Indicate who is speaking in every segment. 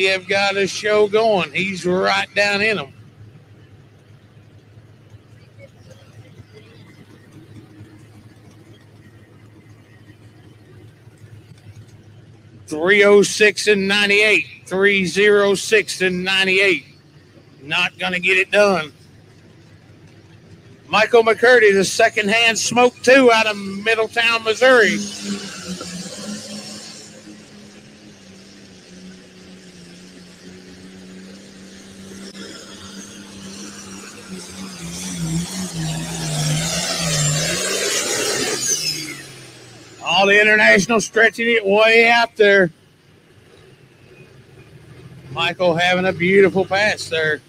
Speaker 1: Have got a show going. He's right down in them. Three oh six and ninety eight. Three zero six and ninety eight. Not gonna get it done. Michael McCurdy, the second-hand smoke two out of Middletown, Missouri. All the international stretching it way out there. Michael having a beautiful pass there.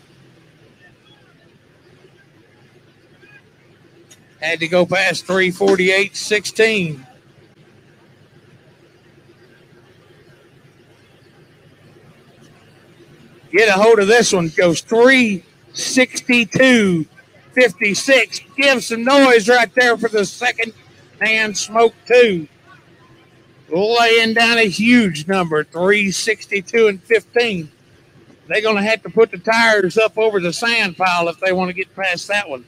Speaker 1: Had to go past 348.16. Get a hold of this one. Goes 362.56. Give some noise right there for the second hand smoke two. Laying down a huge number, 362 and 15. They're going to have to put the tires up over the sand pile if they want to get past that one.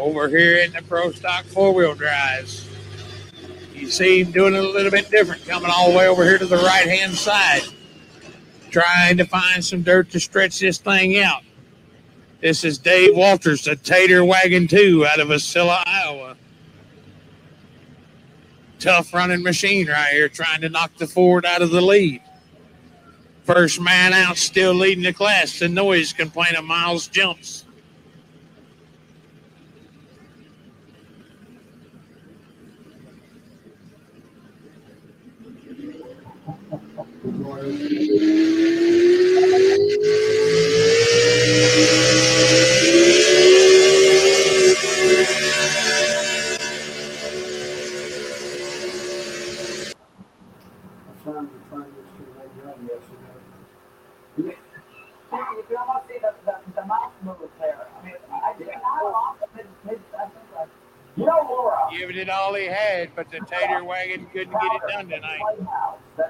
Speaker 1: Over here in the Pro Stock four wheel drives. You see him doing it a little bit different, coming all the way over here to the right hand side, trying to find some dirt to stretch this thing out. This is Dave Walters, the Tater Wagon 2 out of Wasilla, Iowa. Tough running machine right here, trying to knock the Ford out of the lead. First man out, still leading the class. The noise complaint of Miles jumps. Thank you. Giving it all he had, but the Tater Wagon couldn't get it done tonight.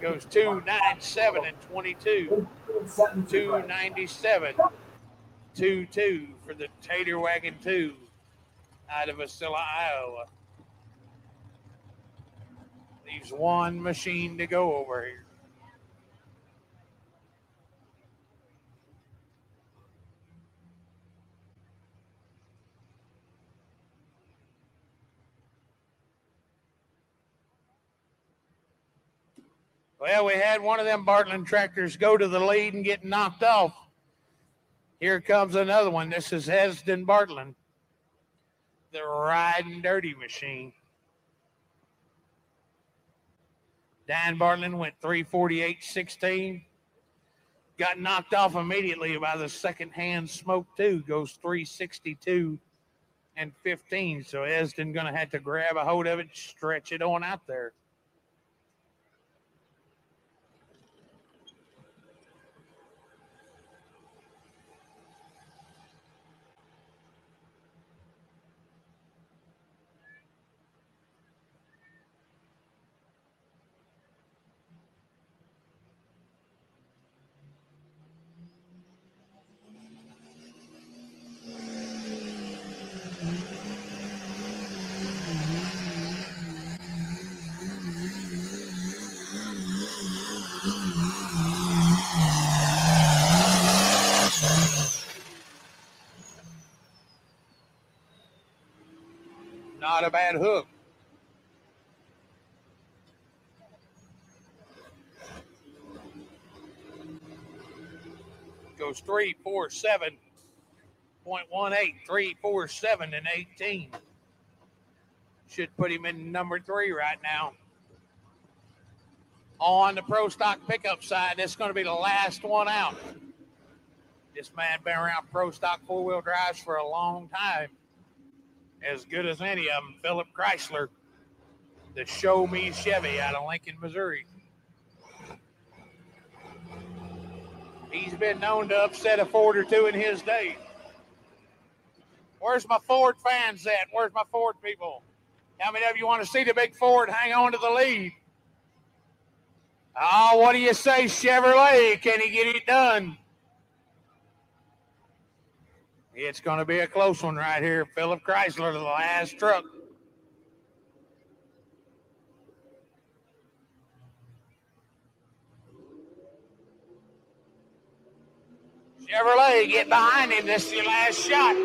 Speaker 1: Goes 297 and 22. 297. 2 2 for the Tater Wagon 2 out of Wasilla, Iowa. Leaves one machine to go over here. Well, we had one of them Bartland tractors go to the lead and get knocked off. Here comes another one. This is Hesden Bartland, the riding dirty machine. Dan Bartland went 348.16. Got knocked off immediately by the second hand smoke, too. Goes 362 and 15. So Esden going to have to grab a hold of it, stretch it on out there. Not a bad hook. goes three, four, seven, point one eight, three, four, seven, and 18. Should put him in number three right now. On the pro stock pickup side, that's going to be the last one out. This man been around pro stock four wheel drives for a long time. As good as any of them, Philip Chrysler, the Show Me Chevy out of Lincoln, Missouri. He's been known to upset a Ford or two in his day. Where's my Ford fans at? Where's my Ford people? How many of you want to see the big Ford hang on to the lead? Oh, what do you say, Chevrolet? Can he get it done? It's going to be a close one right here. Philip Chrysler, the last truck. Chevrolet, get behind him. This is your last shot.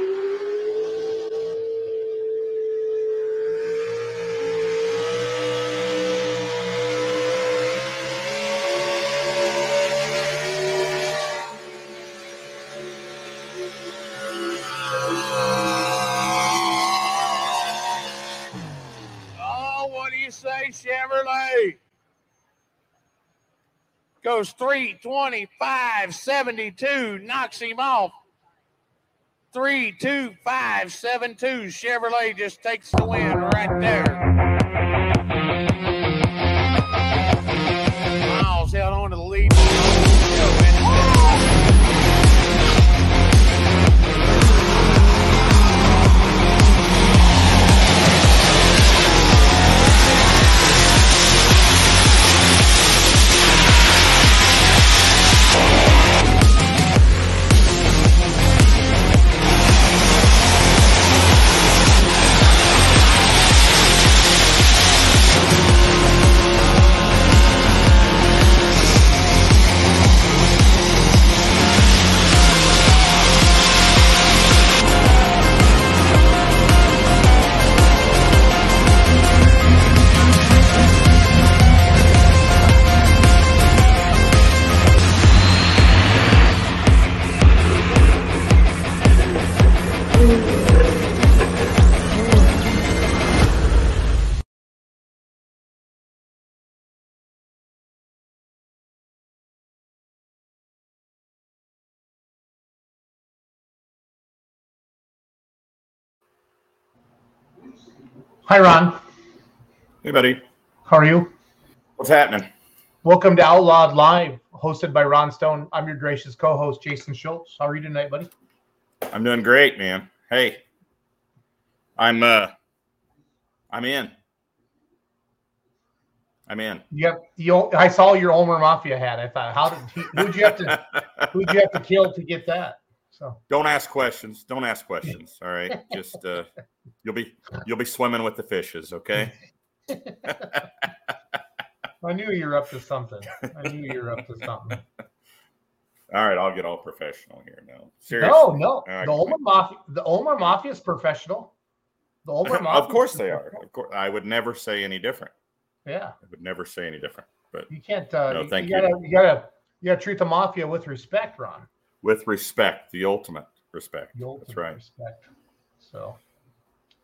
Speaker 1: What do you say, Chevrolet? Goes 325 72, knocks him off. 32572. Chevrolet just takes the win right there.
Speaker 2: Hi, Ron.
Speaker 3: Hey, buddy.
Speaker 2: How are you?
Speaker 3: What's happening?
Speaker 2: Welcome to Outlawed Live, hosted by Ron Stone. I'm your gracious co-host, Jason Schultz. How are you tonight, buddy?
Speaker 3: I'm doing great, man. Hey, I'm uh, I'm in. I'm in.
Speaker 2: Yep. You, I saw your Ulmer Mafia hat. I thought, how did he, who'd you have to who'd you have to kill to get that? So
Speaker 3: Don't ask questions. Don't ask questions. All right. Just uh, you'll be you'll be swimming with the fishes. Okay.
Speaker 2: I knew you were up to something. I knew you were up to something.
Speaker 3: All right. I'll get all professional here now. Seriously.
Speaker 2: No, no.
Speaker 3: right.
Speaker 2: The Ulmer Mafia, the Ulmer Mafia is professional. The Ulmer Mafia.
Speaker 3: of course they are. Of course, I would never say any different.
Speaker 2: Yeah,
Speaker 3: I would never say any different. But
Speaker 2: you can't. Uh,
Speaker 3: No,
Speaker 2: you,
Speaker 3: thank
Speaker 2: you
Speaker 3: you.
Speaker 2: gotta, you gotta, you gotta treat the mafia with respect, Ron.
Speaker 3: With respect, the ultimate respect.
Speaker 2: The ultimate
Speaker 3: That's right.
Speaker 2: Respect. So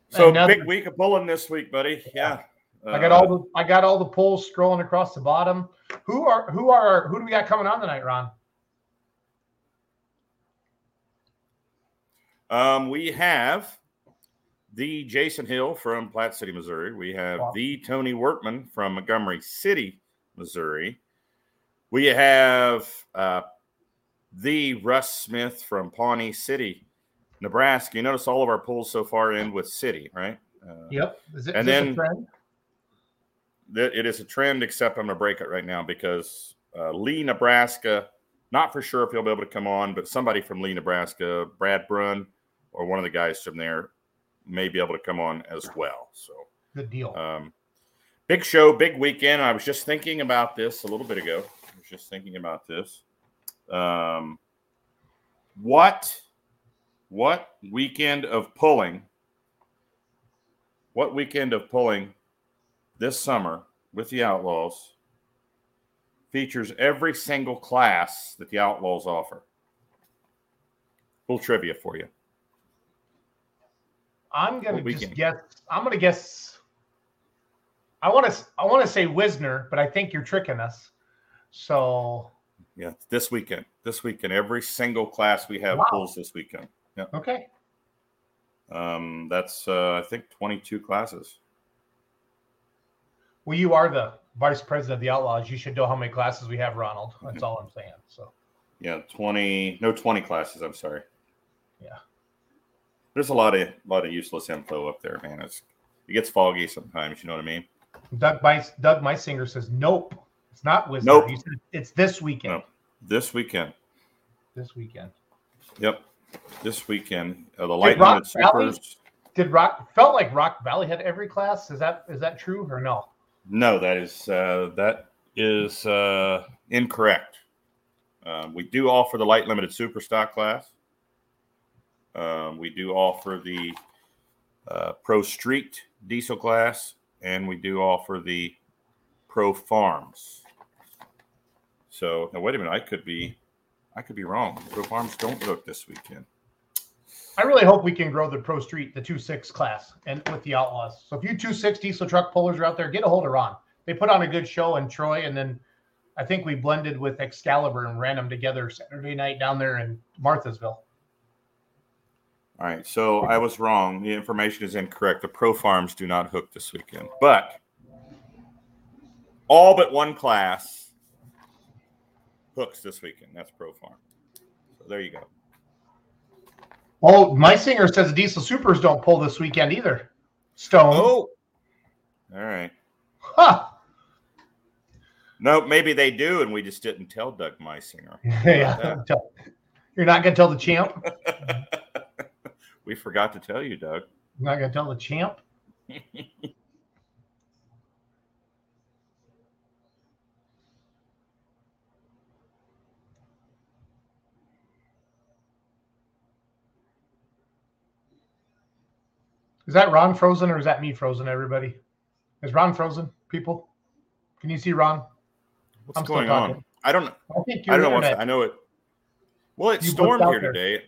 Speaker 3: So
Speaker 2: Another-
Speaker 3: big week of pulling this week, buddy. Yeah.
Speaker 2: I got
Speaker 3: Uh,
Speaker 2: all the I got all the polls scrolling across the bottom. Who are who are who do we got coming on tonight, Ron?
Speaker 3: Um, we have the Jason Hill from Platte City, Missouri. We have
Speaker 2: Wow.
Speaker 3: the Tony Workman from Montgomery City, Missouri. We have uh, the Russ Smith from Pawnee City, Nebraska. You notice all of our polls so far end with city, right? Uh,
Speaker 2: Yep. Is it,
Speaker 3: And
Speaker 2: is
Speaker 3: then- that it is a trend, except I'm going to break it right now because uh, Leigh, Nebraska, not for sure if he'll be able to come on, but somebody from Leigh, Nebraska, Brad Brun, or one of the guys from there may be able to come on as well. So,
Speaker 2: Good deal.
Speaker 3: um, big show, big weekend. I was just thinking about this a little bit ago. I was just thinking about this. Um, what, what weekend of pulling? What weekend of pulling this summer with the Outlaws features every single class that the Outlaws offer. little trivia for you.
Speaker 2: I'm gonna just guess. I'm gonna guess. I want to. I want to say Wisner, but I think you're tricking us. So
Speaker 3: Yeah, this weekend. This weekend, every single class we have
Speaker 2: Wow.
Speaker 3: pulls this weekend. Yeah,
Speaker 2: okay,
Speaker 3: um, that's uh, I think 22 classes.
Speaker 2: well, you are the vice president of the Outlaws. You should know how many classes we have, Ronald. That's all I'm saying. So
Speaker 3: Yeah, 20. No, 20 classes. I'm sorry.
Speaker 2: Yeah.
Speaker 3: There's a lot of lot of useless info up there, man. It's it gets foggy sometimes. You know what I mean?
Speaker 2: Doug Mice, Doug Meisinger says nope. It's not Wisner.
Speaker 3: Nope.
Speaker 2: Said it's this weekend.
Speaker 3: No. This weekend.
Speaker 2: This weekend.
Speaker 3: Yep. This weekend, uh, the light
Speaker 2: Rock
Speaker 3: limited
Speaker 2: Valley-
Speaker 3: supers.
Speaker 2: Did Rock felt like Rock Valley had every class? Is that is that true or no?
Speaker 3: No, that is uh, that is uh, incorrect. Um, we do offer the light limited super stock class. Um, we do offer the uh, Pro Street diesel class, and we do offer the Pro Farms. So now, wait a minute. I could be, I could be wrong. Pro Farms don't look this weekend.
Speaker 2: I really hope we can grow the Pro Street, the two six class, and with the Outlaws. So if you two six diesel truck pullers are out there, get a hold of Ron. They put on a good show in Troy, and then I think we blended with Excalibur and ran them together Saturday night down there in Marthasville.
Speaker 3: All right, so I was wrong. The information is incorrect. The Pro Farms do not hook this weekend, but all but one class hooks this weekend. That's Pro Farm. So there you go.
Speaker 2: Oh, Meisinger says diesel supers don't pull this weekend either. Stone.
Speaker 3: Oh, all right.
Speaker 2: Huh.
Speaker 3: No, maybe they do, and we just didn't tell Doug Meisinger.
Speaker 2: yeah. Tell- You're not gonna tell the champ.
Speaker 3: we forgot to tell you, Doug.
Speaker 2: You're not gonna tell the champ. Is that Ron frozen or is that me frozen? Everybody, is Ron frozen? People, can you see Ron?
Speaker 3: What's
Speaker 2: I'm
Speaker 3: going on? I don't. know.
Speaker 2: I think
Speaker 3: I don't know. What's. I know it. Well, it
Speaker 2: You
Speaker 3: stormed here
Speaker 2: there.
Speaker 3: today.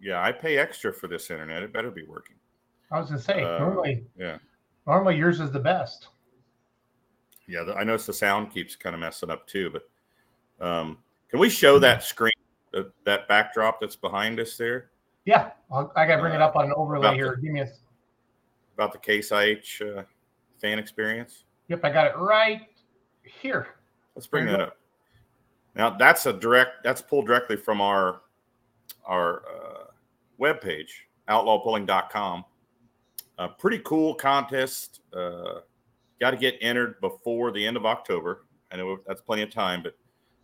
Speaker 3: Yeah, I pay extra for this internet. It better be working.
Speaker 2: I was gonna say
Speaker 3: Uh,
Speaker 2: normally,
Speaker 3: Yeah.
Speaker 2: normally yours is the best.
Speaker 3: Yeah, I noticed the sound keeps kind of messing up too. But um, can we show that screen, uh, that backdrop that's behind us there
Speaker 2: Yeah, I'll, I gotta bring it
Speaker 3: Uh,
Speaker 2: up on an overlay here.
Speaker 3: the-
Speaker 2: Give me a.
Speaker 3: about the Case IH uh, fan experience?
Speaker 2: Yep, I got it right here.
Speaker 3: Let's bring that up. Now that's a direct. That's pulled directly from our our uh, webpage, outlawpulling.com. A pretty cool contest. Uh, Got to get entered before the end of October. I know that's plenty of time, but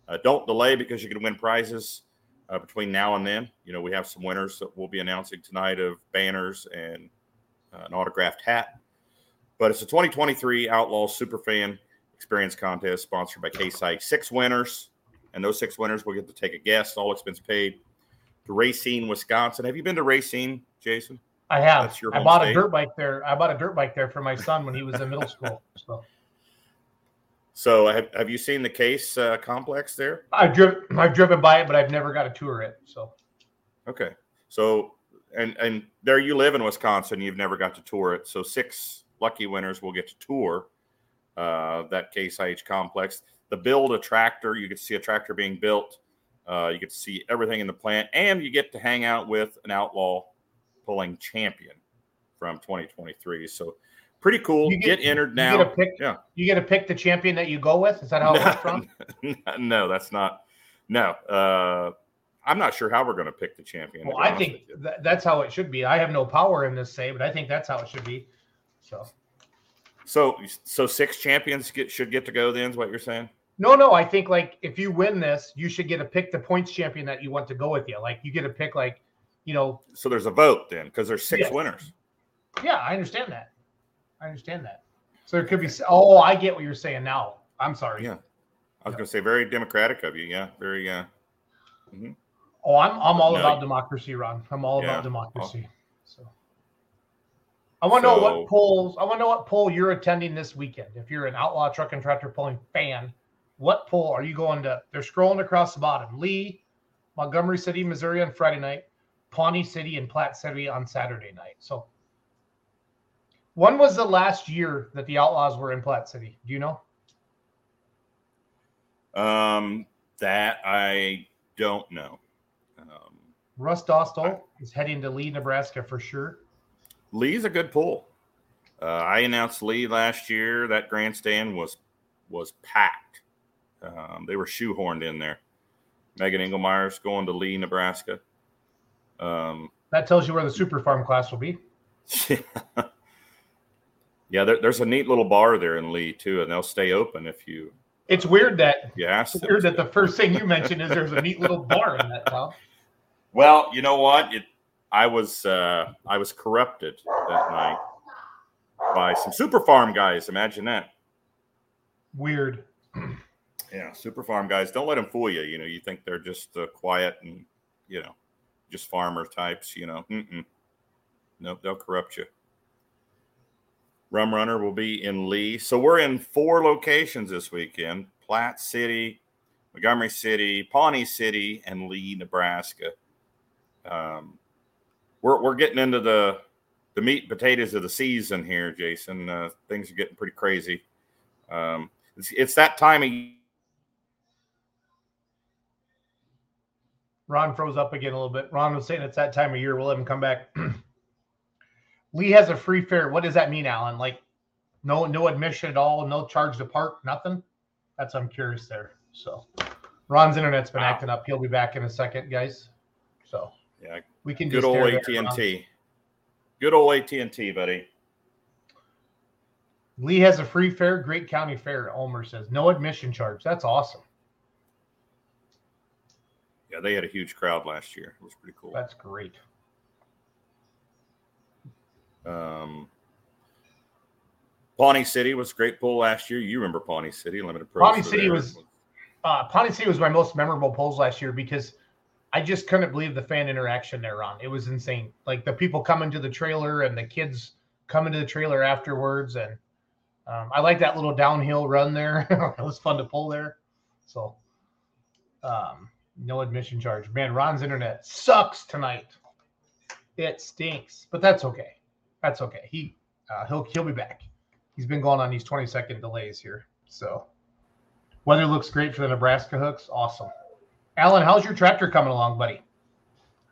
Speaker 3: uh, don't delay because you can win prizes uh, between now and then. You know, we have some winners that we'll be announcing tonight of banners and an autographed hat. But it's a 2023 Outlaw Superfan Experience Contest sponsored by Case IH. Six winners, and those six winners will get to take a guest, all expense paid, to Racine, Wisconsin. Have you been to Racine, Jason?
Speaker 2: I have.
Speaker 3: That's your
Speaker 2: I bought a dirt bike there. I bought a dirt bike there for my son when he was in middle school. So
Speaker 3: So, have, have you seen the Case uh, complex there?
Speaker 2: I've driven. I've driven by it, but I've never got to tour it. So
Speaker 3: Okay. So, and and there you live in Wisconsin, you've never got to tour it. So, six lucky winners will get to tour uh, that Case IH complex. The build a tractor, you get to see a tractor being built. Uh, you get to see everything in the plant, and you get to hang out with an outlaw pulling champion from 2023. So, pretty cool.
Speaker 2: You
Speaker 3: get,
Speaker 2: get-
Speaker 3: entered
Speaker 2: you
Speaker 3: now.
Speaker 2: get to pick.
Speaker 3: Yeah.
Speaker 2: You get to pick the champion that you go with. Is that how it works, Ron?
Speaker 3: no, that's not. No, uh, I'm not sure how we're going to pick the champion.
Speaker 2: Well, I think that, that's how it should be. I have no power in this say, but I think that's how it should be. So
Speaker 3: So, so six champions get, should get to go. Then is what you're saying?
Speaker 2: no, no. I think like if you win this, you should get to pick the points champion that you want to go with you. Like you get to pick like, you know,
Speaker 3: So there's a vote then because there's six
Speaker 2: Yes.
Speaker 3: winners.
Speaker 2: yeah, I understand that. I understand that. So there could be. Oh, I get what you're saying now. I'm sorry.
Speaker 3: Yeah. I was going to say very democratic of you. Yeah, very. Uh,
Speaker 2: Oh, I'm I'm all
Speaker 3: No,
Speaker 2: about democracy, Ron. I'm all
Speaker 3: Yeah.
Speaker 2: about democracy. So I want to know what polls. I want to know what poll you're attending this weekend. If you're an outlaw truck and tractor pulling fan, what poll are you going to? They're scrolling across the bottom. Leigh, Montgomery City, Missouri on Friday night. Pawnee City and Platte City on Saturday night. So, when was the last year that the Outlaws were in Platte City? Do you know?
Speaker 3: Um, that I don't know. Um,
Speaker 2: Russ Dostal is heading to Leigh, Nebraska for sure.
Speaker 3: Leigh's a good pull. Uh, I announced Leigh last year. That grandstand was was packed. Um, they were shoehorned in there. Megan Engelmeyer's going to Leigh, Nebraska. Um,
Speaker 2: that tells you where the Super Farm class will be.
Speaker 3: yeah, there, there's a neat little bar there in Leigh too, and they'll stay open if you.
Speaker 2: It's weird that
Speaker 3: yeah,
Speaker 2: it's weird that the first thing you mentioned is there's a neat little bar in that town.
Speaker 3: Well, you know what? It I was uh, I was corrupted that night by some super farm guys. Imagine that.
Speaker 2: Weird.
Speaker 3: Yeah, super farm guys. Don't let them fool you. You know, you think they're just uh, quiet and you know, just farmer types. You know, Mm-mm. nope, they'll corrupt you. Rum Runner will be in Leigh. So we're in four locations this weekend: Platte City, Montgomery City, Pawnee City, and Leigh, Nebraska. Um, we're we're getting into the the meat and potatoes of the season here, Jason. Uh, things are getting pretty crazy. Um, it's, it's that time of year.
Speaker 2: Ron froze up again a little bit. Ron was saying it's that time of year. We'll let him come back. Leigh has a free fare. What does that mean, Alan? Like no no admission at all, no charge to park, nothing? That's I'm curious there. So Ron's internet's been wow. acting up. He'll be back in a second, guys. So
Speaker 3: yeah, we can good old AT and T. Good old AT and T, buddy.
Speaker 2: Leigh has a free fair, Great County Fair. Ulmer says no admission charge. That's awesome.
Speaker 3: Yeah, they had a huge crowd last year. It was pretty cool.
Speaker 2: That's great.
Speaker 3: Um, Pawnee City was a great pull last year. You remember Pawnee City Limited
Speaker 2: Pro? Pawnee City was uh, Pawnee City was my most memorable pulls last year because I just couldn't believe the fan interaction there, Ron. It was insane. Like the people coming to the trailer and the kids coming to the trailer afterwards. And um, I like that little downhill run there. it was fun to pull there. So, um, no admission charge. Man, Ron's internet sucks tonight. It stinks, but that's okay. That's okay. He uh, he'll he'll be back. He's been going on these 20 second delays here. So, weather looks great for the Nebraska hooks. Awesome. Alan, how's your tractor coming along, buddy?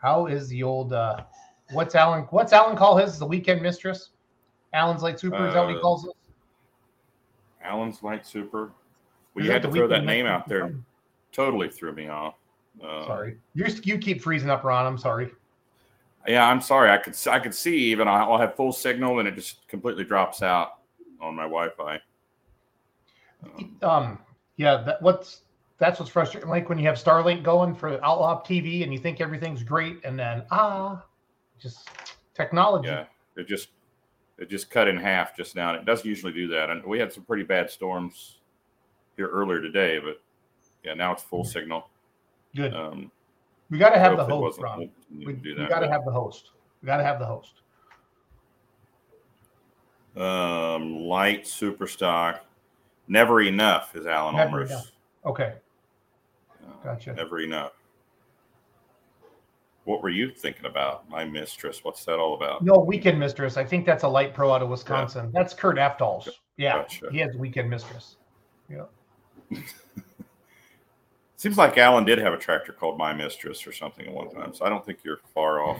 Speaker 2: How is the old uh what's Alan what's Alan call his the weekend mistress? Alan's light super, is that what he uh, calls it?
Speaker 3: Alan's light super. We had to throw that name out there. Totally threw me off.
Speaker 2: Uh, sorry. you you keep freezing up, Ron. I'm sorry.
Speaker 3: Yeah, I'm sorry. I could I could see even I'll have full signal and it just completely drops out on my Wi-Fi.
Speaker 2: Um, um yeah, that what's that's what's frustrating. Like when you have Starlink going for Outlaw TV and you think everything's great, and then ah, just technology.
Speaker 3: Yeah, it just it just cut in half just now. It doesn't usually do that, and we had some pretty bad storms here earlier today, but yeah, now it's full signal.
Speaker 2: Good. Um, we got to have the host, Ron. We, we got to have the host. We got to have the host.
Speaker 3: Um, light super stock. Never enough is Alan Never Enough.
Speaker 2: Okay. Gotcha.
Speaker 3: Every enough. What were you thinking about, my mistress? What's that all about?
Speaker 2: No, weekend mistress. I think that's a light pro out of Wisconsin. Yeah. That's Kurt Aftal's. Yeah, gotcha. he has weekend mistress. Yeah.
Speaker 3: Seems like Alan did have a tractor called My Mistress or something at one time. So I don't think you're far off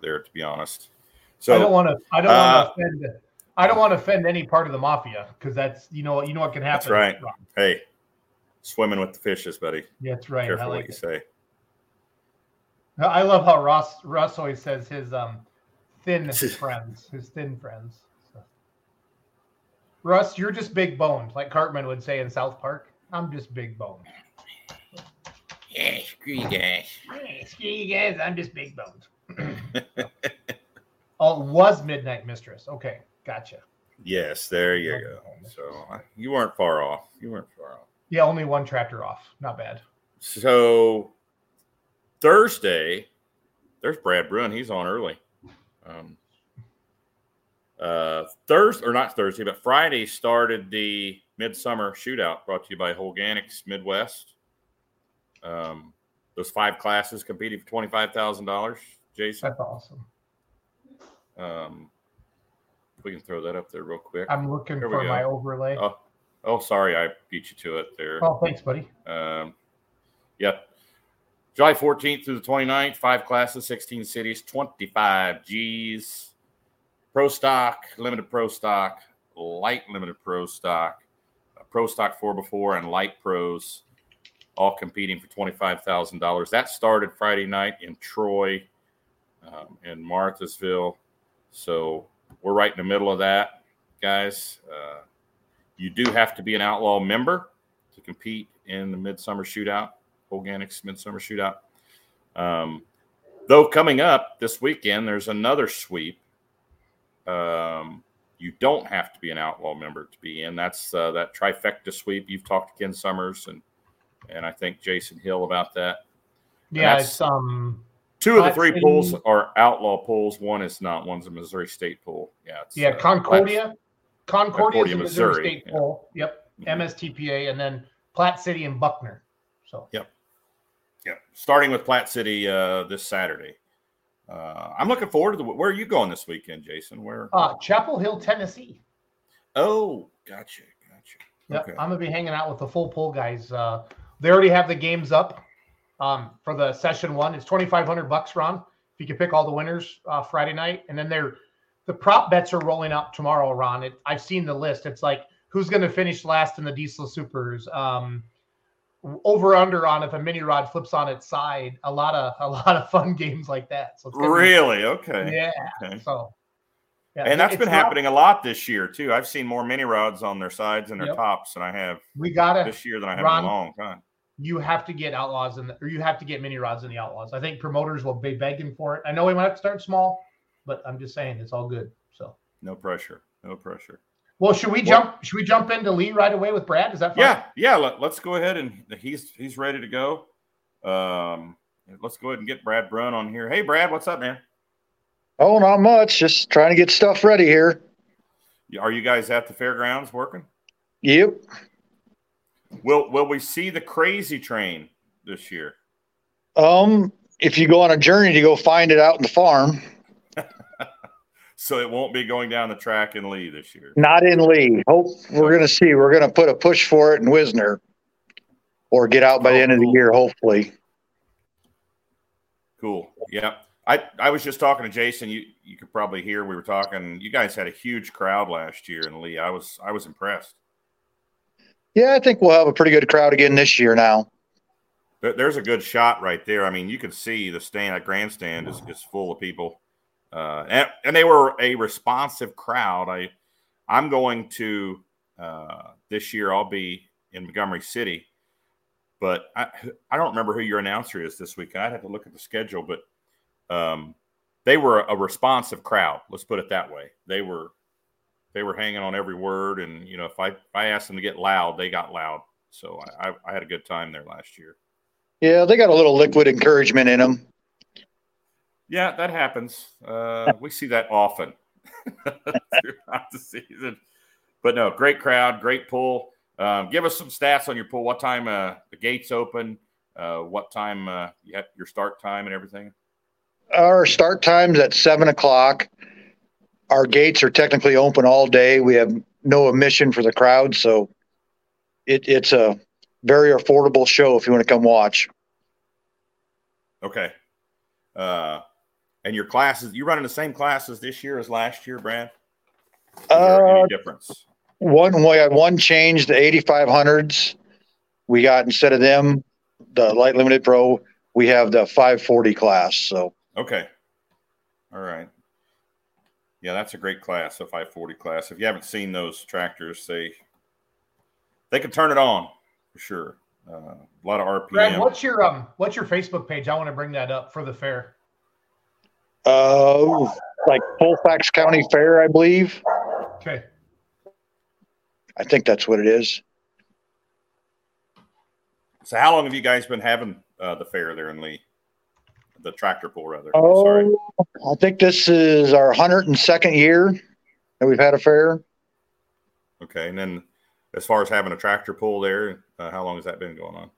Speaker 3: there, to be honest. So
Speaker 2: I don't want to. I don't uh, want to offend. I don't want to offend any part of the mafia because that's you know you know what can happen.
Speaker 3: That's right. Hey, swimming with the fishes, buddy.
Speaker 2: That's right.
Speaker 3: Careful like what you say.
Speaker 2: I love how Ross Russ always says his um thin friends, his thin friends. So. Russ, you're just big boned, like Cartman would say in South Park. I'm just big boned.
Speaker 3: Yeah, screw you guys.
Speaker 2: Yeah, screw you guys. I'm just big boned. oh, was Midnight Mistress. Okay, gotcha.
Speaker 3: Yes, there you go. So you weren't far off. You weren't far off.
Speaker 2: Yeah, only one tractor off. Not bad.
Speaker 3: So Thursday, there's Brad Brun. He's on early. Um, uh, Thursday or not Thursday, but Friday started the Midsummer Shootout brought to you by Holganix Midwest. Um, those five classes competing for twenty five thousand dollars. Jason,
Speaker 2: That's awesome.
Speaker 3: um, we can throw that up there real quick.
Speaker 2: I'm looking for my overlay. Oh,
Speaker 3: Oh, sorry, I beat you to it there.
Speaker 2: Oh, thanks, buddy.
Speaker 3: Um, yep. July 14th through the 29th, five classes, 16 cities, 25 G's. Pro stock, limited pro stock, light limited pro stock, pro stock four by four, and light pros, all competing for $25,000. That started Friday night in Troy um, and Marthasville. So we're right in the middle of that, guys. Uh, you do have to be an outlaw member to compete in the midsummer shootout, Holganix midsummer shootout. Um, though coming up this weekend, there's another sweep. Um, you don't have to be an outlaw member to be in. That's uh, that trifecta sweep. You've talked to Ken Summers and and I think Jason Hill about that.
Speaker 2: Yeah, it's um
Speaker 3: Two of the three
Speaker 2: City-
Speaker 3: pools are outlaw pools. One is not. One's a Missouri State pool. Yeah, it's,
Speaker 2: yeah,
Speaker 3: uh,
Speaker 2: Concordia. Concordia is
Speaker 3: Concordia,
Speaker 2: a Missouri,
Speaker 3: Missouri,
Speaker 2: State
Speaker 3: yeah.
Speaker 2: Yep. MSTPA and then Platte City and Buckner. So yep.
Speaker 3: Yeah, starting with Platte City uh, this Saturday. Uh, I'm looking forward to the. Where are you going this weekend, Jason? Where?
Speaker 2: uh Chapel Hill, Tennessee.
Speaker 3: Oh, gotcha, gotcha.
Speaker 2: Yep.
Speaker 3: Okay.
Speaker 2: I'm gonna be hanging out with the full pool guys. Uh they already have the games up um for the session one. It's twenty five hundred bucks, Ron. If you can pick all the winners uh Friday night. And then they're the prop bets are rolling out tomorrow, Ron. It, I've seen the list. It's like who's gonna finish last in the diesel supers. Um over under on if a mini rod flips on its side. A lot of a lot of fun games like that. So it's gonna be-
Speaker 3: Really? Okay.
Speaker 2: yeah.
Speaker 3: Okay.
Speaker 2: So yeah,
Speaker 3: And that's been
Speaker 2: not-
Speaker 3: happening a lot this year too. I've seen more mini rods on their sides and their
Speaker 2: Yep.
Speaker 3: tops than I have
Speaker 2: We gotta
Speaker 3: this year than I have
Speaker 2: Ron,
Speaker 3: in a long time.
Speaker 2: you have to get outlaws in the, or you have to get mini rods in the outlaws. I think promoters will be begging for it. I know we might have to start small, but I'm just saying it's all good. So
Speaker 3: No pressure. No pressure.
Speaker 2: well, should we
Speaker 3: Well-
Speaker 2: jump should we jump into Leigh right away with Brad? Is that fine?
Speaker 3: Yeah, yeah. Let, us go ahead and he's he's ready to go. Um, let's go ahead and get Brad Brun on here. Hey, Brad, what's up, man?
Speaker 4: Oh, not much. Just trying to get stuff ready here.
Speaker 3: Are you guys at the fairgrounds working?
Speaker 4: Yep.
Speaker 3: Will Will we see the crazy train this year?
Speaker 4: Um, if you go on a journey to go find it out in the farm,
Speaker 3: So it won't be going down the track in Leigh this year.
Speaker 4: not in Leigh. Hope we're gonna see. We're gonna put a push for it in Wisner, or get out by the
Speaker 3: Oh,
Speaker 4: end of the year, hopefully.
Speaker 3: Cool. Yeah. I, I was just talking to Jason. You you could probably hear we were talking. You guys had a huge crowd last year in Leigh. I was I was impressed.
Speaker 4: Yeah, I think we'll have a pretty good crowd again this year. Now,
Speaker 3: There- There's a good shot right there. I mean, you can see the stand, that grandstand is, is full of people, uh, and, and they were a responsive crowd. I, I'm going to uh, this year. I'll be in Montgomery City, but I, I don't remember who your announcer is this week. I'd have to look at the schedule, but um, they were a responsive crowd. Let's put it that way. They were they were hanging on every word, and you know, if I if I asked them to get loud, they got loud. So I, I, I had a good time there last year.
Speaker 4: yeah, they got a little liquid encouragement in them.
Speaker 3: Yeah, that happens. Uh, we see that often throughout the season. But no, great crowd, great pull. Um, give us some stats on your pull. What time uh, the gates open? Uh, what time uh, you your start time and everything?
Speaker 4: Our start time's at seven o'clock. Our gates are technically open all day. We have no admission for the crowd, so it, it's a very affordable show if you want to come watch.
Speaker 3: Okay. Uh, and your classes, you running the same classes this year as last year, Brad? Is there
Speaker 4: Uh,
Speaker 3: any difference?
Speaker 4: One way, one change the eighty five hundreds. We got instead of them, the light limited pro, we have the five forty class. So
Speaker 3: Okay. All right. Yeah, that's a great class, a 540 class. If you haven't seen those tractors, they they can turn it on for sure. Uh, a lot of RPM.
Speaker 2: Brad, what's your um what's your Facebook page? I want to bring that up for the fair.
Speaker 4: Uh like Colfax County Fair, I believe.
Speaker 2: Okay.
Speaker 4: I think that's what it is.
Speaker 3: so, how long have you guys been having uh, the fair there in Leigh? The tractor pull, rather.
Speaker 4: Oh,
Speaker 3: Sorry.
Speaker 4: I think this is our hundred and second year that we've had a fair.
Speaker 3: Okay. And then, as far as having a tractor pull there, uh, how long has that been going on?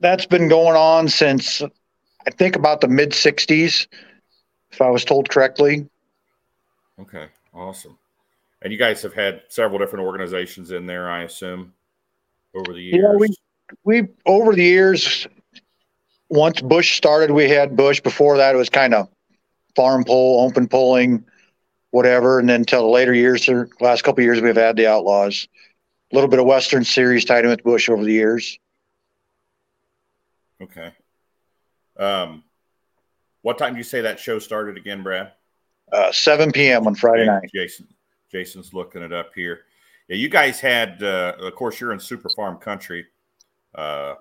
Speaker 4: That's been going on since I think about the mid 60s, if I was told correctly.
Speaker 3: Okay, awesome. And you guys have had several different organizations in there, I assume, over the years.
Speaker 4: Yeah, we we over the years. Once Bush started, we had Bush. Before that, it was kind of farm pole, open polling, whatever. And then until the later years, the last couple years, we've had the Outlaws. A little bit of Western Series tied in with Bush over the years.
Speaker 3: Okay. Um, what time do you say that show started again, Brad?
Speaker 4: Uh, 7 p.m. on Friday
Speaker 3: Okay,
Speaker 4: night.
Speaker 3: Jason, Jason's looking it up here. Yeah, you guys had, uh, of course, you're in Super Farm country, uh,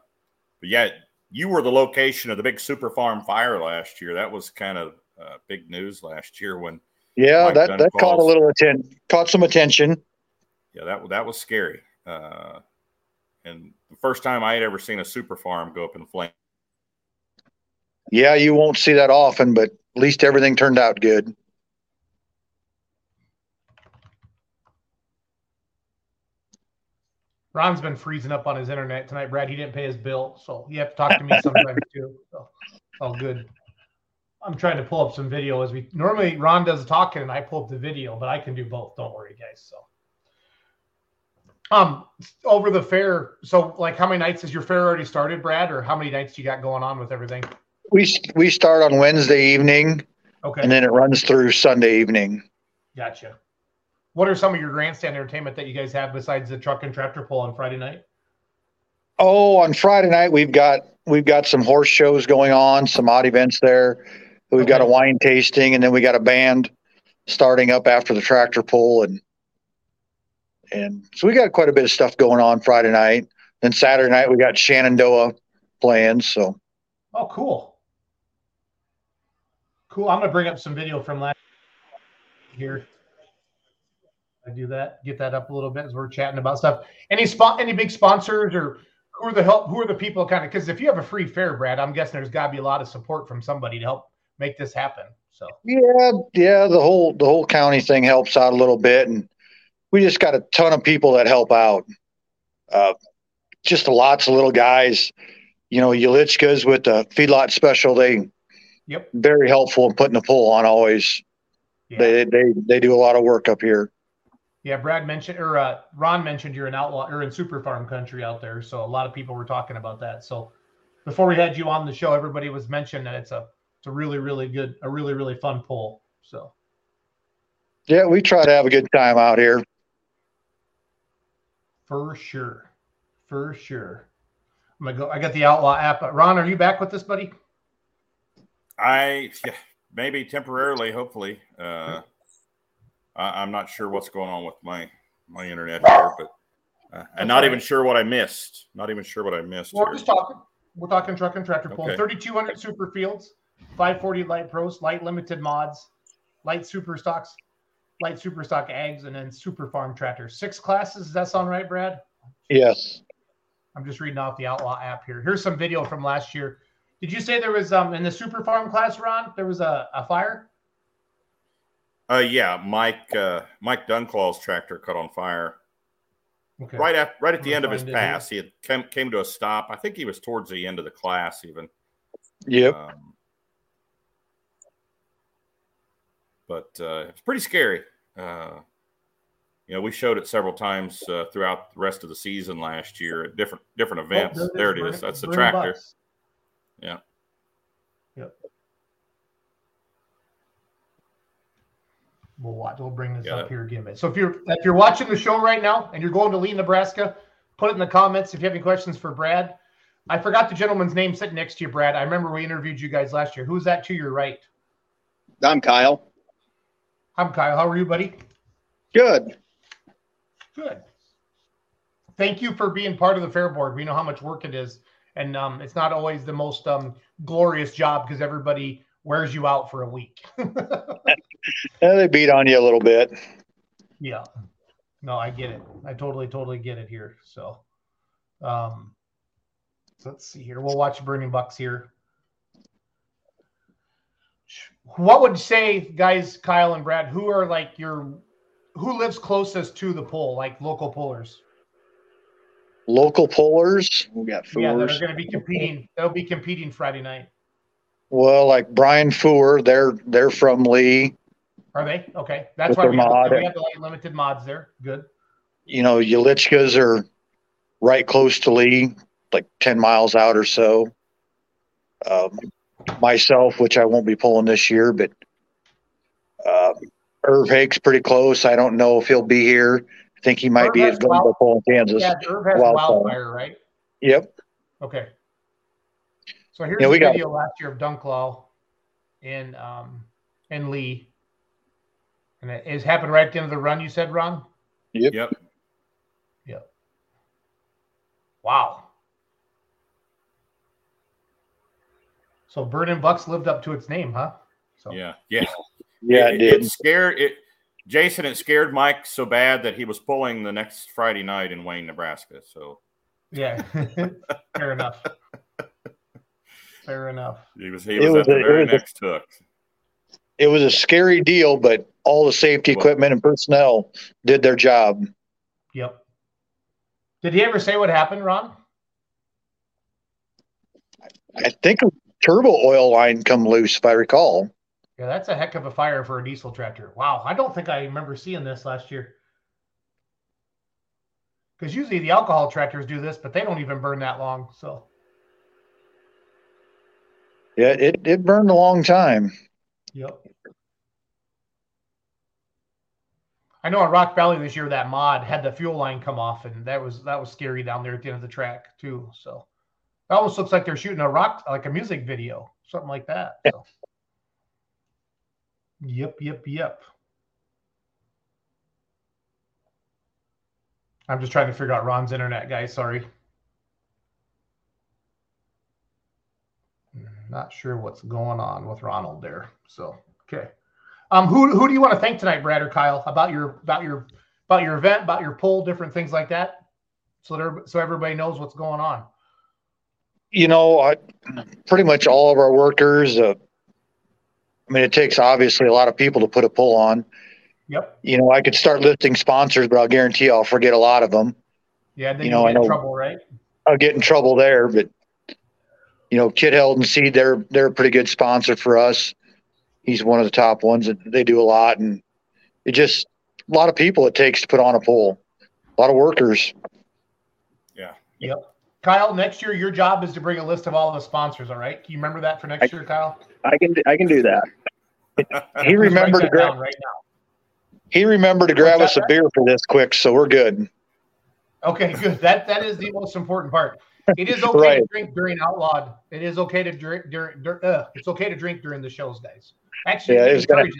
Speaker 3: but yeah, you were the location of the big Super Farm fire last year. That was kind of uh, big news last year when,
Speaker 4: Yeah,
Speaker 3: Mike
Speaker 4: that, that caught a little attention, caught some attention.
Speaker 3: yeah, that that was scary. Uh, and the first time I had ever seen a Super Farm go up in flames.
Speaker 4: Yeah, you won't see that often, but at least everything turned out good.
Speaker 2: Ron's been freezing up on his internet tonight, Brad. He didn't pay his bill, so you have to talk to me sometimes too. So, all good. I'm trying to pull up some video as we normally Ron does talking and I pull up the video, but I can do both. Don't worry, guys. So, um, over the fair. So, like, how many nights has your fair already started, Brad, or how many nights you got going on with everything?
Speaker 4: We we start on Wednesday evening,
Speaker 2: Okay,
Speaker 4: and then it runs through Sunday evening.
Speaker 2: gotcha. What are some of your grandstand entertainment that you guys have besides the truck and tractor pull on Friday night?
Speaker 4: Oh, on Friday night we've got we've got some horse shows going on, some odd events there. We've got a wine tasting, and then we got a band starting up after the tractor pull, and and so we got quite a bit of stuff going on Friday night. Then Saturday night we got Shenandoah playing. So
Speaker 2: Oh, cool. Cool. I'm gonna bring up some video from last here. I do that. Get that up a little bit as we're chatting about stuff. Any spot? Any big sponsors or who are the help? Who are the people kind of? Because if you have a free fair, Brad, I'm guessing there's got to be a lot of support from somebody to help make this happen. So
Speaker 4: yeah, yeah, the whole the whole county thing helps out a little bit, and we just got a ton of people that help out. Uh, just lots of little guys. You know, Ulichka's with the feedlot special. They
Speaker 2: Yep.
Speaker 4: very helpful in putting the pull on. Always,
Speaker 2: yeah,
Speaker 4: they they they do a lot of work up here.
Speaker 2: yeah. Brad mentioned or uh, Ron mentioned you're in outlaw or in super farm country out there. So a lot of people were talking about that. So before we had you on the show, everybody was mentioning that it's a it's a really really good a really really fun pull. So.
Speaker 4: Yeah, we try to have a good time out here.
Speaker 2: For sure. For sure. I'm gonna go. I got the Outlaw app. Ron, are you back with this, buddy?
Speaker 3: I yeah, maybe temporarily, hopefully. Uh, I, I'm not sure what's going on with my my internet here, but uh, and not even sure what I missed. Not even sure what I missed.
Speaker 2: We're
Speaker 3: here.
Speaker 2: just talking. We're talking truck and tractor pull.
Speaker 3: Okay.
Speaker 2: 3,200 super fields, 540 light pros, light limited mods, light super stocks, light super stock eggs, and then super farm tractors. Six classes. Does that sound right, Brad?
Speaker 4: Yes.
Speaker 2: I'm just reading off the Outlaw app here. Here's some video from last year. Did you say there was um in the super farm class, Ron? There was a, a fire.
Speaker 3: Uh, yeah, Mike uh, Mike Dunclaw's tractor caught on fire
Speaker 2: Okay.
Speaker 3: right at right at the end of his
Speaker 2: find it here.
Speaker 3: pass. He had came, came to a stop. I think he was towards the end of the class even.
Speaker 4: Yep.
Speaker 3: Um, but uh, it's pretty scary. Uh, you know, we showed it several times uh, throughout the rest of the season last year at different different events.
Speaker 2: Oh,
Speaker 3: there it
Speaker 2: Burning-
Speaker 3: is. That's the tractor.
Speaker 2: Bucks.
Speaker 3: Yeah.
Speaker 2: Yep. We'll watch. We'll bring this
Speaker 3: Yeah.
Speaker 2: up here again. So if you're if you're watching the show right now and you're going to Leigh, Nebraska, put it in the comments if you have any questions for Brad. I forgot the gentleman's name sitting next to you, Brad. I remember we interviewed you guys last year. Who's that to your right?
Speaker 5: I'm Kyle.
Speaker 2: I'm Kyle. How are you, buddy?
Speaker 5: Good.
Speaker 2: Good. Thank you for being part of the fair board. We know how much work it is, and um, it's not always the most um, glorious job because everybody wears you out for a week.
Speaker 4: Yeah, they beat on you a little bit.
Speaker 2: yeah. No, I get it. I totally, totally get it here. So, um, so let's see here. We'll watch Burning Bucks here. What would you say, guys, Kyle and Brad, who are like your, who lives closest to the pole, like local pullers?
Speaker 4: Local pullers. We got
Speaker 2: Yeah, they're going to be competing. They'll be competing Friday night.
Speaker 4: Well, like Brian Four, they're they're from Leigh.
Speaker 2: Are they? Okay. That's
Speaker 4: With
Speaker 2: why we have, we have the limited mods there. Good.
Speaker 4: You know, Yelichkas are right close to Leigh, like ten miles out or so. Um, myself, which I won't be pulling this year, but uh, Irv Hake's pretty close. I don't know if he'll be here. I think he might
Speaker 2: Irv
Speaker 4: be
Speaker 2: has
Speaker 4: at Glenville
Speaker 2: wild-
Speaker 4: pulling Kansas.
Speaker 2: Yeah, Irv has
Speaker 4: Wildfire.
Speaker 2: wildfire, right?
Speaker 4: Yep.
Speaker 2: Okay. So here's
Speaker 4: Yeah,
Speaker 2: a
Speaker 4: we got-
Speaker 2: video last year of Dunklaw and um and Leigh. And it has happened right at the end of the run, you said, Ron?
Speaker 3: Yep. Yep. Yep.
Speaker 2: Wow. So Burning Bucks lived up to its name, huh? So
Speaker 3: Yeah. Yeah.
Speaker 4: Yeah, it, did.
Speaker 3: It scared it. Jason, it scared Mike so bad that he was pulling the next Friday night in Wayne, Nebraska. So
Speaker 2: yeah. Fair enough. Fair enough.
Speaker 3: he was he
Speaker 4: It
Speaker 3: was,
Speaker 4: was
Speaker 3: at the
Speaker 4: a- it
Speaker 3: very
Speaker 4: was a-
Speaker 3: next hook.
Speaker 4: It was a scary deal, but all the safety
Speaker 3: Well-
Speaker 4: equipment and personnel did their job.
Speaker 2: Yep. Did he ever say what happened, Ron?
Speaker 4: I think a turbo oil line come loose, if I recall.
Speaker 2: Yeah, that's a heck of a fire for a diesel tractor. Wow, I don't think I remember seeing this last year. Because usually the alcohol tractors do this, but they don't even burn that long. So
Speaker 4: Yeah, it, it burned a long time.
Speaker 2: Yep. I know in Rock Valley this year that mod had the fuel line come off, and that was that was scary down there at the end of the track too. So it almost looks like they're shooting a rock like a music video, something like that. So. Yep, yep, yep. I'm just trying to figure out Ron's internet, guys. Sorry. Not sure what's going on with Ronald there. So okay. Um, who who do you want to thank tonight, Brad or Kyle, about your about your about your event, about your poll, different things like that, so that so everybody knows what's going on.
Speaker 4: You know, I, pretty much all of our workers, uh, I mean, it takes obviously a lot of people to put a pull on.
Speaker 2: Yep.
Speaker 4: You know, I could start listing sponsors, but I'll guarantee I'll forget a lot of them.
Speaker 2: Yeah. Then
Speaker 4: You
Speaker 2: you
Speaker 4: know,
Speaker 2: will
Speaker 4: I
Speaker 2: get in
Speaker 4: know-
Speaker 2: trouble, right?
Speaker 4: I'll get in trouble there, but you know, Kid Held and Seed, they're they're a pretty good sponsor for us. He's one of the top ones that they do a lot, and it just a lot of people it takes to put on a poll, a lot of workers. Yeah. Yep.
Speaker 2: Kyle, next year your job is to bring a list of all the sponsors. All right. Can you remember that for next year, Kyle?
Speaker 5: I can I can do that.
Speaker 4: He remembered to
Speaker 2: that
Speaker 4: grab
Speaker 2: right now.
Speaker 4: he remembered to grab
Speaker 2: What's
Speaker 4: us a beer for this quick, so we're good.
Speaker 2: Okay, good. That that is the most important part. It is okay to drink during outlawed. It is okay to drink during. dur- Uh, it's okay to drink during the shows, guys. Actually,
Speaker 4: Yeah,
Speaker 2: we
Speaker 4: it's gonna-
Speaker 2: it.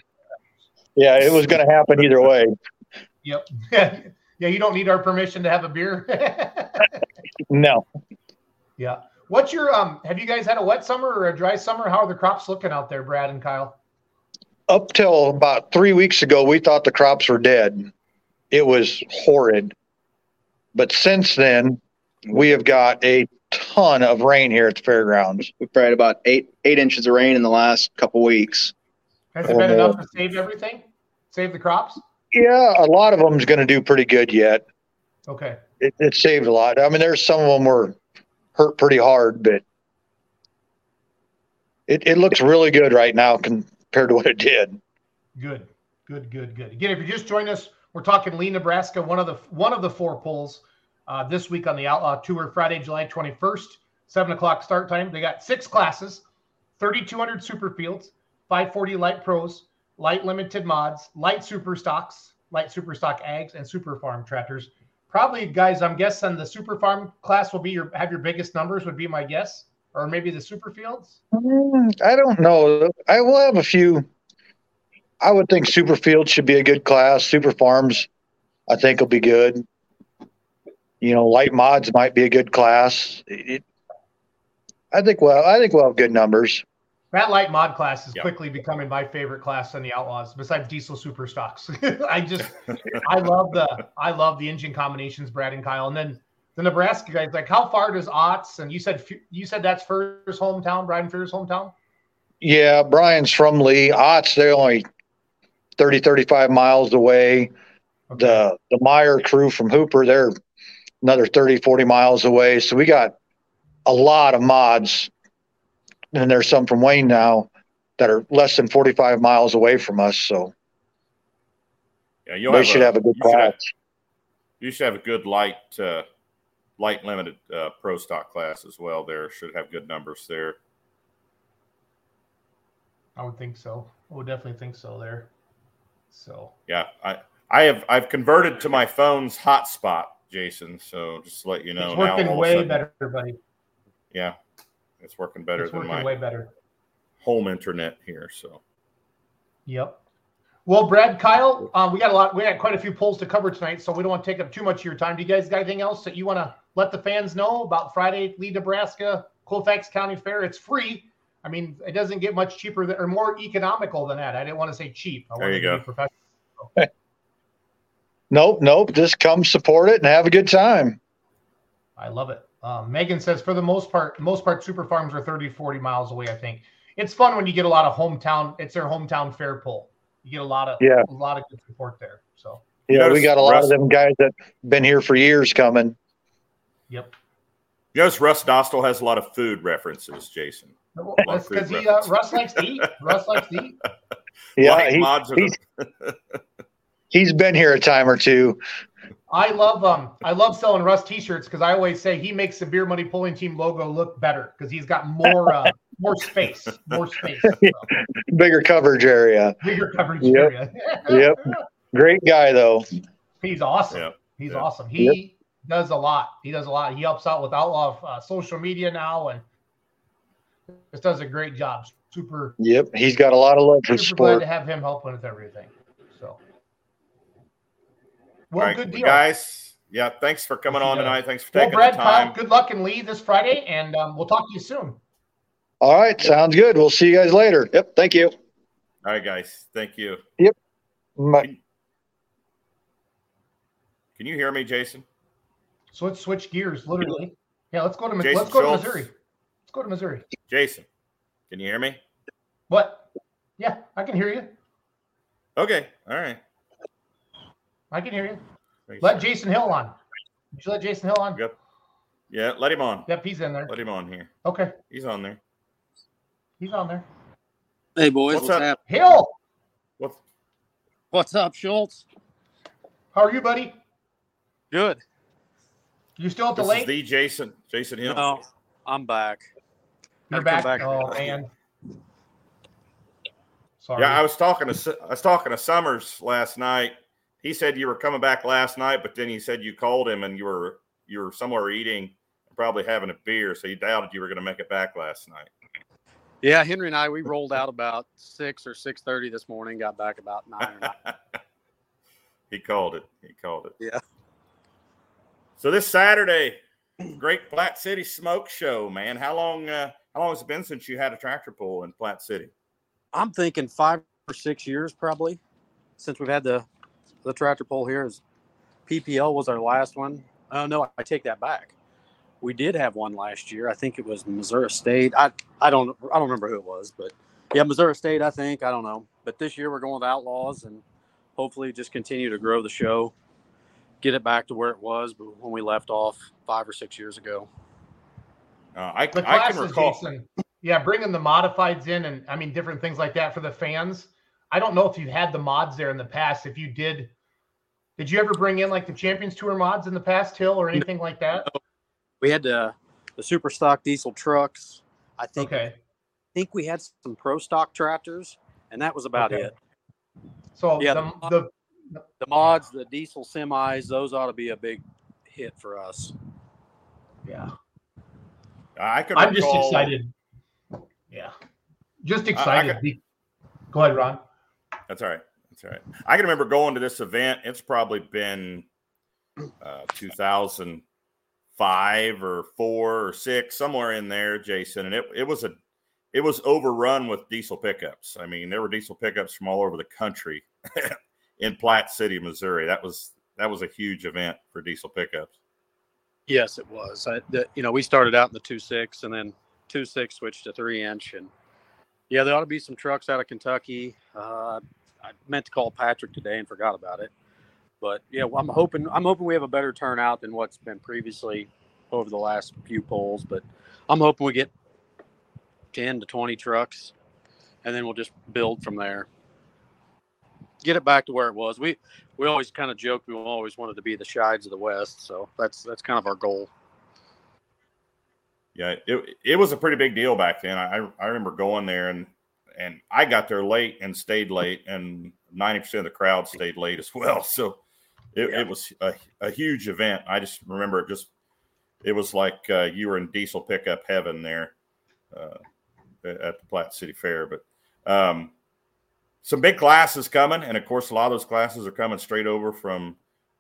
Speaker 4: Yeah, it was going to happen either way.
Speaker 2: Yep. yeah, you don't need our permission to have a beer.
Speaker 4: No,
Speaker 2: yeah. What's your um? Have you guys had a wet summer or a dry summer? How are the crops looking out there, Brad and Kyle?
Speaker 4: up till about three weeks ago, we thought the crops were dead. It was horrid. But since then, we have got a ton of rain here at the fairgrounds.
Speaker 5: We've probably had about eight eight inches of rain in the last couple weeks.
Speaker 2: Has it
Speaker 4: Or
Speaker 2: been enough to save everything? Save the crops?
Speaker 4: Yeah, a lot of them's going to do pretty good yet.
Speaker 2: Okay.
Speaker 4: It, it saved a lot. I mean, there's some of them were hurt pretty hard, but it, it looks really good right now compared to what it did.
Speaker 2: Good, good, good, good. Again, if you're just joining us, we're talking Leigh, Nebraska, one of the one of the four polls uh, this week on the Outlaw Tour, Friday, July 21st, seven o'clock start time. They got six classes, 3,200 super fields, 540 light pros, light limited mods, light super stocks, light super stock ags, and super farm tractors. Probably, guys, I'm guessing the super farm class will be your have your biggest numbers would be my guess, or maybe the super fields.
Speaker 4: Mm, I don't know. I will have a few. I would think super fields should be a good class. Super Farms, I think, will be good. You know, light mods might be a good class. It, I think. Well, I think we'll have good numbers.
Speaker 2: That light mod class is
Speaker 3: Yep.
Speaker 2: quickly becoming my favorite class on the Outlaws, besides diesel super stocks. I just, I love the, I love the engine combinations, Brad and Kyle, and then the Nebraska guys. Like, how far does Otts? And you said, you said that's Furr's hometown, Brian Furr's hometown.
Speaker 4: Yeah, Brian's from Leigh. Otts, they're only 30, 35 miles away. The the Meyer crew from Hooper, they're another 30, 40 miles away. So we got a lot of mods and there's some from Wayne now that are less than 45 miles away from us. So
Speaker 3: Yeah, you'll
Speaker 4: they should
Speaker 3: a,
Speaker 4: have a good
Speaker 3: you should
Speaker 4: class.
Speaker 3: have, you should have a good light uh, light limited uh, pro stock class as well. There should have good numbers there.
Speaker 2: I would think so. I would definitely think so there. So
Speaker 3: Yeah, I I have I've converted to my phone's hotspot, Jason. So just to let you know
Speaker 2: it's working
Speaker 3: all
Speaker 2: way
Speaker 3: sudden-
Speaker 2: better, buddy.
Speaker 3: Yeah, it's working better
Speaker 2: it's
Speaker 3: than
Speaker 2: working
Speaker 3: my
Speaker 2: way better.
Speaker 3: home internet here. So
Speaker 2: Yep. Well, Brad, Kyle, uh, we got a lot. We got quite a few polls to cover tonight, so we don't want to take up too much of your time. Do you guys got anything else that you want to let the fans know about Friday, Leigh, Nebraska, Colfax County Fair? It's free. I mean, it doesn't get much cheaper than, or more economical than that. I didn't want to say cheap. I
Speaker 3: There you go.
Speaker 2: be professional.
Speaker 4: Nope, nope. Just come support it and have a good time.
Speaker 2: I love it. Um, Megan says, for the most part, most part, super farms are 30, 40 miles away. I think it's fun when you get a lot of hometown. It's their hometown fair pull. You get a lot of
Speaker 4: Yeah.
Speaker 2: a lot of good support there. So,
Speaker 4: Yeah, we got a lot
Speaker 3: Russ-
Speaker 4: of them guys that been here for years coming.
Speaker 2: yep.
Speaker 3: you notice Russ Dostal has a lot of food references, Jason.
Speaker 2: That's because he uh, Russ likes to eat. Russ likes to eat.
Speaker 4: Yeah, he,
Speaker 3: mods are the-
Speaker 4: he's, he's been here a time or two.
Speaker 2: I love um I love selling Russ t-shirts because I always say he makes the beer money pulling team logo look better because he's got more uh, more space, more space, so,
Speaker 4: Bigger coverage area.
Speaker 2: bigger coverage
Speaker 4: Yep.
Speaker 2: area.
Speaker 4: Yep. Great guy though.
Speaker 2: He's awesome.
Speaker 3: Yeah.
Speaker 2: He's
Speaker 3: Yeah.
Speaker 2: awesome. He does a lot. He does a lot. He helps out with Outlaw uh, social media now and just does a great job. Super,
Speaker 4: Yep. He's got a lot of love for
Speaker 2: super glad to have him helping with everything. So,
Speaker 3: All
Speaker 2: well,
Speaker 3: right,
Speaker 2: good deal.
Speaker 3: guys. Yeah, thanks for coming on tonight. Thanks for
Speaker 2: Well,
Speaker 3: taking
Speaker 2: Brad,
Speaker 3: the time.
Speaker 2: Kyle, good luck in Leigh this Friday, and um, we'll talk to you soon.
Speaker 4: All right. Sounds good. We'll see you guys later.
Speaker 5: Yep. Thank you.
Speaker 3: All right, guys. Thank you. Yep.
Speaker 4: Bye.
Speaker 3: Can you hear me, Jason?
Speaker 2: So let's switch gears, literally. Yeah, let's go to
Speaker 3: Jason
Speaker 2: let's go
Speaker 3: Schultz.
Speaker 2: to Missouri. Let's go to Missouri.
Speaker 3: Jason, can you hear me?
Speaker 2: What? Yeah, I can hear you.
Speaker 3: Okay. All right.
Speaker 2: I can hear you.
Speaker 3: Make
Speaker 2: Let. Jason Hill on. Did you let Jason Hill on?
Speaker 3: Yep. Yeah, let him on.
Speaker 2: Yep, he's in there.
Speaker 3: Let him on here.
Speaker 2: Okay,
Speaker 3: He's on there.
Speaker 2: he's on there.
Speaker 6: Hey boys,
Speaker 3: What's
Speaker 6: what's,
Speaker 3: up?
Speaker 6: hap-
Speaker 2: Hill,
Speaker 3: What's
Speaker 6: What's up, Schultz?
Speaker 2: how are you, buddy?
Speaker 6: Good.
Speaker 2: You still at the
Speaker 3: this
Speaker 2: lake?
Speaker 3: is the Jason Jason Hill.
Speaker 6: No, I'm back.
Speaker 2: You're
Speaker 6: Gotta
Speaker 2: back. Oh man. Sorry.
Speaker 3: Yeah, I was talking to I was talking to Summers last night. He said you were coming back last night, but then he said you called him and you were you were somewhere eating and probably having a beer, so he doubted you were going to make it back last night.
Speaker 6: Yeah, Henry and I we rolled out about six or six thirty this morning. Got back about nine. Or nine.
Speaker 3: he called it. He called it.
Speaker 6: Yeah.
Speaker 3: So this Saturday, Great Platte City Smoke Show, man. How long? Uh, how long has it been since you had a tractor pull in Platte City?
Speaker 6: I'm thinking five or six years probably since we've had the the tractor pull here. Is PPL was our last one. Oh no, I take that back. We did have one last year. I think it was Missouri State. I I don't I don't remember who it was, but yeah, Missouri State. I think I don't know. But this year we're going with Outlaws and hopefully just continue to grow the show, get it back to where it was when we left off five or six years ago.
Speaker 3: Uh, I,
Speaker 2: the
Speaker 3: I can recall.
Speaker 2: Jason. Yeah, bringing the modifieds in and I mean different things like that for the fans. I don't know if you've had the mods there in the past. If you did, did you ever bring in like the Champions Tour mods in the past, Hill, or anything like that?
Speaker 6: We had the the super stock diesel trucks. I think
Speaker 2: Okay.
Speaker 6: think we had some pro stock tractors, and that was about
Speaker 2: Okay.
Speaker 6: it.
Speaker 2: So
Speaker 6: Yeah,
Speaker 2: the,
Speaker 6: the-
Speaker 2: the
Speaker 6: The mods, the diesel semis, those ought to be a big hit for us.
Speaker 2: yeah.
Speaker 3: I could.
Speaker 2: I'm just excited. Yeah. Just
Speaker 3: I
Speaker 2: excited.
Speaker 3: got-
Speaker 2: Be- Go ahead, Ron.
Speaker 3: That's all right. That's all right. I can remember going to this event. It's probably been uh, 2005 or four or six, somewhere in there, Jason. And it, it was a it was overrun with diesel pickups. I mean, there were diesel pickups from all over the country in Platte City, Missouri. That was that was a huge event for diesel pickups.
Speaker 6: Yes, it was. I, the, you know, we started out in the two six, and then two six switched to three inch, and yeah, there ought to be some trucks out of Kentucky. Uh, I meant to call Patrick today and forgot about it, but yeah, I'm hoping I'm hoping we have a better turnout than what's been previously over the last few polls. But I'm hoping we get 10 to 20 trucks, and then we'll just build from there. Get it back to where it was. We we always kind of joked we always wanted to be the Scheids of the West, so that's that's kind of our goal.
Speaker 3: Yeah, it it was a pretty big deal back then. I I remember going there and and I got there late and stayed late, and ninety percent of the crowd stayed late as well. So it,
Speaker 6: Yeah.
Speaker 3: it was a, a huge event. I just remember it just it was like uh, you were in diesel pickup heaven there uh, at the Platte City Fair. But um, some big classes coming, and of course, a lot of those classes are coming straight over from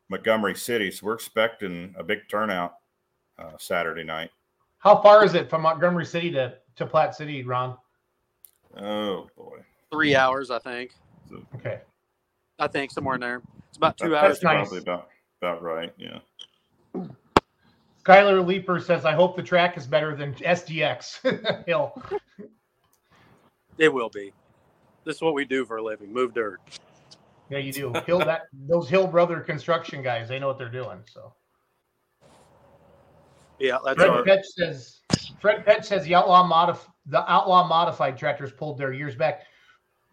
Speaker 3: Montgomery City. So we're expecting a big turnout uh, Saturday night.
Speaker 2: How far is it from Montgomery City to, to Platte City, Ron?
Speaker 3: Oh boy.
Speaker 6: Three hours, I think.
Speaker 2: Okay.
Speaker 6: I think somewhere in there. It's about two
Speaker 3: That-
Speaker 6: hours.
Speaker 3: That's
Speaker 2: nice.
Speaker 3: probably about about right. Yeah.
Speaker 2: Skylar Leaper says, I hope the track is better than SDX Hill.
Speaker 6: It will be. This is what we do for a living: move dirt.
Speaker 2: Yeah, you do. Hill that those Hill Brother construction guys, they know what they're doing. So
Speaker 6: Yeah, that's
Speaker 2: Fred
Speaker 6: our.
Speaker 2: Petch says Fred Petch says the outlaw modif the outlaw modified tractors pulled their years back.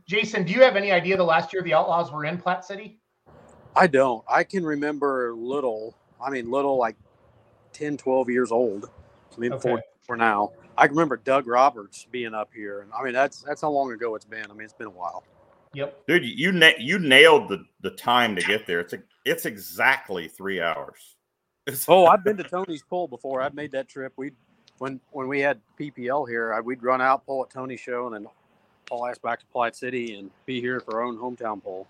Speaker 2: Jason, do you have any idea the last year the outlaws were in Platte City?
Speaker 6: I don't. I can remember little. I mean, little like 10, 12 years old. I mean,
Speaker 2: Okay.
Speaker 6: for for now. I can remember Doug Roberts being up here, and I mean that's that's how long ago it's been. I mean, it's been a while.
Speaker 2: Yep.
Speaker 3: Dude, you you, na- you nailed the, the time to get there. It's a, it's exactly three hours. It's-
Speaker 6: Oh, I've been to Tony's pull before. I've made that trip. We when when we had PPL here, I, we'd run out pull at Tony's show, and then haul ass back to Platte City and be here for our own hometown pull.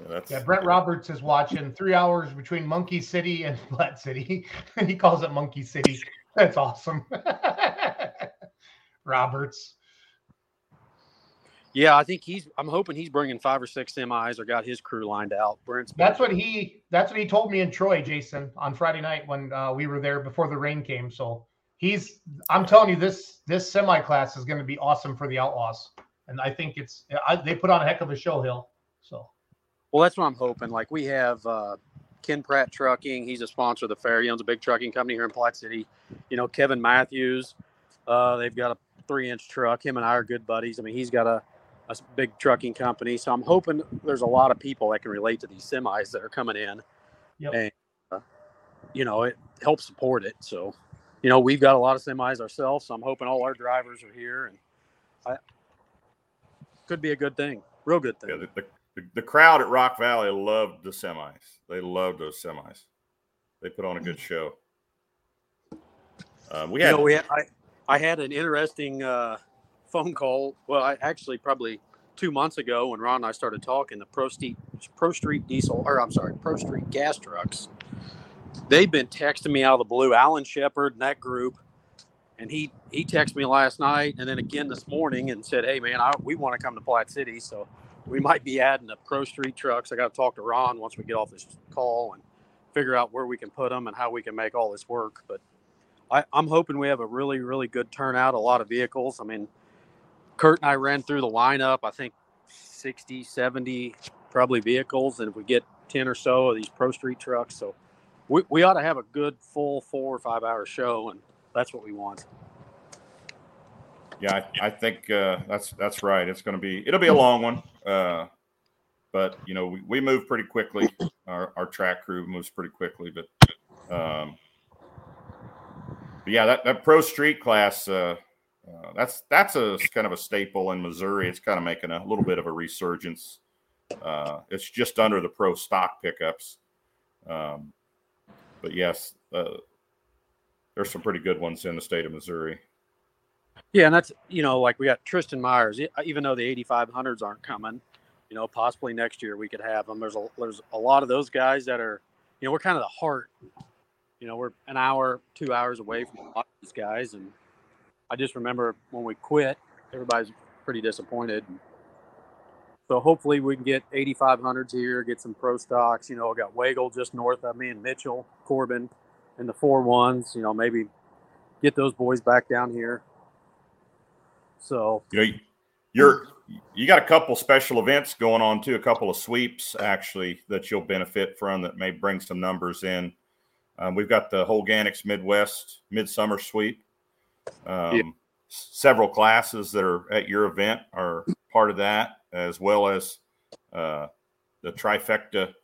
Speaker 3: yeah, that's,
Speaker 2: Yeah, Brett Roberts is watching three hours between Monkey City and Platte City. he calls it Monkey City. That's awesome. Roberts.
Speaker 6: Yeah, I think he's. I'm hoping he's bringing five or six semis or got his crew lined out. Brent's.
Speaker 2: That's what he. That's what he told me in Troy, Jason, on Friday night when uh, we were there before the rain came. So he's. I'm telling you, this this semi class is going to be awesome for the Outlaws, and I think it's. I, they put on a heck of a show, Hill. So
Speaker 6: Well, that's what I'm hoping. Like we have uh, Ken Pratt Trucking. He's a sponsor of the fair. He owns a big trucking company here in Platte City. You know, Kevin Matthews. Uh, they've got a three-inch truck. Him and I are good buddies. I mean, he's got a, a s- big trucking company. So I'm hoping there's a lot of people that can relate to these semis that are coming in.
Speaker 2: Yep.
Speaker 6: And uh, you know, it helps support it. So, you know, we've got a lot of semis ourselves. So I'm hoping all our drivers are here, and I could be a good thing. Real good thing.
Speaker 3: yeah, the, the, the crowd at Rock Valley loved the semis. They loved those semis. They put on a good show. Um, we
Speaker 6: you
Speaker 3: had
Speaker 6: know, we had, I, I had an interesting uh, phone call. Well, I actually probably two months ago when Ron and I started talking. The Pro Street Pro Street Diesel, or I'm sorry, Pro Street gas trucks. They've been texting me out of the blue. Alan Shepard and that group, and he he texted me last night and then again this morning and said, "Hey man, I, we want to come to Platte City, so we might be adding the Pro Street trucks. I got to talk to Ron once we get off this call and figure out where we can put them and how we can make all this work." But I, I'm hoping we have a really, really good turnout, a lot of vehicles. I mean, Kurt and I ran through the lineup, I think 60, 70 probably vehicles. And if we get 10 or so of these Pro Street trucks, so we, we ought to have a good full four or five hour show. And that's what we want.
Speaker 3: Yeah, I, I think uh, that's that's right. It's going to be it'll be a long one, uh, but you know we, we move pretty quickly. Our, our track crew moves pretty quickly, but, um, but yeah, that, that pro street class uh, uh, that's that's a kind of a staple in Missouri. It's kind of making a little bit of a resurgence. Uh, it's just under the pro stock pickups, um, but yes, uh, there's some pretty good ones in the state of Missouri.
Speaker 6: Yeah. And that's, you know, like we got Tristan Myers, E- even though the 8500s aren't coming, you know, possibly next year we could have them. There's a, there's a lot of those guys that are, you know, we're kind of the heart you know, we're an hour, two hours away from a lot of these guys. And I just remember when we quit, everybody's pretty disappointed. So hopefully we can get 8500s here, get some pro stocks. You know, I got Wagle just north of me and Mitchell, Corbin, and the four ones. You know, maybe get those boys back down here. So
Speaker 3: you know you're you got a couple special events going on too a couple of sweeps actually that you'll benefit from that may bring some numbers in um, we've got the Holganix Midwest Midsummer Sweep. Um,
Speaker 6: Yeah.
Speaker 3: several classes that are at your event are part of that, as well as uh, the trifecta.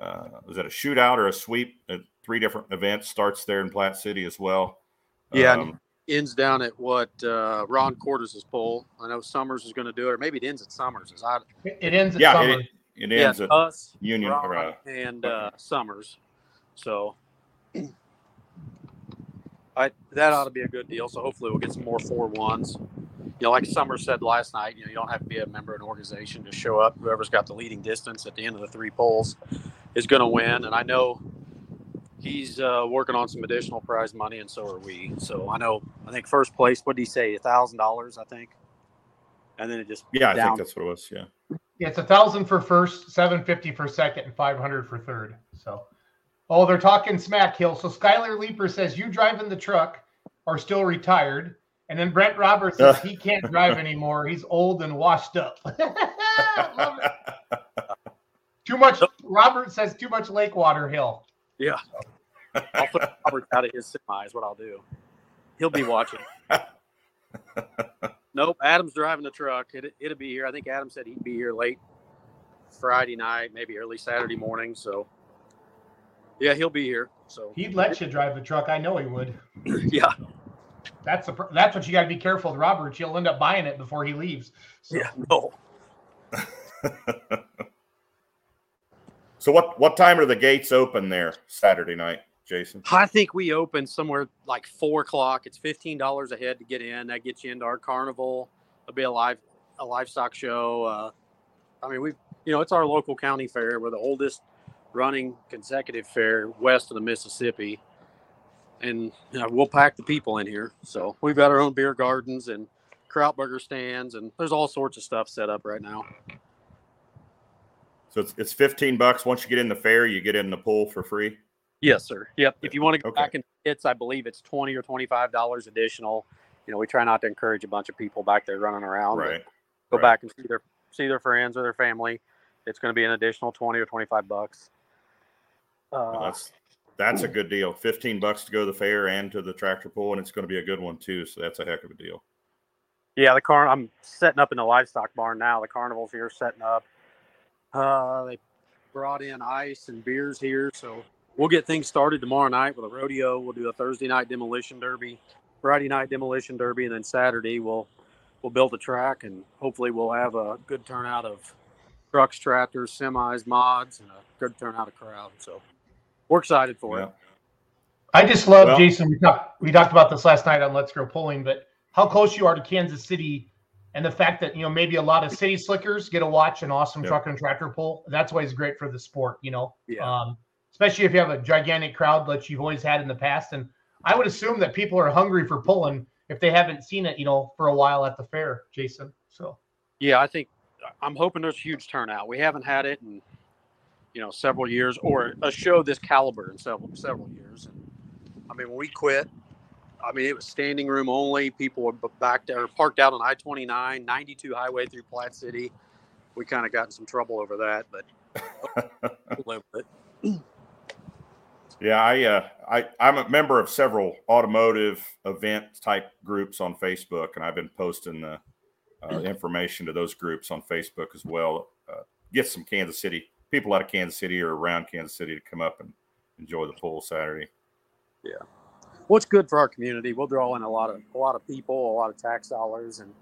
Speaker 3: Uh, is that a shootout or a sweep? At three different events starts there in Platte City as well.
Speaker 6: Yeah,
Speaker 3: Um,
Speaker 6: ends down at what uh, Ron Cordes' pole. I know Summers is going to do it, or maybe it ends at Summers. Is I
Speaker 2: It, it ends at
Speaker 3: yeah,
Speaker 2: summer.
Speaker 3: it, it
Speaker 6: yeah,
Speaker 3: ends at
Speaker 6: us,
Speaker 3: Union.
Speaker 6: Ron,
Speaker 3: or, uh,
Speaker 6: and uh, Summers. So I that ought to be a good deal. So hopefully we'll get some more four ones. You know, like Summers said last night, you know, you don't have to be a member of an organization to show up. Whoever's got the leading distance at the end of the three polls is going to win. And I know he's uh, working on some additional prize money, and so are we. So I know, I think first place, what did he say? A thousand dollars, I think. And then it just
Speaker 3: yeah, I
Speaker 6: down.
Speaker 3: think that's what it was. Yeah.
Speaker 2: Yeah, it's a thousand for first, seven fifty for second, and five hundred for third. So, oh, they're talking smack hill. So Skylar Leaper says you driving the truck are still retired, and then Brent Roberts says he can't drive anymore. He's old and washed up. Love it. Too much. Robert says too much lake water hill. Yeah.
Speaker 6: I'll put Robert out of his semi is what I'll do. He'll be watching. nope, Adam's driving the truck. It, it'll be here. I think Adam said he'd be here late Friday night, maybe early Saturday morning. So, yeah, he'll be here. So,
Speaker 2: He'd let you drive the truck. I know he would.
Speaker 6: yeah,
Speaker 2: That's the. That's what you got to be careful with Robert. You'll end up buying it before he leaves. So,
Speaker 6: yeah, no.
Speaker 3: So what what time are the gates open there Saturday night, Jason?
Speaker 6: I think we open somewhere like four o'clock. It's fifteen dollars a head to get in. That gets you into our carnival. It'll be a live a livestock show. Uh, I mean, we you know it's our local county fair. We're the oldest running consecutive fair west of the Mississippi, and you know, we'll pack the people in here. So we've got our own beer gardens and Krautburger stands, and there's all sorts of stuff set up right now.
Speaker 3: So it's, it's 15 bucks. Once you get in the fair, you get in the pool for free.
Speaker 6: Yes, sir. Yep. If you want to go
Speaker 3: Okay.
Speaker 6: back in it's, I believe it's twenty or twenty five dollars additional. You know, we try not to encourage a bunch of people back there running around.
Speaker 3: Right.
Speaker 6: Go
Speaker 3: right.
Speaker 6: back and see their see their friends or their family. It's going to be an additional twenty or twenty five bucks.
Speaker 3: Well,
Speaker 6: Uh,
Speaker 3: that's that's a good deal. 15 bucks to go to the fair and to the tractor pull, and it's going to be a good one too. So that's a heck of a deal.
Speaker 6: yeah, the car. I'm setting up in the livestock barn now. The carnival's here setting up. Uh, they brought in ice and beers here, so we'll get things started tomorrow night with a rodeo. We'll do a Thursday night demolition derby, Friday night demolition derby, and then Saturday we'll we'll build a track and hopefully we'll have a good turnout of trucks, tractors, semis, mods, and a good turnout of crowd. So we're excited for
Speaker 3: Yeah.
Speaker 6: it.
Speaker 2: I just love
Speaker 3: Well-
Speaker 2: Jason. We talked we talked about this last night on Let's Go Pulling, but how close you are to Kansas City, and the fact that you know maybe a lot of city slickers get to watch an awesome
Speaker 3: Yeah.
Speaker 2: truck and tractor pull. That's why it's great for the sport. You know,
Speaker 6: Yeah.
Speaker 2: um, especially if you have a gigantic crowd that you've always had in the past. And I would assume that people are hungry for pulling if they haven't seen it, you know, for a while at the fair, Jason. So
Speaker 6: Yeah, I think I'm hoping there's a huge turnout. We haven't had it in you know several years, or a show this caliber in several several years. And I mean, when we quit, I mean it was standing room only. People were back there, parked out on I-29, 92 highway through Platte City. We kind of got in some trouble over that, but we'll live with it.
Speaker 3: Yeah, I, uh, I, I'm a member of several automotive event type groups on Facebook, and I've been posting the uh, information to those groups on Facebook as well. Uh, get some Kansas City people out of Kansas City or around Kansas City to come up and enjoy the pool Saturday. Yeah.
Speaker 6: What's good for our community? We'll draw in a lot of a lot of people, a lot of tax dollars, and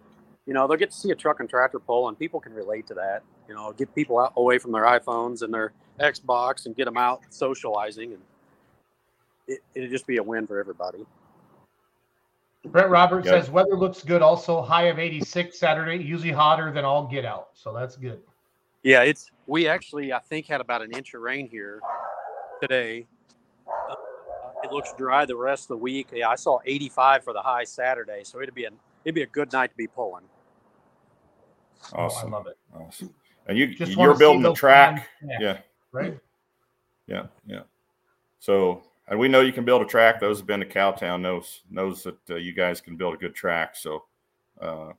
Speaker 6: you know they'll get to see a truck and tractor pull, and people can relate to that. You know, get people out away from their iPhones and their Xbox, and get them out socializing, and it, it'd just be a win for everybody.
Speaker 2: Brett Roberts
Speaker 3: Yeah.
Speaker 2: says weather looks good. Also high of 86 Saturday, usually hotter than all get out. So that's good.
Speaker 6: Yeah, it's we actually I think had about an inch of rain here today. Uh, it looks dry the rest of the week. Yeah, I saw 85 for the high Saturday, so it'd be a it'd be a good night to be pulling.
Speaker 3: Awesome.
Speaker 2: Oh, I love it.
Speaker 3: Awesome. And you
Speaker 2: Just
Speaker 3: you're building the track.
Speaker 2: Yeah.
Speaker 3: Yeah.
Speaker 2: Right.
Speaker 3: Yeah, yeah. So, and we know you can build a track. Those have been to Cowtown knows knows that uh, you guys can build a good track. So, uh,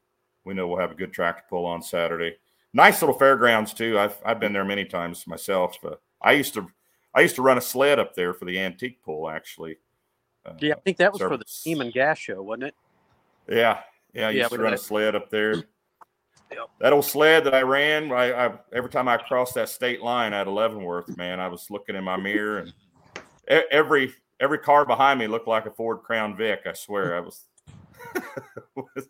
Speaker 3: we know we'll have a good track to pull on Saturday. Nice little fairgrounds too. I've I've been there many times myself. But I used to I used to run a sled up there for the antique pull actually. Uh,
Speaker 6: Yeah, I think that was for the steam and gas show, wasn't it?
Speaker 3: Yeah, yeah. I used
Speaker 6: we
Speaker 3: to run a sled up there.
Speaker 6: Yep.
Speaker 3: That old sled that I ran, I, I every time I crossed that state line at Leavenworth, man, I was looking in my mirror, and every every car behind me looked like a Ford Crown Vic. I swear, I was was,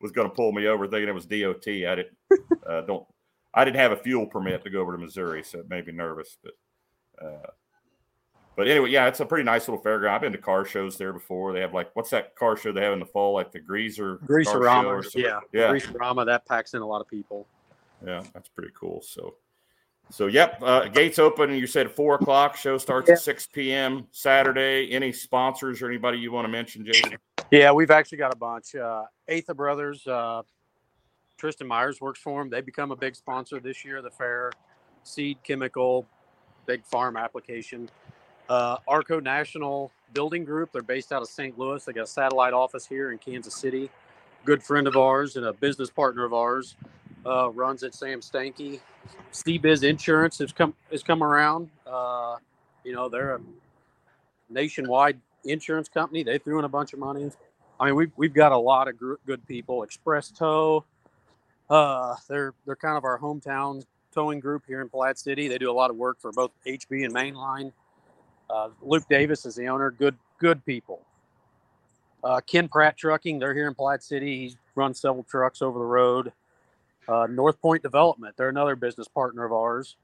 Speaker 3: was going to pull me over, thinking it was DOT. I didn't uh, don't I didn't have a fuel permit to go over to Missouri, so it made me nervous. But uh, but anyway, yeah, it's a pretty nice little fairground. I've been to car shows there before. They have like what's that car show they have in the fall, like the Greaser car show
Speaker 6: Greaserama, yeah,
Speaker 3: yeah,
Speaker 6: Greaserama that packs in a lot of people.
Speaker 3: yeah, that's pretty cool. So, so yep, uh, gates open. You said four o'clock. Show starts
Speaker 6: Yeah.
Speaker 3: at six p.m. Saturday. Any sponsors or anybody you want to mention, Jason?
Speaker 6: Yeah, we've actually got a bunch. Uh, Atha Brothers, uh, Tristan Myers works for them. They become a big sponsor this year the fair. Seed Chemical, big farm application. Uh, Arco National Building Group, they're based out of St. Louis. They got a satellite office here in Kansas City. Good friend of ours and a business partner of ours. Uh, runs at Sam Stanky. CBiz Insurance has come has come around. Uh, you know, they're a nationwide insurance company. They threw in a bunch of money. I mean, we've we've got a lot of gr- good people. Express Tow, uh, they're they're kind of our hometown towing group here in Platte City. They do a lot of work for both HB and Mainline. Uh, Luke Davis is the owner. Good good people. Uh, Ken Pratt Trucking, they're here in Platte City. He runs several trucks over the road. Uh, North Point Development, they're another business partner of ours.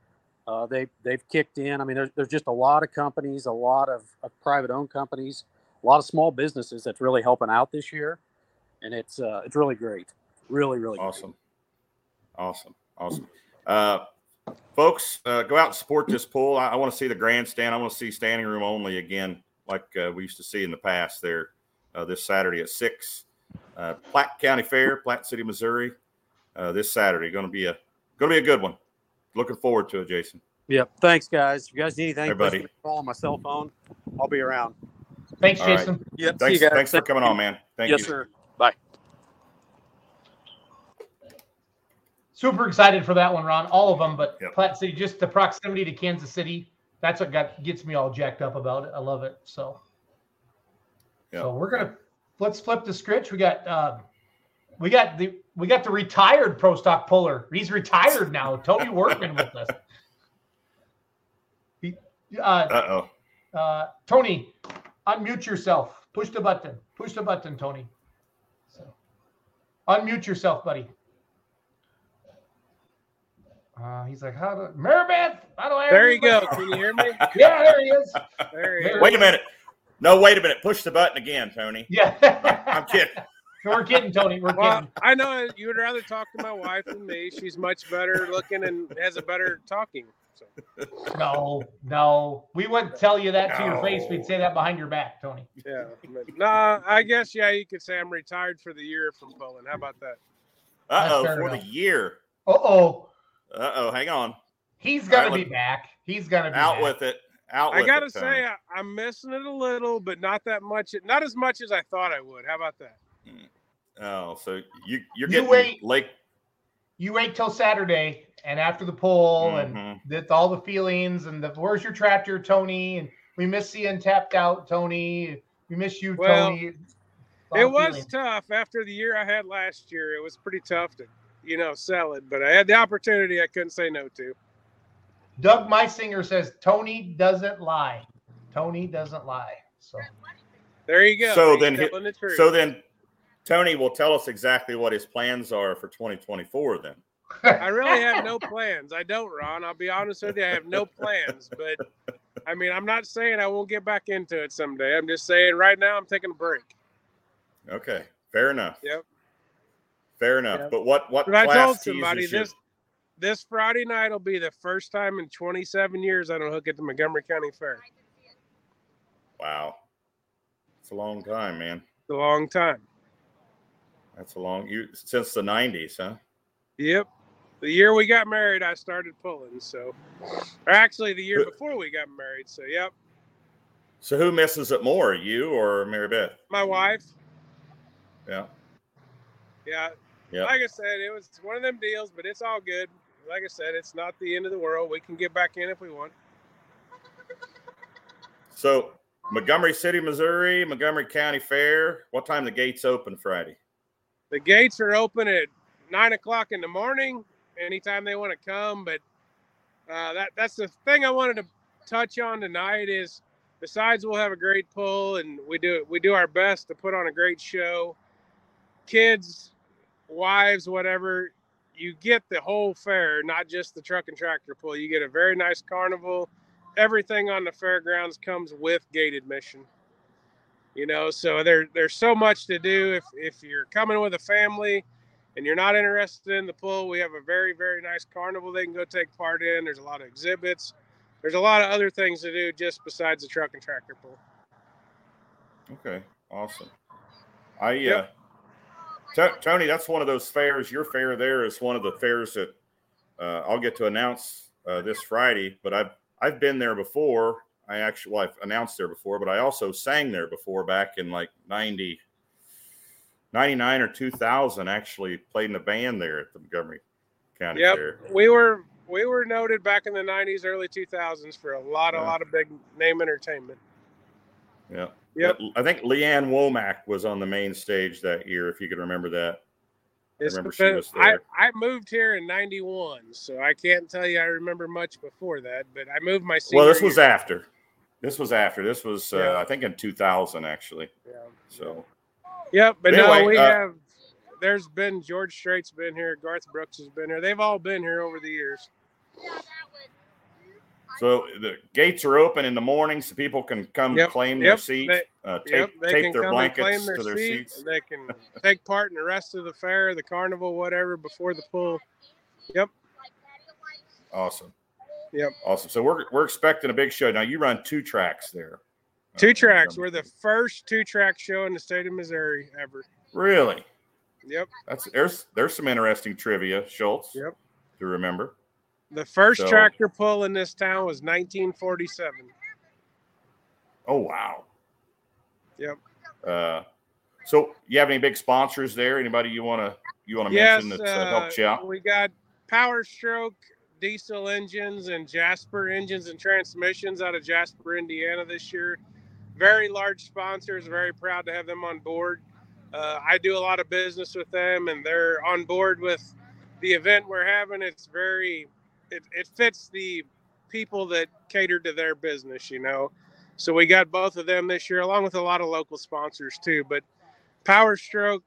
Speaker 6: Uh, they they've kicked in. I mean, there's there's just a lot of companies, a lot of, of private owned companies, a lot of small businesses that's really helping out this year, and it's uh, it's really great, really really great.
Speaker 3: Awesome, awesome, awesome. Uh, folks, uh, go out and support this pool. I, I want to see the grandstand. I want to see standing room only again, like uh, we used to see in the past. There, uh, this Saturday at six, uh, Platte County Fair, Platte City, Missouri. Uh, this Saturday, going to be a going to be a good one. Looking forward to it, Jason.
Speaker 6: Yep. Thanks, guys. If you guys need anything,
Speaker 3: Hey, buddy.
Speaker 6: give me a call on my cell phone. I'll be around.
Speaker 2: Thanks,
Speaker 3: All right.
Speaker 2: Jason.
Speaker 6: Yep.
Speaker 3: Thanks,
Speaker 6: See you guys.
Speaker 3: thanks for coming on, man. Thank
Speaker 6: yes,
Speaker 3: you.
Speaker 6: Yes, sir. Bye.
Speaker 2: Super excited for that one, Ron. All of them, but
Speaker 3: Yep.
Speaker 2: Platte City, just the proximity to Kansas City. That's what got gets me all jacked up about it. I love it. So,
Speaker 3: Yep.
Speaker 2: so we're gonna let's flip the script. We got uh, we got the we got the retired pro stock puller. He's retired now. Tony Workman with us. He, uh,
Speaker 3: oh.
Speaker 2: uh, Tony, unmute yourself. Push the button. Push the button, Tony. So, unmute yourself, buddy. Uh, he's like, how do Maribeth? How do I?
Speaker 7: There you go. Can you hear me?
Speaker 2: Yeah, there he is.
Speaker 7: There you
Speaker 2: There-
Speaker 7: go.
Speaker 3: Wait a minute. No, wait a minute. Push the button again, Tony.
Speaker 2: Yeah,
Speaker 3: I'm kidding.
Speaker 2: We're kidding, Tony. We're
Speaker 7: Well,
Speaker 2: kidding.
Speaker 7: I know you would rather talk to my wife than me. She's much better looking and has a better talking. So
Speaker 2: No, no, we wouldn't tell you that to your face. We'd say that behind your back, Tony.
Speaker 7: yeah, but, nah, I guess yeah, you could say I'm retired for the year from pulling. How about that?
Speaker 3: Uh oh, for
Speaker 2: enough.
Speaker 3: the year.
Speaker 2: Uh oh,
Speaker 3: Uh oh, hang on.
Speaker 2: he's gonna
Speaker 3: Right,
Speaker 2: be back. He's gonna be
Speaker 3: Out
Speaker 2: back.
Speaker 3: with it. Out
Speaker 7: I gotta
Speaker 3: it,
Speaker 7: say I, I'm missing it a little, but not that much. Not as much as I thought I would. How about that?
Speaker 3: Oh, so you you're
Speaker 2: You
Speaker 3: getting
Speaker 2: wait.
Speaker 3: Lake.
Speaker 2: You wait till Saturday and after the poll and
Speaker 3: Mhm.
Speaker 2: that's all the feelings and the where's your tractor, Tony? And we miss seeing tapped out, Tony. We miss you,
Speaker 7: Well,
Speaker 2: Tony. All
Speaker 7: It was
Speaker 2: feelings.
Speaker 7: tough after the year I had last year. It was pretty tough to, you know, sell it, but I had the opportunity I couldn't say no to.
Speaker 2: Doug Meisinger says Tony doesn't lie. Tony doesn't lie. So
Speaker 7: There you go.
Speaker 3: So
Speaker 7: He's
Speaker 3: then hi-
Speaker 7: telling the truth.
Speaker 3: So then, Tony will tell us exactly what his plans are for 2024. Then.
Speaker 7: I really have no plans. I don't, Ron. I'll be honest with you. I have no plans. But I mean, I'm not saying I won't get back into it someday. I'm just saying right now I'm taking a break.
Speaker 3: Okay, fair enough.
Speaker 7: Yep.
Speaker 3: Fair enough.
Speaker 7: Yep.
Speaker 3: But what what
Speaker 7: But I told somebody
Speaker 3: is your-
Speaker 7: this this Friday night will be the first time in 27 years I don't hook at the Montgomery County Fair.
Speaker 3: Wow, it's a long time, man.
Speaker 7: It's a long time.
Speaker 3: That's a long you since the 90s, huh?
Speaker 7: Yep. The year we got married, I started pulling. So, or actually, the year before we got married. So, yep.
Speaker 3: So who misses it more, you or Mary Beth?
Speaker 7: My wife.
Speaker 3: Yeah.
Speaker 7: Yeah.
Speaker 3: Yeah.
Speaker 7: Like I said, it was one of them deals, but it's all good. Like I said, it's not the end of the world. We can get back in if we want.
Speaker 3: So Montgomery City, Missouri, Montgomery County Fair. What time the gates open Friday?
Speaker 7: The gates are open at nine o'clock in the morning. Anytime they want to come, but uh, that that's the thing I wanted to touch on tonight is besides we'll have a great pull and we do we do our best to put on a great show. Kids, wives, whatever, you get the whole fair, not just the truck and tractor pull. You get a very nice carnival. Everything on the fairgrounds comes with gate admission. You know, so there there's so much to do. If if you're coming with a family and you're not interested in the pool we have a very very nice carnival they can go take part in. There's a lot of exhibits. There's a lot of other things to do just besides the truck and tractor pool
Speaker 3: Okay, awesome. I uh, T- Tony, that's one of those fairs. Your fair there is one of the fairs that uh, I'll get to announce uh, this Friday. But I've I've been there before. I actually well, I've announced there before, but I also sang there before back in like 90, 99 or 2000. Actually played in a band there at the Montgomery County
Speaker 7: Yep.
Speaker 3: Fair.
Speaker 7: We were we were noted back in the 90s, early 2000s for a lot a lot of big name entertainment.
Speaker 3: Yeah.
Speaker 7: Yep.
Speaker 3: I think Lee Ann Womack was on the main stage that year, if you could remember that.
Speaker 7: It's
Speaker 3: remember she was
Speaker 7: I,
Speaker 3: there.
Speaker 7: I moved here in 91, so I can't tell you I remember much before that, but I moved my
Speaker 3: Well, this was
Speaker 7: year.
Speaker 3: after. This was after. This was, uh,
Speaker 7: Yeah.
Speaker 3: I think, in 2000, actually.
Speaker 7: Yeah.
Speaker 3: So,
Speaker 7: Yep, but
Speaker 3: Anyway,
Speaker 7: no, we
Speaker 3: uh,
Speaker 7: have. There's been George Strait's been here, Garth Brooks has been here. They've all been here over the years.
Speaker 3: so the gates are open in the morning, so people can come
Speaker 7: Yep,
Speaker 3: claim their
Speaker 7: yep,
Speaker 3: seats,
Speaker 7: they-
Speaker 3: uh, tape,
Speaker 7: yep,
Speaker 3: tape their blankets
Speaker 7: their
Speaker 3: to their
Speaker 7: seat.
Speaker 3: seats.
Speaker 7: They can take part in the rest of the fair, the carnival, whatever, before the pull. Yep.
Speaker 3: Awesome.
Speaker 7: Yep.
Speaker 3: Awesome. So we're we're expecting a big show. Now you run two tracks there. uh,
Speaker 7: Two tracks. We're the first two track show in the state of Missouri ever.
Speaker 3: Really?
Speaker 7: Yep.
Speaker 3: That's there's there's some interesting trivia, Schultz.
Speaker 7: Yep.
Speaker 3: To remember.
Speaker 7: The first
Speaker 3: So-
Speaker 7: tractor pull in this town was 1947.
Speaker 3: Oh wow.
Speaker 7: Yep.
Speaker 3: Uh, so you have any big sponsors there? Anybody you want to you want to
Speaker 7: Yes,
Speaker 3: mention that's uh, helped you out?
Speaker 7: we got Power Stroke diesel engines and Jasper engines and transmissions out of Jasper, Indiana this year. Very large sponsors. Very proud to have them on board. Uh, I do a lot of business with them, and they're on board with the event we're having. It's very, it, it fits the people that cater to their business, you know. So we got both of them this year, along with a lot of local sponsors too. But Power Stroke,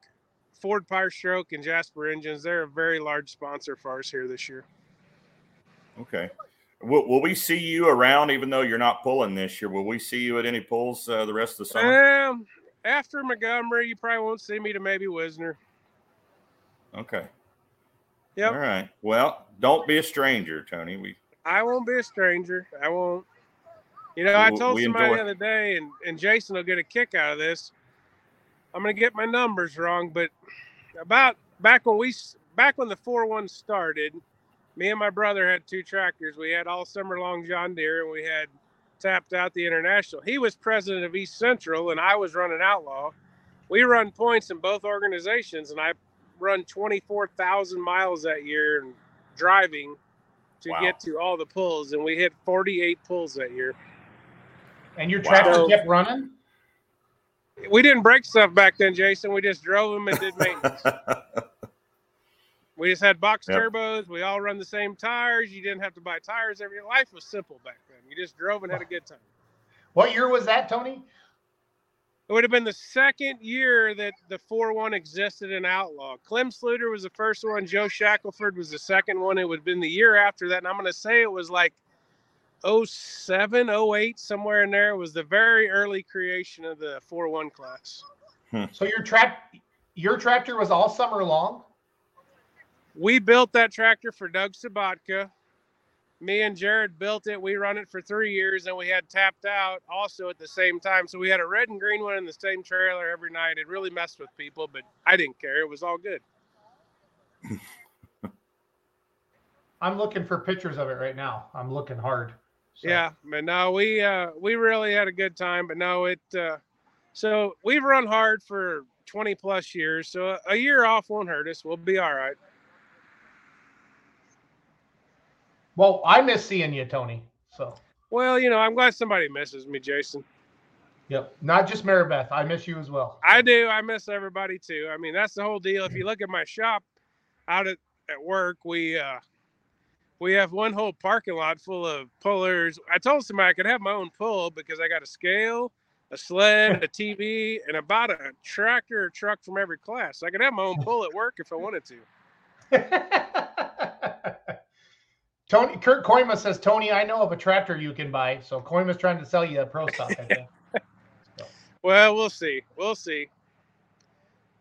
Speaker 7: Ford Power Stroke, and Jasper Engines, they're a very large sponsor for us here this year.
Speaker 3: Okay. Will, will we see you around, even though you're not pulling this year? Will we see you at any pulls uh, the rest of the summer?
Speaker 7: Um, after Montgomery, you probably won't see me to maybe Wisner.
Speaker 3: Okay.
Speaker 7: Yep.
Speaker 3: All right. Well, don't be a stranger, Tony. We
Speaker 7: I won't be a stranger. I won't. You know, I told somebody
Speaker 3: enjoy-
Speaker 7: the other day, and, and Jason will get a kick out of this. I'm going to get my numbers wrong, but about back when we back when the four one started, me and my brother had two tractors. We had all summer long John Deere, and we had tapped out the International. He was president of East Central, and I was running Outlaw. We run points in both organizations, and I run 24,000 miles that year and driving to
Speaker 3: Wow.
Speaker 7: get to all the pulls, and we hit 48 pulls that year.
Speaker 2: And your
Speaker 3: Wow.
Speaker 2: tractor
Speaker 7: So-
Speaker 2: kept running?
Speaker 7: We didn't break stuff back then, Jason. We just drove them and did maintenance. We just had box
Speaker 3: Yep.
Speaker 7: turbos. We all run the same tires. You didn't have to buy tires every. Life was simple back then. You just drove and had a good time.
Speaker 2: What year was that, Tony?
Speaker 7: It would have been the second year that the 4 1 existed in Outlaw. Clem Sluter was the first one. Joe Shackelford was the second one. It would have been the year after that. And I'm going to say it was like 07, 08, somewhere in there. It was the very early creation of the 4 1 class. Hmm.
Speaker 2: So your track, your tractor was all summer long.
Speaker 7: We built that tractor for Doug Sabatka. Me and Jared built it. We run it for three years, and we had tapped out also at the same time. So we had a red and green one in the same trailer every night. It really messed with people, but I didn't care. It was all good.
Speaker 2: I'm looking for pictures of it right now. I'm looking hard. So-
Speaker 7: Yeah, but no, we uh we really had a good time. But no, it uh so we've run hard for 20 plus years. So a year off won't hurt us. We'll be all right.
Speaker 2: Well, I miss seeing you, Tony. So
Speaker 7: Well, you know, I'm glad somebody misses me, Jason.
Speaker 2: Yep. Not just Maribeth. I miss you as well.
Speaker 7: I do. I miss everybody too. I mean, that's the whole deal. If you look at my shop out at, at work, we uh we have one whole parking lot full of pullers. I told somebody I could have my own pull because I got a scale, a sled, a TV, and about a tractor or truck from every class. I could have my own pull at work if I wanted to.
Speaker 2: Tony Kurt Koima says, Tony, I know of a tractor you can buy. So Koima's trying to sell you a pro stock, I think.
Speaker 7: Well, we'll see. We'll see.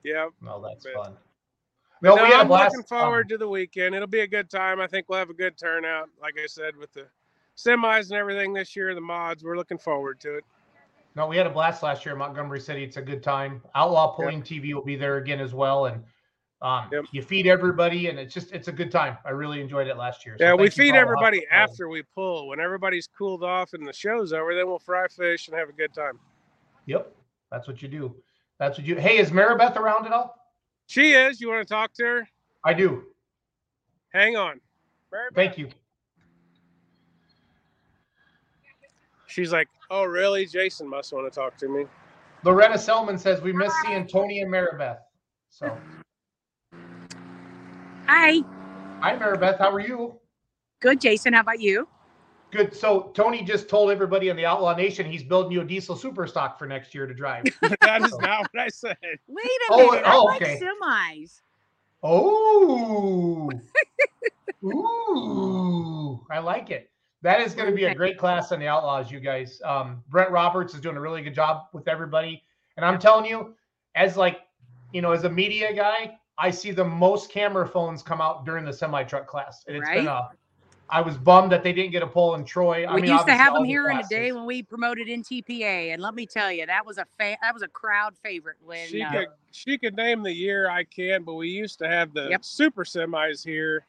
Speaker 7: Yeah.
Speaker 2: Well, that's
Speaker 7: But-
Speaker 2: fun. No,
Speaker 7: No,
Speaker 2: we
Speaker 7: I'm
Speaker 2: blast.
Speaker 7: looking forward to the weekend. It'll be a good time. I think we'll have a good turnout. Like I said, with the semis and everything this year, the mods, we're looking forward to it.
Speaker 2: No, we had a blast last year in Montgomery City. It's a good time. Outlaw Pulling TV will be there again as well, and um,
Speaker 7: Yep.
Speaker 2: you feed everybody, and it's just it's a good time. I really enjoyed it last year. So
Speaker 7: Yeah, we feed
Speaker 2: for all the
Speaker 7: everybody after we pull. When everybody's cooled off and the show's over, then we'll fry fish and have a good time.
Speaker 2: Yep, that's what you do. That's what you. Hey, is Maribeth around at all?
Speaker 7: She is. You want to talk to her?
Speaker 2: I do.
Speaker 7: Hang on. Mary
Speaker 2: Thank you.
Speaker 7: She's like, oh, really? Jason must want to talk to me.
Speaker 2: Loretta Selman says we miss seeing Tony and Maribeth. So,
Speaker 8: Hi.
Speaker 2: hi Maribeth, how are you?
Speaker 8: Good, Jason. How about you?
Speaker 2: Good. So Tony just told everybody in the Outlaw Nation he's building you a diesel super stock for next year to drive.
Speaker 7: that is not what I said.
Speaker 8: Wait a
Speaker 2: Oh,
Speaker 8: minute. I
Speaker 2: oh,
Speaker 8: like
Speaker 2: okay.
Speaker 8: semis.
Speaker 2: Oh, ooh, I like it. That is going to be a great class on the Outlaws, you guys. Um, Brent Roberts is doing a really good job with everybody, and I'm telling you, as like, you know, as a media guy, I see the most camera phones come out during the semi truck class, and it's been a. I was bummed that they didn't get a poll in Troy. I
Speaker 8: we
Speaker 2: mean,
Speaker 8: used to have
Speaker 2: all
Speaker 8: them
Speaker 2: the
Speaker 8: here in a day when we promoted NTPA, and let me tell you, that was a fa- that was a crowd favorite. When
Speaker 7: She
Speaker 8: uh,
Speaker 7: could she could name the year I can, but we used to have the
Speaker 8: Yep.
Speaker 7: super semis here.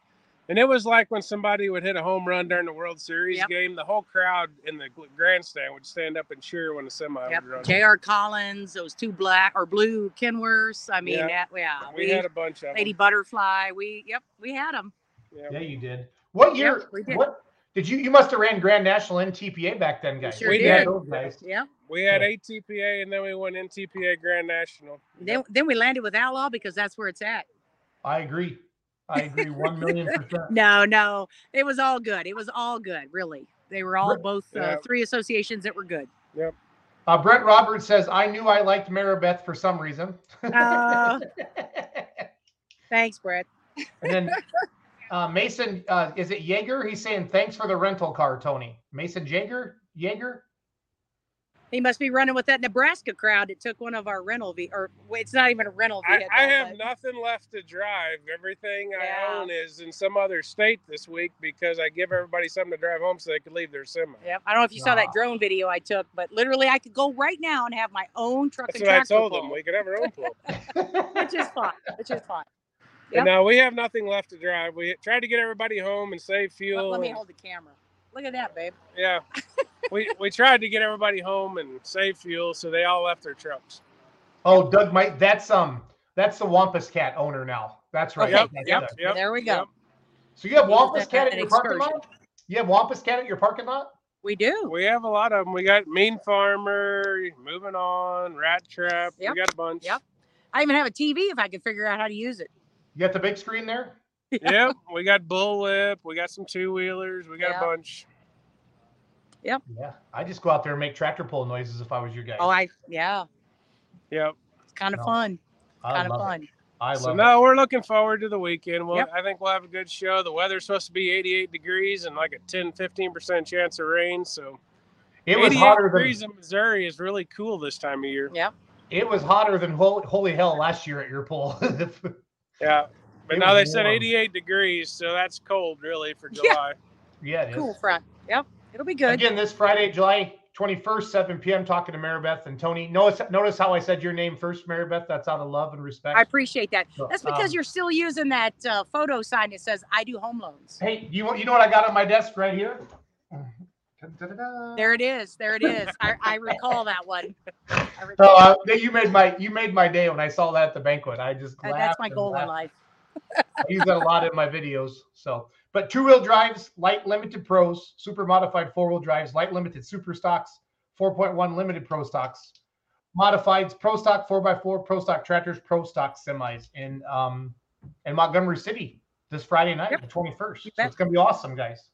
Speaker 7: And it was like when somebody would hit a home run during the World Series
Speaker 8: Yep.
Speaker 7: game, the whole crowd in the grandstand would stand up and cheer when the semi
Speaker 8: Yep.
Speaker 7: would run.
Speaker 8: J.R. Collins, those two black or blue Kenworths. I mean,
Speaker 7: Yeah.
Speaker 8: that, yeah,
Speaker 7: We had a bunch of
Speaker 8: Lady
Speaker 7: them.
Speaker 8: Butterfly. We yep, we had them.
Speaker 7: Yeah.
Speaker 2: Yeah, you did. What year?
Speaker 8: we did.
Speaker 2: What did you? You must have ran Grand National NTPA back then, guys.
Speaker 8: sure
Speaker 7: We did.
Speaker 2: those guys.
Speaker 8: Yep.
Speaker 7: We had
Speaker 2: Yeah.
Speaker 7: ATPA and then we went NTPA Grand National.
Speaker 8: Then then we landed with Outlaw because that's where it's at.
Speaker 2: I agree. I agree. One million percent.
Speaker 8: No, no, it was all good. It was all good, really. They were all
Speaker 2: Re-
Speaker 8: both uh,
Speaker 7: Yeah.
Speaker 8: three associations that were good. Yep.
Speaker 2: Uh, Brent Roberts says, I knew I liked Maribeth for some reason.
Speaker 8: Uh, thanks, Brett.
Speaker 2: and then uh, Mason, uh, is it Jaeger? He's saying, thanks for the rental car, Tony. Mason Jaeger? Jaeger?
Speaker 8: He must be running with that Nebraska crowd that took one of our rental ve- or it's not even a rental
Speaker 7: I,
Speaker 8: vehicle.
Speaker 7: I have
Speaker 8: but-
Speaker 7: nothing left to drive. Everything
Speaker 8: Yeah.
Speaker 7: I own is in some other state this week because I give everybody something to drive home so they could leave their semi.
Speaker 8: Yeah, I don't know if you saw
Speaker 2: Ah.
Speaker 8: that drone video I took, but literally I could go right now and have my own truck
Speaker 7: That's
Speaker 8: and
Speaker 7: what I told
Speaker 8: pull,
Speaker 7: them. We could have our own pull.
Speaker 8: which is fine. Which is fine. Yep.
Speaker 7: And now we have nothing left to drive. We tried to get everybody home and save fuel.
Speaker 8: let me hold the camera. Look at that, babe.
Speaker 7: yeah, we we tried to get everybody home and save fuel, so they all left their trucks.
Speaker 2: oh, Doug Mike, that's um that's the Wampus Cat owner now. That's right.
Speaker 7: Yep,
Speaker 2: That's
Speaker 7: yep, yep.
Speaker 8: there we go.
Speaker 7: yep.
Speaker 2: So you have
Speaker 8: He
Speaker 2: Wampus Cat
Speaker 8: that
Speaker 2: at your parking lot? You have Wampus Cat at your parking lot?
Speaker 8: We do.
Speaker 7: We have a lot of them. We got Mean Farmer, Moving On, Rat Trap.
Speaker 8: Yep,
Speaker 7: We got a bunch.
Speaker 8: yep. I even have a TV if I could figure out how to use it.
Speaker 2: You got the big screen there?
Speaker 7: yep. We got Bullwhip. We got some two wheelers. We got
Speaker 8: Yeah.
Speaker 7: a bunch.
Speaker 2: Yeah. I just go out there and make tractor pull noises if I was your guy.
Speaker 8: Oh, I yeah,
Speaker 7: Yep.
Speaker 8: it's kind of
Speaker 2: No,
Speaker 8: fun.
Speaker 2: I
Speaker 8: Kind of fun.
Speaker 2: I love it.
Speaker 7: So
Speaker 2: love
Speaker 7: no, we're looking forward to the weekend. Well,
Speaker 8: Yep.
Speaker 7: I think we'll have a good show. The weather's supposed to be 88 degrees and like a 10, 15% chance of rain. So
Speaker 2: it. It was
Speaker 7: 88
Speaker 2: hotter than
Speaker 7: degrees in Missouri is really cool this time of year.
Speaker 8: Yep.
Speaker 2: it was hotter than holy, holy hell last year at your pool.
Speaker 7: Yeah. But
Speaker 2: It
Speaker 7: now they
Speaker 2: was
Speaker 7: said 88 degrees, so that's cold really for July.
Speaker 2: yeah, it is.
Speaker 8: Cool front. Yep. It'll be good.
Speaker 2: Again, this Friday, July 21st, 7 p.m., talking to Maribeth and Tony. Notice, notice how I said your name first, Maribeth. That's out of love and respect.
Speaker 8: I appreciate that.
Speaker 2: So,
Speaker 8: That's because
Speaker 2: um,
Speaker 8: you're still using that uh, photo sign that says "I do home loans."
Speaker 2: Hey, you you know what I got on my desk right here? Da-da-da-da.
Speaker 8: There it is. There it is. I, I recall that one. Recall.
Speaker 2: uh, you made my you made my day when I saw that at the banquet. I just laughed
Speaker 8: that's my goal in life.
Speaker 2: I use that a lot in my videos. So, but two wheel drives, light limited pros, super modified four wheel drives, light limited super stocks, 4.1 limited pro stocks, modifieds, pro stock 4x4, pro stock tractors, pro stock semis in um in Montgomery City this Friday night,
Speaker 8: Yep.
Speaker 2: the 21st. So it's gonna be awesome, guys.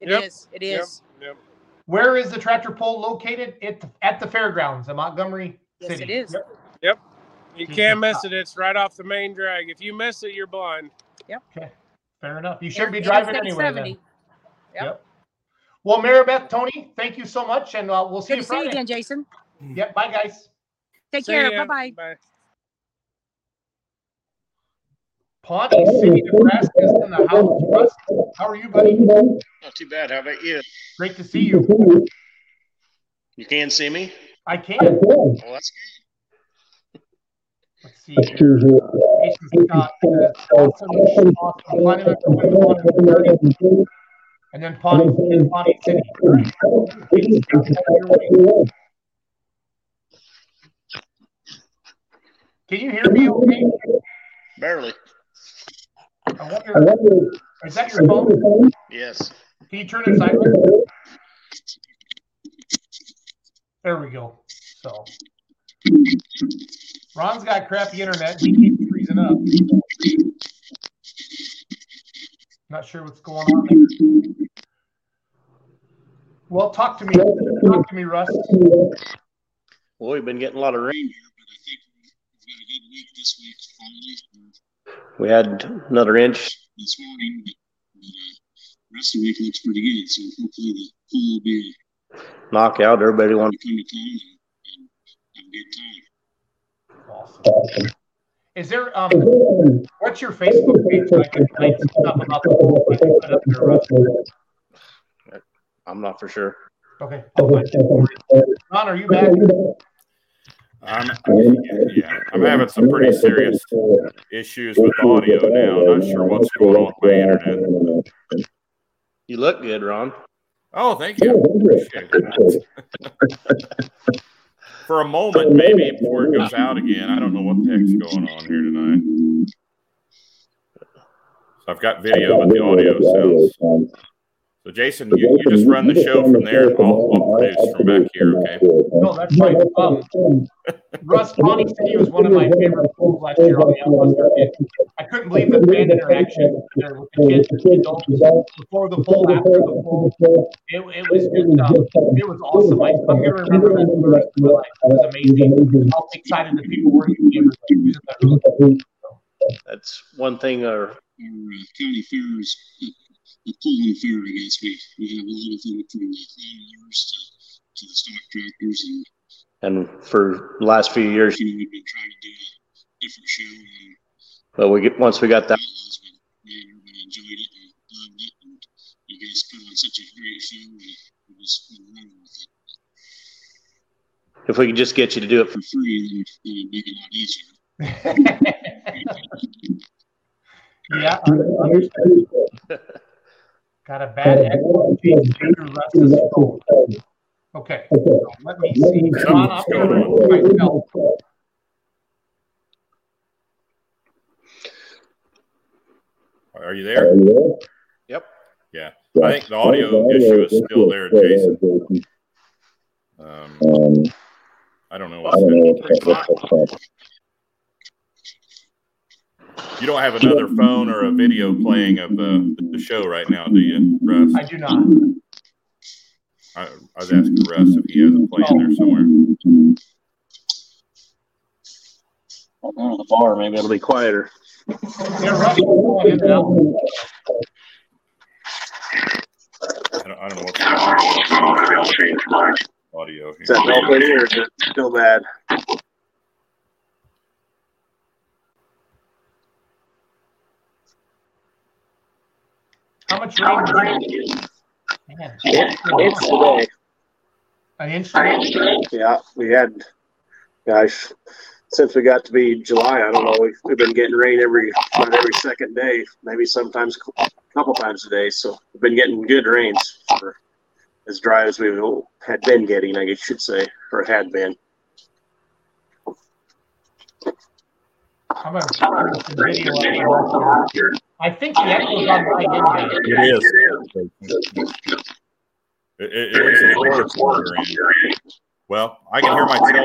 Speaker 8: It
Speaker 7: Yep.
Speaker 8: is. It
Speaker 7: Yep,
Speaker 8: is.
Speaker 7: yep.
Speaker 2: Where is the tractor pull located? It at the fairgrounds in Montgomery
Speaker 8: Yes,
Speaker 2: City.
Speaker 8: it is.
Speaker 2: Yep.
Speaker 7: You can't miss it. It's right off the main drag. If you miss it, you're blind. Yep.
Speaker 2: Okay. Fair enough. You shouldn't be driving
Speaker 8: Interstate
Speaker 2: anyway. Then.
Speaker 8: 70. Yep.
Speaker 2: Well, Maribeth, Tony, thank you so much, and uh, we'll see
Speaker 8: Good
Speaker 2: you
Speaker 8: to see you again, Jason.
Speaker 2: Yep. Bye, guys.
Speaker 8: Take
Speaker 7: See
Speaker 8: care. Bye bye.
Speaker 7: Bye.
Speaker 2: Pawnee City, Nebraska is in the house. Russ, how are you, buddy?
Speaker 9: Not too bad. How about you?
Speaker 2: Great to see you.
Speaker 9: You can see me?
Speaker 2: I can.
Speaker 9: Well, that's good.
Speaker 2: Let's see here. Jason Scott says, awesome, awesome. Planning on going to Pawnee City. And then Pawnee, and Pawnee City. All right. Jason Scott, send your way. Can you hear me okay?
Speaker 9: barely.
Speaker 2: I wonder, is that your phone?
Speaker 9: Yes.
Speaker 2: Can you turn it sideways? There we go. So Ron's got crappy internet. He keeps freezing up. Not sure what's going on there. Well, talk to me. Talk to me, Russ.
Speaker 9: Well, we've been getting a lot of rain here, but I think we've got a good week this week. Finally, we had another inch this morning, but, but uh, rest of the week looks pretty good. So hopefully the pool will be knockout. Everybody wants to come to town and, and have a good time.
Speaker 2: Awesome. Is there um what's your Facebook page so I can find some stuff about the pool I can put up there, Russ?
Speaker 9: I'm not for sure.
Speaker 2: Okay. I'll find it. Ron, are you back?
Speaker 3: I'm, yeah, I'm having some pretty serious issues with audio now. I'm Not sure what's going on with my internet.
Speaker 9: You look good, Ron.
Speaker 3: Oh, thank you. For a moment, maybe before it goes out again, I don't know what the heck's mm-hmm. going on here tonight. I've got video, but the audio sounds. So, Jason, you, you just run the show from there, and I'll, I'll produce from back here, okay?
Speaker 2: No, that's fine. Um, Russ, Pawnee City was one of my favorite pools last year on the Outlaws circuit. I couldn't believe the fan interaction there with the kids and the adults before the pool, after the pool. It, it was just, um, it was awesome. I, I'm gonna remember that for the rest of my life. It was amazing. How excited the people were to be able to.
Speaker 9: That's one thing our, our county fairs, the Pullman Fair, I guess, we, we have a lot of them from the lawnmowers to, to the stock tractors. And, and for the last few years, you know, we've been trying to do a different show. And, but we get, once we got that, man, everybody enjoyed it and loved it. And you guys put on such a great show. We, we just we run with it. If we could just get you to do it for free, then it'd make it a lot easier.
Speaker 2: Yeah, understood. Got a bad echo. Okay, so let me see. Ron, I'm gonna myself.
Speaker 3: Are you there?
Speaker 9: Yep.
Speaker 3: Yeah. I think the audio issue is still there, Jason. Um, I don't know what's happening. You don't have another phone or a video playing of the, the show right now, do you, Russ?
Speaker 2: I do not.
Speaker 3: I, I was asking Russ if he has it playing there somewhere.
Speaker 9: I'll go to the bar. Maybe it'll be quieter.
Speaker 2: Yeah, Russ, you're going in and out.
Speaker 3: I don't, I don't know what's happening. Audio here.
Speaker 9: Is that helping or is it still bad?
Speaker 2: How much rain? did you- Man,
Speaker 9: It's today.
Speaker 2: An inch today?
Speaker 9: Yeah, we had, gosh, since we got to be July, I don't know, we've, we've been getting rain every, about every second day, maybe sometimes a couple times a day. So we've been getting good rains for as dry as we had been getting, I guess you should say, or had been.
Speaker 2: I'm gonna turn this video up here. I think the echo's on my end. guys.
Speaker 3: It is. At, at least it's worse on your. Well, I can hear myself.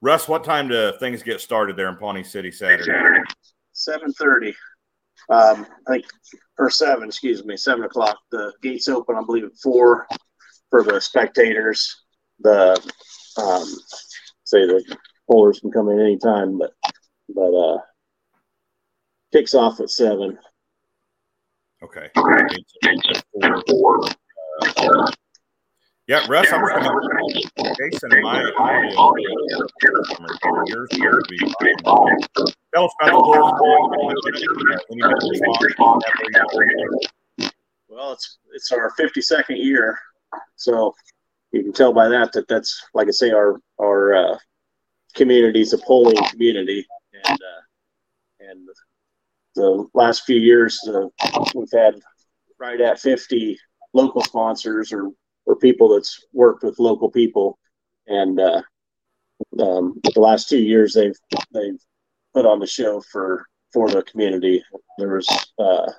Speaker 3: Russ, what time do things get started there in Pawnee City Saturday?
Speaker 9: Seven thirty. Um, I think, or seven, excuse me, seven o'clock. The gates open, I believe, at four for the spectators. The um, say the pullers can come in anytime, but but uh, kicks off at seven.
Speaker 3: Okay. Yeah, Russ, I'm going to Jason and my audio yours here be Tell us about
Speaker 9: the Well, it's it's our 52nd year, so you can tell by that that that's like I say our our uh, community is a polling community, and uh, and the last few years uh, we've had right at 50 local sponsors or or people that's worked with local people. And uh, um, the last two years, they've they've put on the show for for the community. There was uh,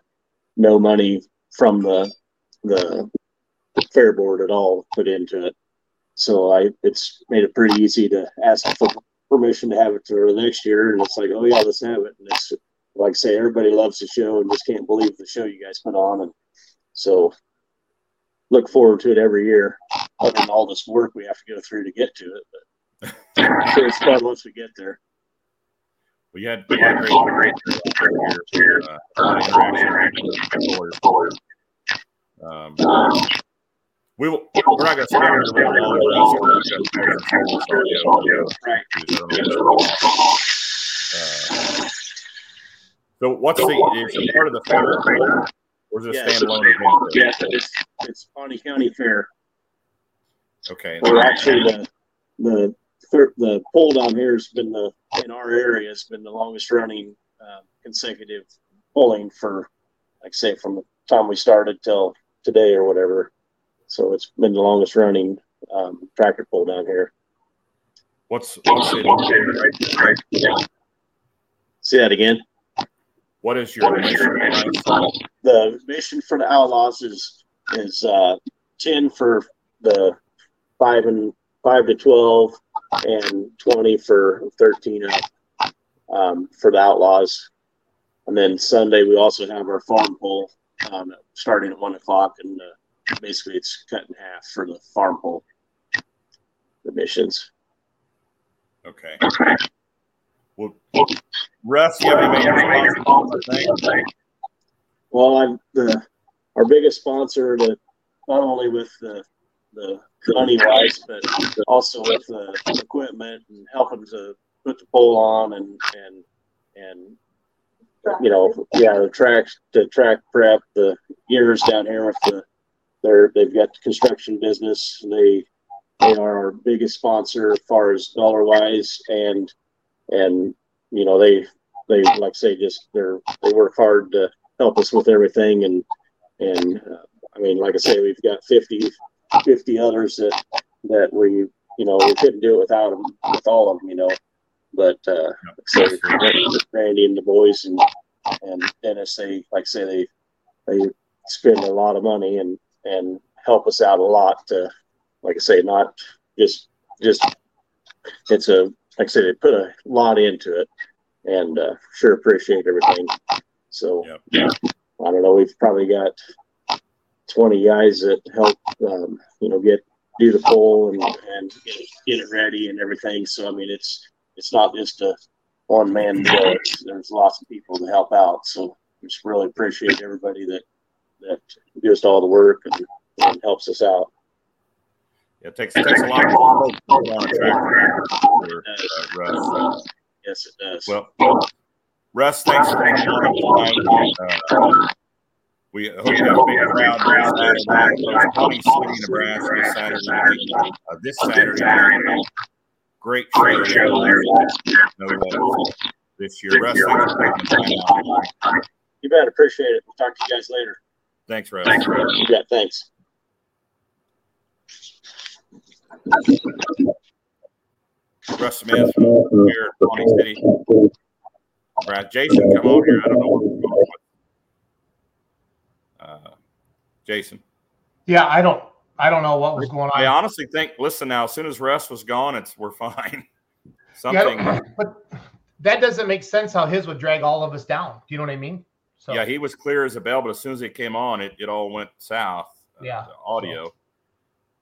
Speaker 9: no money from the the fair board at all put into it. So I it's made it pretty easy to ask for permission to have it for the next year. And it's like, oh yeah, let's have it. And it's like I say, everybody loves the show and just can't believe the show you guys put on. And so look forward to it every year. Other than all this work we have to go through to get to it, but it's fun once we get there.
Speaker 3: We had, we had great, great, here. Uh, um, we will, we're not going to spend the uh, so what's the is part of the fair or is it a standalone event?
Speaker 9: Yes, it's, it's Pawnee County Fair.
Speaker 3: Okay.
Speaker 9: We're actually the the the poll down here has been the in our area has been the longest running uh, consecutive polling for like say from the time we started till today or whatever. So it's been the longest running um, tractor pull down here.
Speaker 3: What's what's it?
Speaker 9: Say that again.
Speaker 3: What is your mission?
Speaker 9: The mission for the Outlaws is is uh, ten for the five and five to twelve, and twenty for thirteen up um, for the Outlaws. And then Sunday we also have our farm pull um, starting at one o'clock, and uh, basically it's cut in half for the farm pull. The missions.
Speaker 3: Okay. Well, Russ, you have any
Speaker 9: Well, I'm the our biggest sponsor to not only with the the money wise, but also with the equipment and helping to put the pole on and and and you know, yeah, the track the track prep, the gears down here with the they're they've got construction business. They they are our biggest sponsor as far as dollar wise and and you know they they like I say just they're they work hard to help us with everything and and uh, I mean like I say we've got 50 50 others that that we you know we couldn't do it without them with all of them you know but uh say Randy and the boys and and Dennis they like I say they they spend a lot of money and and help us out a lot to like I say not just just it's a like I said, they put a lot into it, and uh, sure appreciate everything. So
Speaker 3: yep.
Speaker 9: I don't know. We've probably got twenty guys that help, um, you know, get do the poll and and get, get it ready and everything. So I mean, it's it's not just a one man show. There's lots of people to help out. So just really appreciate everybody that that does all the work and, and helps us out.
Speaker 3: It takes, it takes a lot of folks to on a tractor. uh,
Speaker 9: Yes, it does.
Speaker 3: Well, Russ, thanks for being on tonight. Uh, we hope you have a big crowd this Saturday, Pawnee City, Nebraska, Saturday. Uh, this Saturday night. Great show there. No, this year. Russ, thanks for taking the.
Speaker 9: You bet. Appreciate it. We'll talk to you guys later.
Speaker 3: Thanks, Russ. Thanks,
Speaker 9: Russ. Yeah, thanks.
Speaker 3: Russ Smith here at Pawnee City. Brad Jason, come on here. I don't know what's going on. Uh, Jason.
Speaker 2: Yeah, I don't. I don't know what was going on.
Speaker 3: I honestly think. Listen, now as soon as Russ was gone, it's we're fine.
Speaker 2: Yeah,
Speaker 3: Something.
Speaker 2: but that doesn't make sense how his would drag all of us down. Do you know what I mean? So
Speaker 3: Yeah, he was clear as a bell, but as soon as it came on, it, it all went south. uh,
Speaker 2: Yeah.
Speaker 3: audio,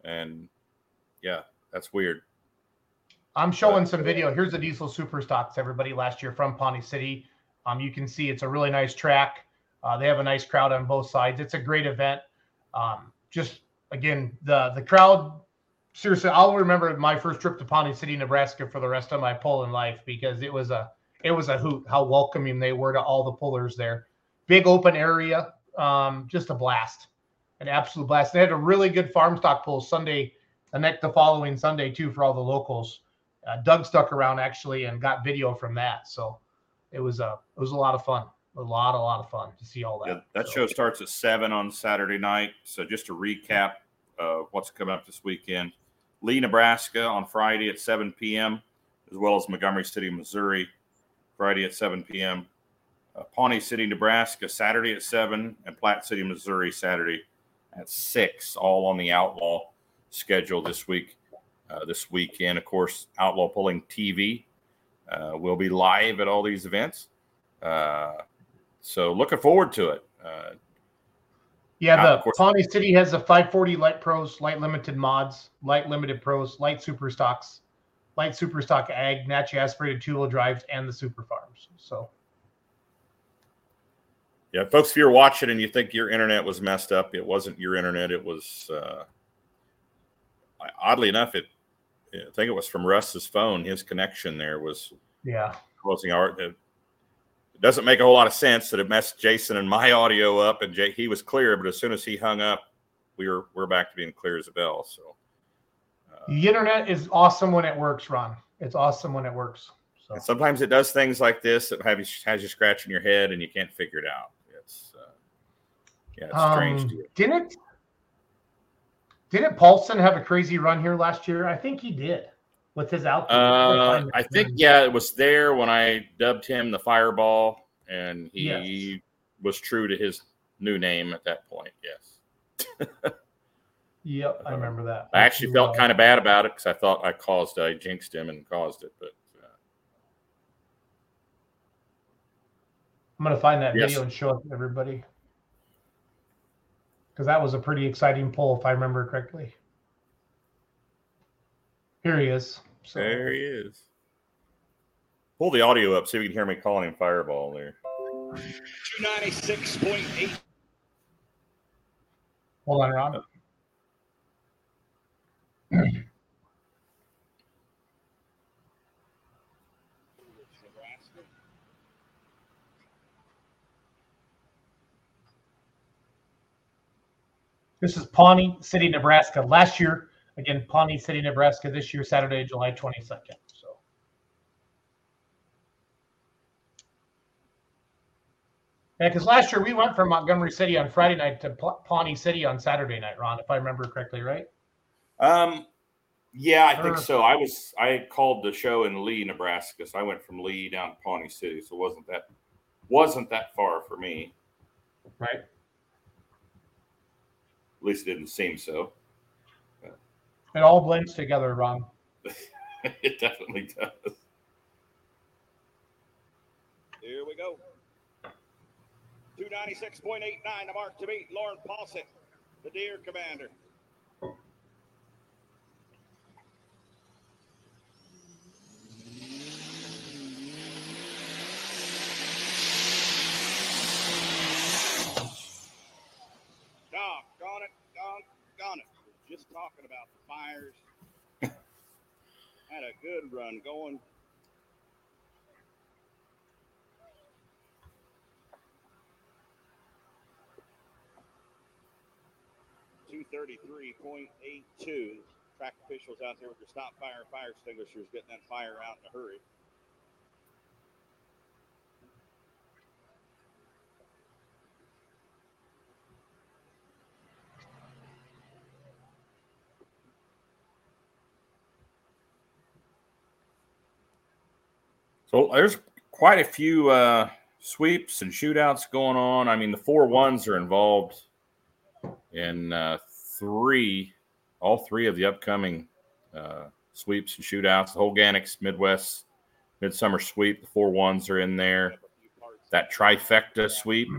Speaker 3: and yeah, that's weird.
Speaker 2: I'm showing some video. Here's the diesel super stocks, everybody, last year from Pawnee City. Um, you can see it's a really nice track. Uh, they have a nice crowd on both sides. It's a great event. Um, just again, the the crowd. Seriously, I'll remember my first trip to Pawnee City, Nebraska, for the rest of my pulling life because it was a it was a hoot. How welcoming they were to all the pullers there. Big open area, um, just a blast, an absolute blast. They had a really good farm stock pull Sunday, the next the following Sunday too for all the locals uh, Doug stuck around actually and got video from that. So it was a it was a lot of fun, a lot a lot of fun to see all that.
Speaker 3: Yeah, that
Speaker 2: So,
Speaker 3: show starts at seven on Saturday night. So just to recap, uh, what's coming up this weekend: Leigh, Nebraska on Friday at seven p.m., as well as Montgomery City, Missouri, Friday at seven p.m. Uh, Pawnee City, Nebraska, Saturday at seven, and Platte City, Missouri, Saturday at six. All on the Outlaw schedule this week. Uh, this weekend, of course, Outlaw Pulling TV uh, will be live at all these events. Uh, so looking forward to it. Uh,
Speaker 2: yeah, the
Speaker 3: course-
Speaker 2: Pawnee City has the 540 light pros, light limited mods, light limited pros, light super stocks, light super stock ag, naturally aspirated two wheel drives, and the super farms. So
Speaker 3: Yeah, folks, if you're watching and you think your internet was messed up, it wasn't your internet. It was, uh, oddly enough, it. I think it was from Russ's phone. His connection there was
Speaker 2: yeah,
Speaker 3: closing our. It doesn't make a whole lot of sense that it messed Jason and my audio up, and Jay, he was clear, but as soon as he hung up, we were we're back to being clear as a bell. So
Speaker 2: the internet is awesome when it works, Ron. It's awesome when it works. So
Speaker 3: sometimes it does things like this that have you has you scratching your head and you can't figure it out. It's uh, yeah, it's strange.
Speaker 2: Um,
Speaker 3: to you.
Speaker 2: didn't didn't Paulson have a crazy run here last year? I think he did with his outfit.
Speaker 3: Uh, I think yeah, it was there when I dubbed him the Fireball, and he
Speaker 2: Yes.
Speaker 3: was true to his new name at that point. Yes,
Speaker 2: Yep, I remember that.
Speaker 3: I actually felt kind of bad about it because I thought I caused, I jinxed him and caused it. But
Speaker 2: I'm gonna find that
Speaker 3: Yes.
Speaker 2: video and show it to everybody because that was a pretty exciting poll, if I remember correctly. Here he is. So
Speaker 3: there he is. Pull the audio up, so you can hear me calling him Fireball there.
Speaker 10: 296.8.
Speaker 2: hold on, Ron. This is Pawnee City, Nebraska. Last year, again, Pawnee City, Nebraska. This year, Saturday, July 22nd. So yeah, because last year we went from Montgomery City on Friday night to Pawnee City on Saturday night, Ron, if I remember correctly, right?
Speaker 3: Um, yeah, I think so. I was I called the show in Leigh, Nebraska, so I went from Leigh down to Pawnee City, so it wasn't that wasn't that far for me.
Speaker 2: Right.
Speaker 3: At least it didn't seem so.
Speaker 2: It all blends together, Ron.
Speaker 3: it definitely does.
Speaker 10: Here we go. 296.89 to mark to beat Lauren Paulson, the Deer Commander. Doggone Just talking about the fires. Had a good run going. Two thirty-three point eight two. Track officials out there with their stop fire fire extinguishers, getting that fire out in a hurry.
Speaker 3: So there's quite a few uh, sweeps and shootouts going on. I mean, the four ones are involved in uh, three, all three of the upcoming uh, sweeps and shootouts. The Holganix Midwest Midsummer Sweep, the four ones are in there. That trifecta sweep,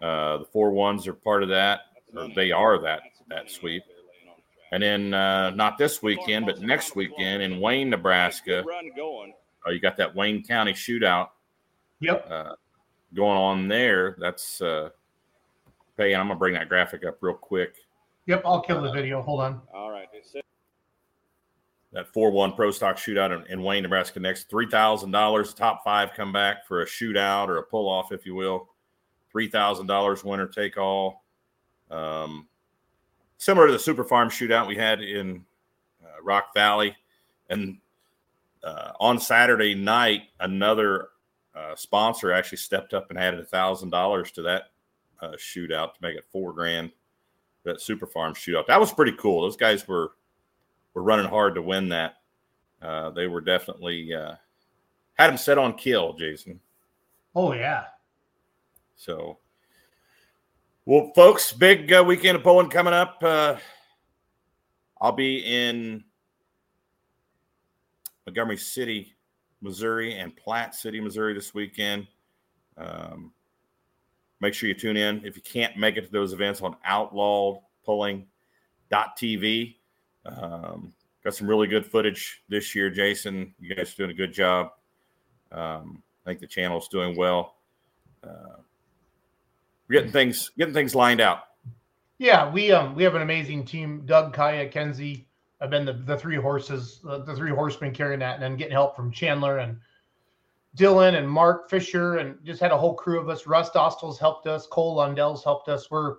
Speaker 3: uh, the four ones are part of that. Or they are that that sweep. And then uh, not this weekend, but next weekend in Wayne, Nebraska.
Speaker 10: Run going.
Speaker 3: Oh, you got that Wayne County shootout
Speaker 2: Yep.
Speaker 3: uh, going on there. That's uh, hey, I'm gonna bring that graphic up real quick.
Speaker 2: Yep. I'll kill the video. Hold on.
Speaker 10: All right. It's
Speaker 3: That four one pro stock shootout in, in Wayne, Nebraska. Next three thousand dollars. Top five come back for a shootout or a pull off, if you will. Three thousand dollars winner take all. Um, similar to the Super Farm shootout we had in uh, Rock Valley, and uh, on Saturday night, another uh, sponsor actually stepped up and added a thousand dollars to that uh, shootout to make it four grand. That Super Farm shootout that was pretty cool. Those guys were were running hard to win that. Uh, they were definitely uh, had them set on kill, Jason.
Speaker 2: Oh yeah.
Speaker 3: So, well, folks, big uh, weekend of Poland coming up. Uh, I'll be in Montgomery City, Missouri, and Platte City, Missouri this weekend. Um, make sure you tune in. If you can't make it to those events on outlawedpulling.tv, um, got some really good footage this year, Jason. You guys are doing a good job. Um, I think the channel's doing well. Uh, we're getting things getting things lined out.
Speaker 2: Yeah, we um we have an amazing team. Doug, Kaya, Kenzie have been the, the three horses, the three horsemen carrying that, and then getting help from Chandler and Dylan and Mark Fisher, and just had a whole crew of us. Russ Dostals helped us. Cole Lundell's helped us. We're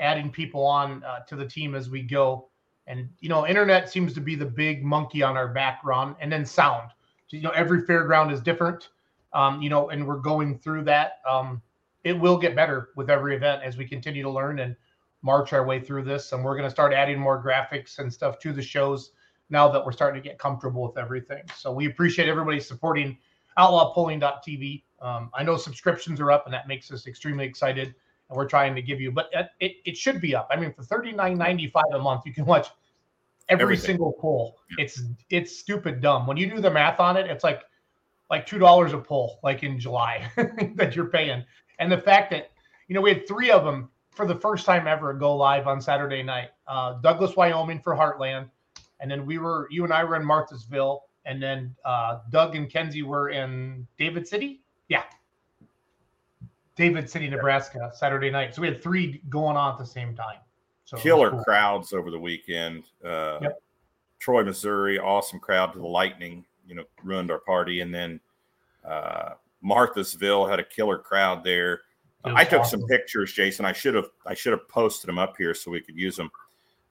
Speaker 2: adding people on uh, to the team as we go. And you know, internet seems to be the big monkey on our back, Ron, and then sound. So, you know, every fairground is different. Um, you know, and we're going through that. Um, it will get better with every event as we continue to learn and march our way through this. And we're going to start adding more graphics and stuff to the shows now that we're starting to get comfortable with everything. So we appreciate everybody supporting outlawpulling.tv. Um, I know subscriptions are up and that makes us extremely excited. And we're trying to give you, but it, it, should be up. I mean, for $39.95 a month, you can watch every
Speaker 3: Everything.
Speaker 2: single poll. It's it's stupid dumb. When you do the math on it, it's like like two dollars a poll, like in July that you're paying. And the fact that you know we had three of them for the first time ever go live on Saturday night. Uh, Douglas, Wyoming for Heartland, and then we were you and I were in Marthasville, and then uh, Doug and Kenzie were in David City. Yeah, David City, Nebraska, Saturday night. So we had three going on at the same time. So
Speaker 3: Killer
Speaker 2: cool.
Speaker 3: crowds over the weekend. Uh,
Speaker 2: Yep.
Speaker 3: Troy, Missouri, awesome crowd to the Lightning. You know, ruined our party, and then uh, Marthasville had a killer crowd there. I took
Speaker 2: awesome.
Speaker 3: some pictures, Jason. I should have I should have posted them up here so we could use them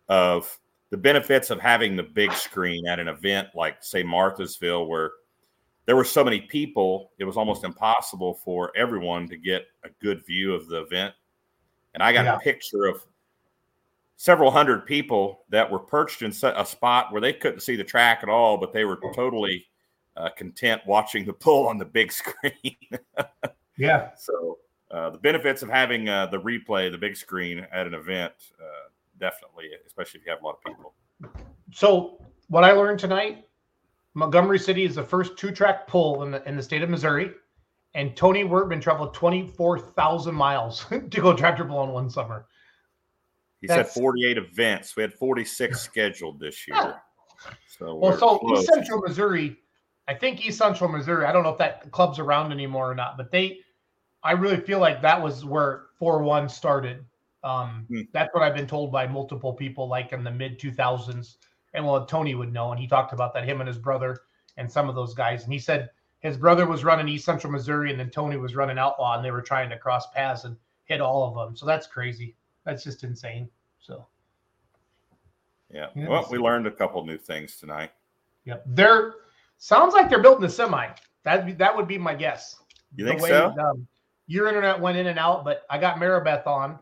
Speaker 3: of the benefits of having the big screen at an event like say Marthasville where there were so many people it was almost impossible for everyone to get a good view of the event and I got
Speaker 2: Yeah.
Speaker 3: a picture of several hundred people that were perched in a spot where they couldn't see the track at all but they were totally uh, content watching the pull on the big screen
Speaker 2: Yeah.
Speaker 3: so uh, the benefits of having uh, the replay, the big screen at an event, uh, definitely, especially if you have a lot of people.
Speaker 2: So what I learned tonight, Montgomery City is the first two-track pull in the in the state of Missouri, and Tony Wortman traveled twenty-four thousand miles to go tractor pull in one summer.
Speaker 3: He
Speaker 2: That's-
Speaker 3: said 48 events. We had 46 scheduled this year. So,
Speaker 2: Well, so
Speaker 3: close.
Speaker 2: East Central Missouri, I think East Central Missouri. I don't know if that club's around anymore or not, but they, I really feel like that was where four one started. Um,
Speaker 3: Hmm.
Speaker 2: That's what I've been told by multiple people, like in the mid two thousands. And well, Tony would know, and he talked about that him and his brother and some of those guys. And he said his brother was running East Central Missouri, and then Tony was running Outlaw, and they were trying to cross paths and hit all of them. So that's crazy. That's just insane. So.
Speaker 3: yeah. Well, we learned a couple new things tonight.
Speaker 2: Yep. They're sounds like they're building a semi. That that would be my guess.
Speaker 3: You think so?
Speaker 2: Um, your internet went in and out, but I got Maribeth on,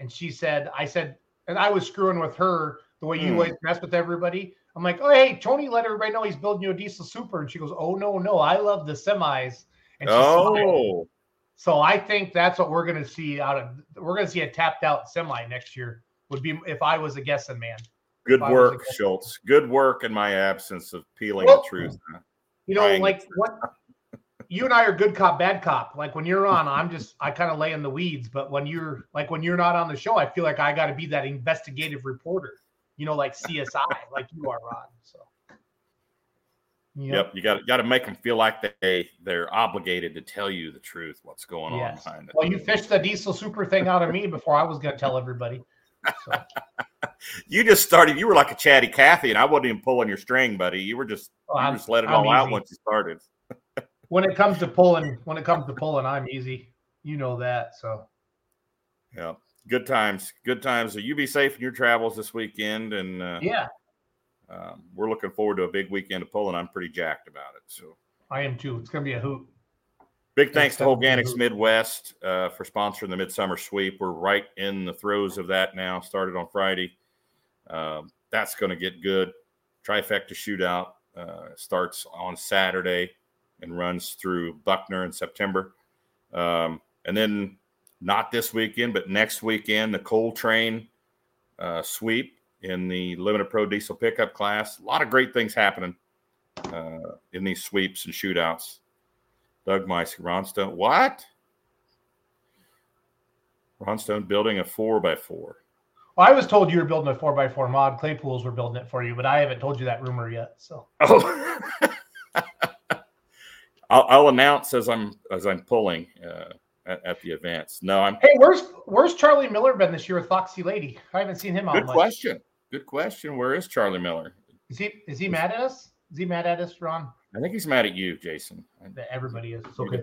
Speaker 2: and she said, I said, and I was screwing with her the way you
Speaker 3: Hmm.
Speaker 2: always mess with everybody. I'm like, oh hey, Tony, let everybody know he's building you a diesel super, and she goes, oh no, no, I love the semis. And she smiled.
Speaker 3: Oh,
Speaker 2: so I think that's what we're gonna see out of. We're gonna see a tapped out semi next year Would be if I was a guessing man.
Speaker 3: Good
Speaker 2: If I was a
Speaker 3: work, Schultz. Good work in my absence of peeling
Speaker 2: Well,
Speaker 3: the truth.
Speaker 2: You know, like what you and I are good cop, bad cop. Like when you're on, I'm just I kind of lay in the weeds. But when you're like when you're not on the show, I feel like I got to be that investigative reporter. You know, like CSI, like you are, Ron. So. know,
Speaker 3: Yep, you got got to make them feel like they they're obligated to tell you the truth, what's going on behind it.
Speaker 2: Well, you fished the diesel super thing out of me before I was going to tell everybody. So,
Speaker 3: You just started. You were like a chatty Cathy, and I wasn't even pulling your string, buddy. You were just you
Speaker 2: I'm-
Speaker 3: just let it
Speaker 2: I'm
Speaker 3: all out once you started.
Speaker 2: When it comes to pulling, when it comes to pulling, I'm easy. You know that. So
Speaker 3: Yeah, good times, good times. So you be safe in your travels this weekend, and uh,
Speaker 2: yeah,
Speaker 3: um, we're looking forward to a big weekend of pulling. I'm pretty jacked about it. So
Speaker 2: I am too. It's going to be a hoot.
Speaker 3: big thanks to
Speaker 2: Holganix.
Speaker 3: Midwest uh, for sponsoring the Midsummer Sweep. We're right in the throes of that now. Started on Friday. Um, that's going to get good. Trifecta shootout uh, starts on Saturday and runs through Buckner in September. Um, and then not this weekend, but next weekend, the Coal Train uh, sweep in the limited pro diesel pickup class. A lot of great things happening uh, in these sweeps and shootouts. Doug Meiss, Ron Stone. What? Ron Stone building a four by four.
Speaker 2: Well, I was told you were building a four by four mod. Claypools were building it for you, but I haven't told you that rumor yet. So
Speaker 3: Oh, I'll, I'll announce as I'm as I'm pulling uh, at, at the events. No, I'm
Speaker 2: hey, where's where's Charlie Miller been this year with Foxy Lady? I haven't seen him
Speaker 3: good
Speaker 2: much.
Speaker 3: question. Good question. Where is Charlie Miller?
Speaker 2: Is he is he mad at us? Is he mad at us, Ron?
Speaker 3: I think he's mad at you, Jason.
Speaker 2: That everybody is. It's
Speaker 3: You
Speaker 2: okay.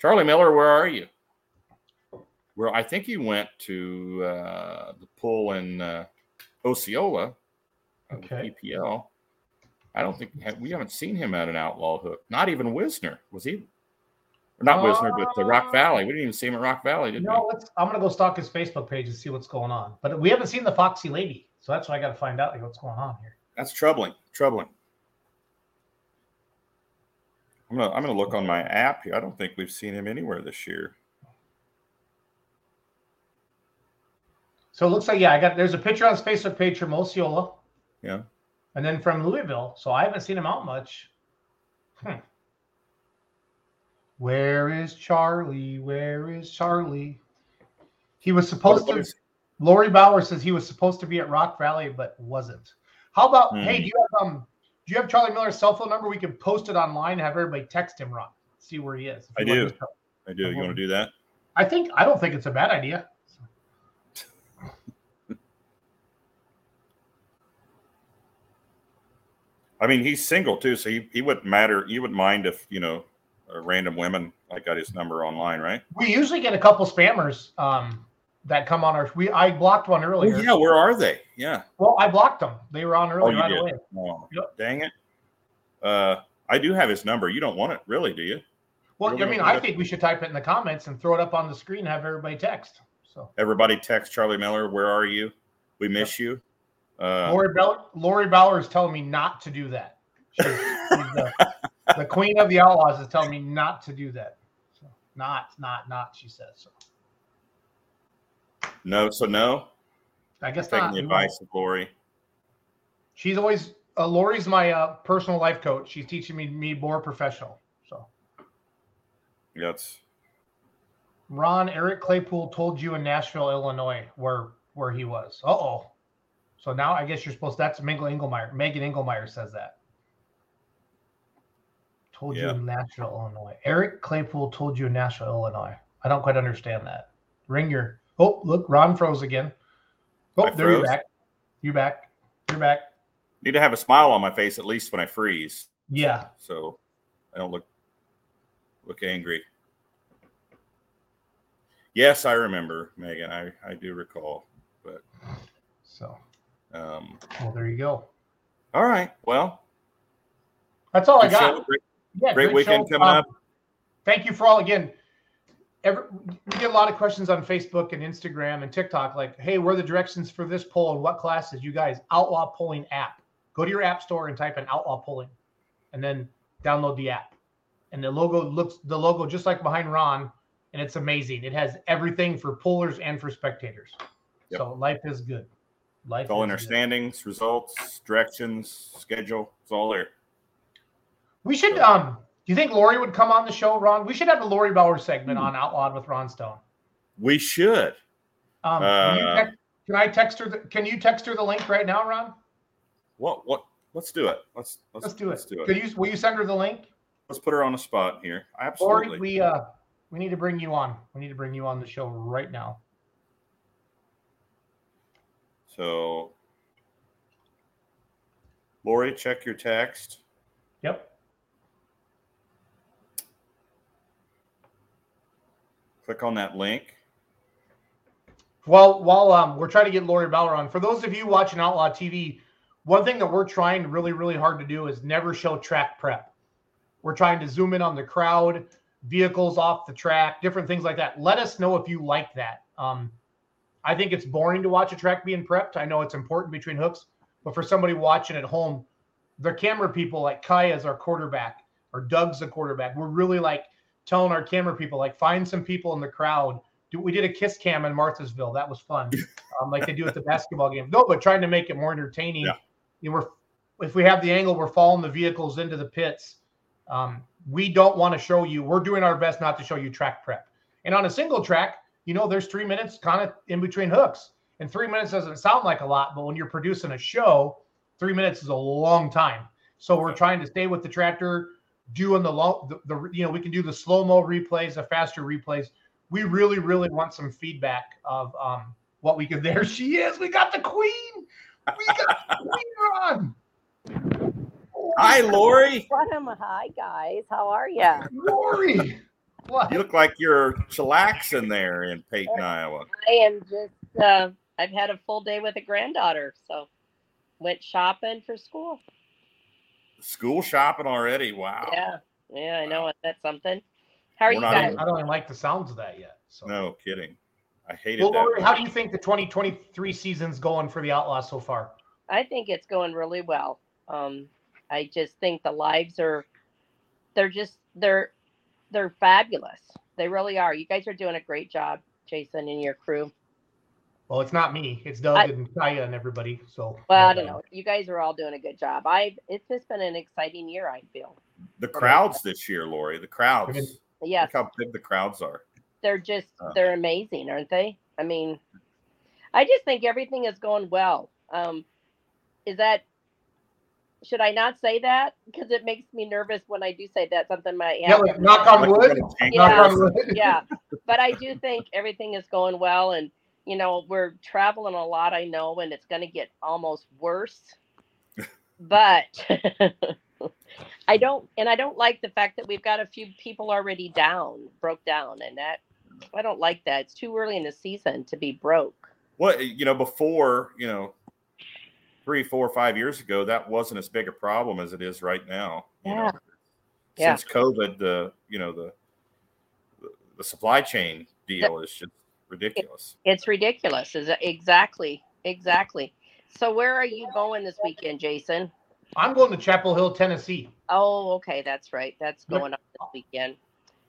Speaker 3: Charlie Miller, where are you? Well, I think he went to uh, the pull in uh, Osceola, uh,
Speaker 2: Okay.
Speaker 3: PPL. I don't think we haven't seen him at an outlaw hook. Not even Wisner was he? Or not Wisner, but the Rock Valley. We didn't even see him at Rock Valley, did
Speaker 2: No, let's. I'm gonna go stalk his Facebook page and see what's going on. But we haven't seen the Foxy Lady, so that's why I got to find out like, what's going on here.
Speaker 3: That's troubling. Troubling. I'm gonna I'm gonna look on my app here. I don't think we've seen him anywhere this year.
Speaker 2: So it looks like yeah, I got. There's a picture on his Facebook page from Osceola,
Speaker 3: Yeah.
Speaker 2: And then from Louisville. So I haven't seen him out much. Hmm. Where is Charlie? Where is Charlie? He was supposed to. Lori Bauer says he was supposed to be at Rock Valley, but wasn't. How about
Speaker 3: Hmm.
Speaker 2: hey, do you have um do you have Charlie Miller's cell phone number? We can post it online and have everybody text him, Ron. See where he is.
Speaker 3: I do. I do. You want to do that?
Speaker 2: I think I don't think it's a bad idea.
Speaker 3: I mean, he's single too, so he, he wouldn't matter. You wouldn't mind if you know, random women like got his number online, right?
Speaker 2: We usually get a couple spammers um that come on our we I blocked one earlier.
Speaker 3: yeah, where are they? Yeah.
Speaker 2: Well, I blocked them. They were on
Speaker 3: Oh,
Speaker 2: early
Speaker 3: you
Speaker 2: right
Speaker 3: did.
Speaker 2: away.
Speaker 3: Oh,
Speaker 2: Yep.
Speaker 3: dang it. Uh, I do have his number. You don't want it, really, do you?
Speaker 2: Well,
Speaker 3: Really
Speaker 2: I mean, I think we should type it in the comments and throw it up on the screen and have everybody text. So
Speaker 3: Everybody text Charlie Miller. Where are you? We miss you. Uh,
Speaker 2: Lori Bell Lori Bauer is telling me not to do that. She's, she's the, the queen of the outlaws is telling me not to do that. So, not, not, not. She says. So
Speaker 3: no, so no.
Speaker 2: I guess
Speaker 3: Taking
Speaker 2: not.
Speaker 3: the advice of Lori.
Speaker 2: She's always uh, Lori's my uh, personal life coach. She's teaching me me more professional. So
Speaker 3: That's
Speaker 2: Ron Eric Claypool told you in Nashville, Illinois, where where he was. Uh oh. So now I guess you're supposed. That's Mingle Engelmeyer. Megan Engelmeyer says that. Told you in Nashville, Illinois. Eric Claypool told you in Nashville, Illinois. I don't quite understand that. Ring your. Oh, look, Ron froze again. Oh,
Speaker 3: I
Speaker 2: there you're back. You back. You're back.
Speaker 3: need to have a smile on my face at least when I freeze,
Speaker 2: Yeah.
Speaker 3: so I don't look look angry. Yes, I remember, Megan. I I do recall. But
Speaker 2: So,
Speaker 3: um,
Speaker 2: well, there you go.
Speaker 3: all right. Well,
Speaker 2: That's all I got.
Speaker 3: show. Great,
Speaker 2: Yeah,
Speaker 3: great weekend
Speaker 2: show.
Speaker 3: coming
Speaker 2: Um,
Speaker 3: up.
Speaker 2: Thank you for all again. Every, we get a lot of questions on Facebook and Instagram and TikTok, like, "Hey, where are the directions for this poll and what classes?" You guys, Outlaw Pulling app. Go to your app store and type in Outlaw Pulling, and then download the app. And the logo looks the logo just like behind Ron, and it's amazing. It has everything for pullers and for spectators.
Speaker 3: Yep.
Speaker 2: So life is good. Life
Speaker 3: It's all in
Speaker 2: is
Speaker 3: our standings, results, directions, schedule. It's all there.
Speaker 2: We should. Um, do you think Lori would come on the show, Ron? We should have a Lori Bauer segment
Speaker 3: Hmm.
Speaker 2: on Outlawed with Ron Stone.
Speaker 3: We should.
Speaker 2: Um, will you
Speaker 3: Uh,
Speaker 2: text- can I text her? The, can you text her the link right now, Ron?
Speaker 3: What? What? Let's do it. Let's let's,
Speaker 2: Let's do it.
Speaker 3: Let's do it.
Speaker 2: Could you? Will you send her the link?
Speaker 3: Let's put her on the spot here. Absolutely.
Speaker 2: Lori, we uh, we need to bring you on. We need to bring you on the show right now.
Speaker 3: So, Lori, check your text.
Speaker 2: Yep.
Speaker 3: Click on that link.
Speaker 2: Well, while um, we're trying to get Lori Bauer on, for those of you watching Outlaw TV, one thing that we're trying really really hard to do is never show track prep. We're trying to zoom in on the crowd, vehicles off the track, different things like that. Let us know if you like that. Um, I think it's boring to watch a track being prepped. I know it's important between hooks, but for somebody watching at home, the camera people like Kaya is our quarterback or Doug's the quarterback. We're really like telling our camera people like find some people in the crowd. We did a kiss cam in Marthasville. That was fun, um, like they do at the basketball game. No, but trying to make it more entertaining.
Speaker 3: Yeah.
Speaker 2: You know, we're if we have the angle, we're following the vehicles into the pits. Um, we don't want to show you. We're doing our best not to show you track prep. And on a single track, you know, there's three minutes kind of in between hooks. And three minutes doesn't sound like a lot, but when you're producing a show, three minutes is a long time. So we're trying to stay with the tractor, doing the long, the, the you know, we can do the slow mo replays, the faster replays. We really, really want some feedback of um, what we could. There she is. We got the queen. We got the queen on.
Speaker 3: Hi, Lori.
Speaker 11: What am hi guys? How are you?
Speaker 2: Lori. What?
Speaker 3: You look like you're chillaxing there in Paton, Iowa.
Speaker 11: I am just uh, I've had a full day with a granddaughter, so went shopping for school.
Speaker 3: School shopping already. Wow.
Speaker 11: Yeah, yeah, I know that's something. How are
Speaker 3: We're
Speaker 11: you guys?
Speaker 3: even-
Speaker 2: I don't even like the sounds of that yet. So.
Speaker 3: No kidding. I hated
Speaker 2: Well,
Speaker 3: that.
Speaker 2: Lori, how do you think the 2023 season's going for the Outlaws so far?
Speaker 11: I think it's going really well. Um, I just think the lives are they're just they're they're fabulous. They really are. You guys are doing a great job, Jason and your crew.
Speaker 2: Well, it's not me. It's Doug
Speaker 11: I-
Speaker 2: and Kaya and everybody. So.
Speaker 11: Well, I don't know. You guys are all doing a good job. I it's just been an exciting year. I feel.
Speaker 3: the crowds this year, Lori. The crowds. Look how big the crowds are.
Speaker 11: they're just
Speaker 3: Uh.
Speaker 11: they're amazing, aren't they? I mean, I just think everything is going well. Um, is that should I not say that because it makes me nervous when I do say that something might happen.
Speaker 2: Yeah,
Speaker 11: happen.
Speaker 2: like, knock on wood.
Speaker 3: gonna
Speaker 2: Knock
Speaker 11: Yeah.
Speaker 2: on wood.
Speaker 11: yeah but i do think everything is going well and you know we're traveling a lot i know and it's going to get almost worse but i don't and i don't like the fact that we've got a few people already down broke down and that i don't like that it's too early in the season to be broke
Speaker 3: Well, you know, before, you know, three, four, five years ago, that wasn't as big a problem as it is right now. You
Speaker 11: Yeah.
Speaker 3: know,
Speaker 11: Yeah.
Speaker 3: since COVID, the you know the the, the supply chain deal is just ridiculous.
Speaker 11: it's ridiculous is it- exactly exactly so where are you going this weekend jason
Speaker 2: I'm going to Chapel Hill, Tennessee.
Speaker 11: oh okay that's right that's going on this weekend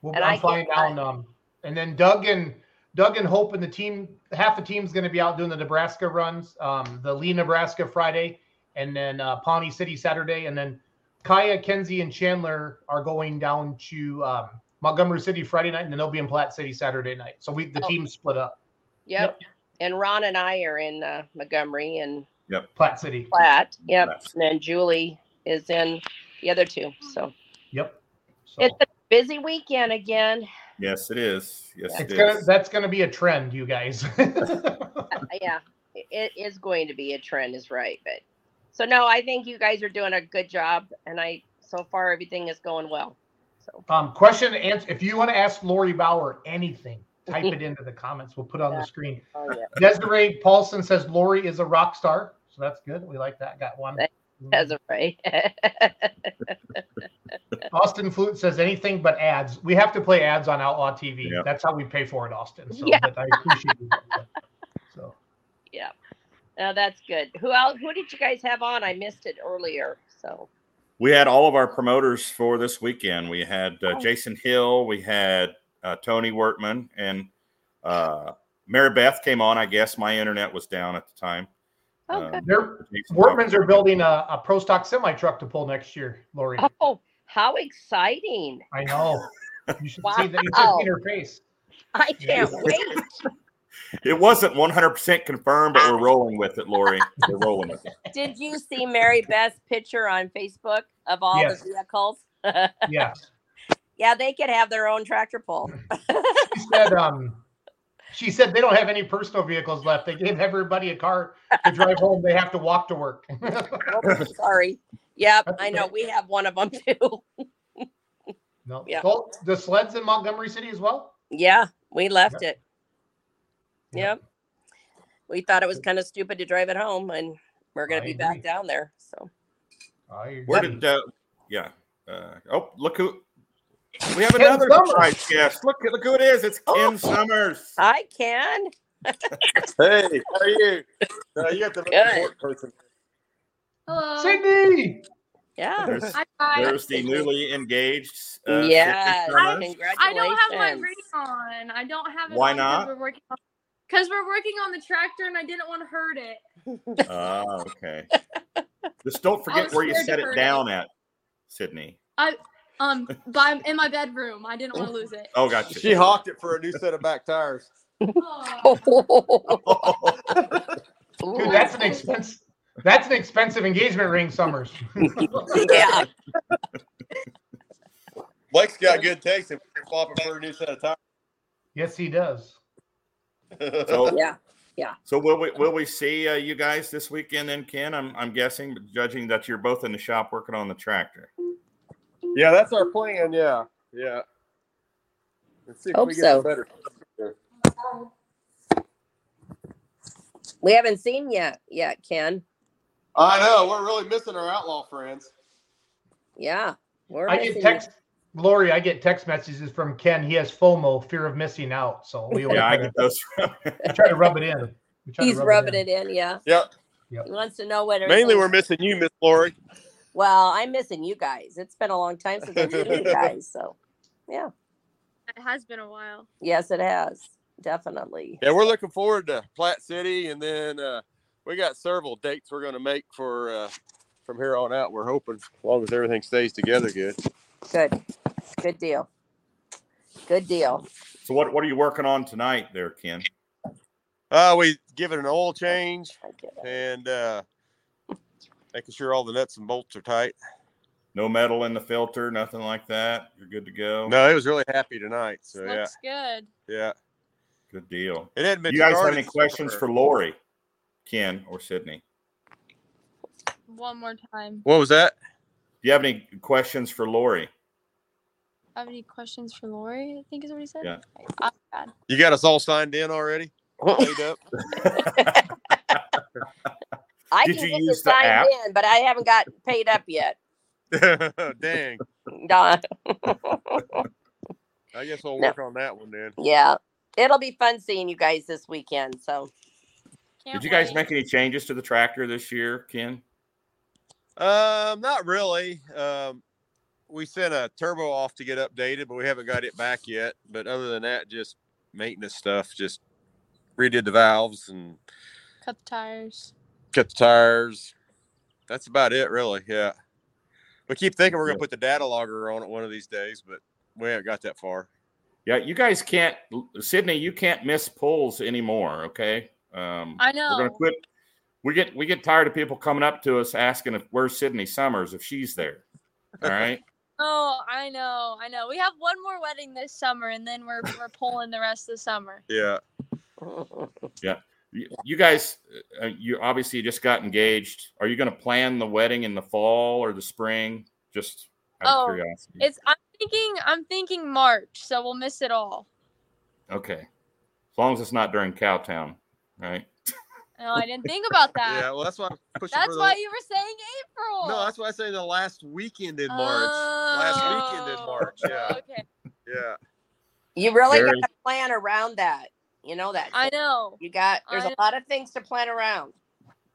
Speaker 2: We'll,
Speaker 11: And
Speaker 2: I'm flying down. Um, and then Doug and Doug and Hope and the team, half the team's going to be out doing the Nebraska runs, um, the Leigh, Nebraska Friday, and then uh, Pawnee City Saturday, and then Kaya, Kenzie, and Chandler are going down to um, Montgomery City Friday night, and then they'll be in Platte City Saturday night. So we the
Speaker 11: Oh.
Speaker 2: team split up.
Speaker 11: Yep. And Ron and I are in uh, Montgomery and
Speaker 3: Yep.
Speaker 2: Platte City.
Speaker 11: Platte. Yep.
Speaker 3: Yes.
Speaker 11: And then Julie is in the other two. So
Speaker 2: Yep. So
Speaker 11: it's a busy weekend again.
Speaker 3: Yes, it is. Yes,
Speaker 2: it's
Speaker 3: it
Speaker 2: gonna
Speaker 3: is.
Speaker 2: that's gonna be a trend, you guys.
Speaker 11: Yeah, it is going to be a trend, is right. But so no, I think you guys are doing a good job, and I so far everything is going well. So
Speaker 2: Um, question and answer. If you want to ask Lori Bauer anything, type it into the comments. We'll put it on
Speaker 11: Yeah.
Speaker 2: the screen.
Speaker 11: oh yeah,
Speaker 2: Desiree Paulson says Lori is a rock star. So that's good. We like that. Got one.
Speaker 11: as of right.
Speaker 2: Austin Flute says anything but ads. We have to play ads on Outlaw TV.
Speaker 3: Yeah.
Speaker 2: That's how we pay for it, Austin. So
Speaker 11: Yeah.
Speaker 2: but I appreciate it. So
Speaker 11: yeah. No, that's good. Who else? Who did you guys have on? I missed it earlier. So
Speaker 3: We had all of our promoters for this weekend. We had uh,
Speaker 11: Oh.
Speaker 3: Jason Hill, we had uh, Tony Wortman, and uh, Mary Beth came on. I guess my internet was down at the time.
Speaker 11: Okay.
Speaker 3: Um,
Speaker 2: They're, Workman's are building a, a pro stock semi truck to pull next year, Lori.
Speaker 11: Oh, how exciting!
Speaker 2: I know. You should
Speaker 11: Wow.
Speaker 2: see that. You should see her face.
Speaker 11: I can't wait.
Speaker 3: It wasn't 100% confirmed, but we're rolling with it, Lori. We're rolling with it.
Speaker 11: Did you see Mary Beth's picture on Facebook of all
Speaker 2: Yes.
Speaker 11: the vehicles?
Speaker 2: Yes.
Speaker 11: yeah, they could have their own tractor pull.
Speaker 2: She said, um, she said they don't have any personal vehicles left. They gave everybody a car to drive home. They have to walk to work.
Speaker 11: Oh, sorry. Yep, I know. We have one of them too.
Speaker 2: no.
Speaker 11: Yeah.
Speaker 2: So the sleds in Montgomery City as well?
Speaker 11: Yeah, we left it. Yep. We thought it was kind of stupid to drive it home, and we're going to be back down there. So
Speaker 2: I
Speaker 3: Where did, uh, yeah. Uh, oh, look who. We have
Speaker 2: Ken
Speaker 3: another
Speaker 2: Summers.
Speaker 3: surprise guest. Look, look who it is. It's
Speaker 11: Oh.
Speaker 3: Ken Summers.
Speaker 11: I can.
Speaker 12: Hey, how are you? Uh, you got the most important person.
Speaker 13: Hello.
Speaker 2: Sydney!
Speaker 11: Yeah.
Speaker 3: There's,
Speaker 13: Hi, guys.
Speaker 3: there's the newly engaged. Uh,
Speaker 11: Yes. Congratulations.
Speaker 13: I don't have my ring on. I don't have it
Speaker 3: Why
Speaker 13: on
Speaker 3: not?
Speaker 13: Because we're working on because we're working on the tractor and I didn't want to hurt it.
Speaker 3: Oh, okay. Just don't forget where you set it
Speaker 13: hurt
Speaker 3: down at, Sydney.
Speaker 13: I um by in my bedroom. I didn't want to lose it.
Speaker 3: Oh, gotcha.
Speaker 12: She hawked it for a new set of back tires.
Speaker 2: Dude, that's an expense. That's an expensive engagement ring, Summers.
Speaker 11: yeah.
Speaker 12: Blake's got good taste and we're swapping for a new set of tires.
Speaker 2: Yes, he does.
Speaker 3: So,
Speaker 11: Yeah. Yeah.
Speaker 3: so will we will we see uh, you guys this weekend? Then Ken, I'm I'm guessing, judging that you're both in the shop working on the tractor.
Speaker 12: yeah, that's our plan. Yeah, yeah. Let's see if
Speaker 11: Hope
Speaker 12: we get
Speaker 11: so.
Speaker 12: some better.
Speaker 11: We haven't seen yet yet, Ken.
Speaker 12: I know we're really missing our outlaw friends.
Speaker 11: Yeah. We're
Speaker 2: I get text, Lori. I get text messages from Ken. He has FOMO, fear of missing out. So we always
Speaker 3: Yeah, I get
Speaker 2: to-
Speaker 3: those.
Speaker 2: we try to rub it in. We try to
Speaker 11: He's
Speaker 2: rub
Speaker 11: rubbing
Speaker 2: in.
Speaker 11: it in, yeah.
Speaker 12: Yep.
Speaker 2: Yep.
Speaker 11: He wants to know what
Speaker 12: Mainly, we're missing you, Miss Lori.
Speaker 11: Well, I'm missing you guys. It's been a long time since I've seen you guys. So yeah.
Speaker 13: It has been a while.
Speaker 11: Yes, it has. Definitely.
Speaker 12: Yeah, we're looking forward to Platte City, and then uh, we got several dates we're going to make for uh, from here on out. We're hoping, as long as everything stays together, good.
Speaker 11: Good. Good deal. Good deal.
Speaker 3: So what what are you working on tonight, there, Ken?
Speaker 12: Uh, we give it an oil change
Speaker 11: I get it.
Speaker 12: and uh, making sure all the nuts and bolts are tight.
Speaker 3: No metal in the filter, nothing like that. You're good to go.
Speaker 12: No, it was really happy tonight. So yeah,
Speaker 13: Looks good.
Speaker 12: yeah.
Speaker 3: Good deal.
Speaker 12: It hadn't been.
Speaker 3: You guys have any questions
Speaker 12: so-
Speaker 3: for Lori, Ken, or Sydney?
Speaker 13: One more time.
Speaker 12: What was that?
Speaker 3: Do you have any questions for Lori?
Speaker 13: Have any questions for Lori? I think is what he said.
Speaker 3: Yeah.
Speaker 13: Oh, I, bad.
Speaker 12: You got us all signed in already? Paid up?
Speaker 11: I
Speaker 3: Did
Speaker 11: can
Speaker 3: you
Speaker 11: get
Speaker 3: use the
Speaker 11: signed
Speaker 3: app?
Speaker 11: in, but I haven't got paid up yet.
Speaker 12: Dang.
Speaker 11: Don.
Speaker 12: I guess we'll
Speaker 11: No.
Speaker 12: work on that one then.
Speaker 11: yeah. It'll be fun seeing you guys this weekend. So
Speaker 13: Can't
Speaker 3: Did you guys
Speaker 13: wait.
Speaker 3: make any changes to the tractor this year, Ken?
Speaker 12: Um, not really. Um, we sent a turbo off to get updated, but we haven't got it back yet. But other than that, just maintenance stuff. Just redid the valves and
Speaker 13: cut the tires?
Speaker 12: cut the tires. That's about it, really. Yeah. We keep thinking we're gonna put the data logger on it one of these days, but we haven't got that far.
Speaker 3: Yeah, you guys can't, Sydney. You can't miss pulls anymore. Okay. Um,
Speaker 13: I
Speaker 3: We're gonna quit. We get we get tired of people coming up to us asking if where's Sydney Summers if she's there. All right.
Speaker 13: Oh, I know. I know. We have one more wedding this summer, and then we're we're pulling the rest of the summer.
Speaker 12: Yeah.
Speaker 3: Yeah. You, you guys, uh, you obviously just got engaged. Are you going to plan the wedding in the fall or the spring? Just out of
Speaker 13: Oh,
Speaker 3: curiosity.
Speaker 13: It's. I'm thinking. I'm thinking March, so we'll miss it all.
Speaker 3: Okay. As long as it's not during Cowtown, right?
Speaker 13: No, I didn't think about that.
Speaker 12: Yeah. Well, that's why I'm pushing for
Speaker 13: That's
Speaker 12: the.
Speaker 13: why you were saying April.
Speaker 12: no, that's why I say the last weekend in March. Last weekend in
Speaker 13: Oh,
Speaker 12: March. Yeah.
Speaker 13: Okay.
Speaker 12: Yeah.
Speaker 11: you really
Speaker 3: Very-
Speaker 11: got to plan around that. You know that.
Speaker 13: I know.
Speaker 11: You got. There's a lot of things to plan around.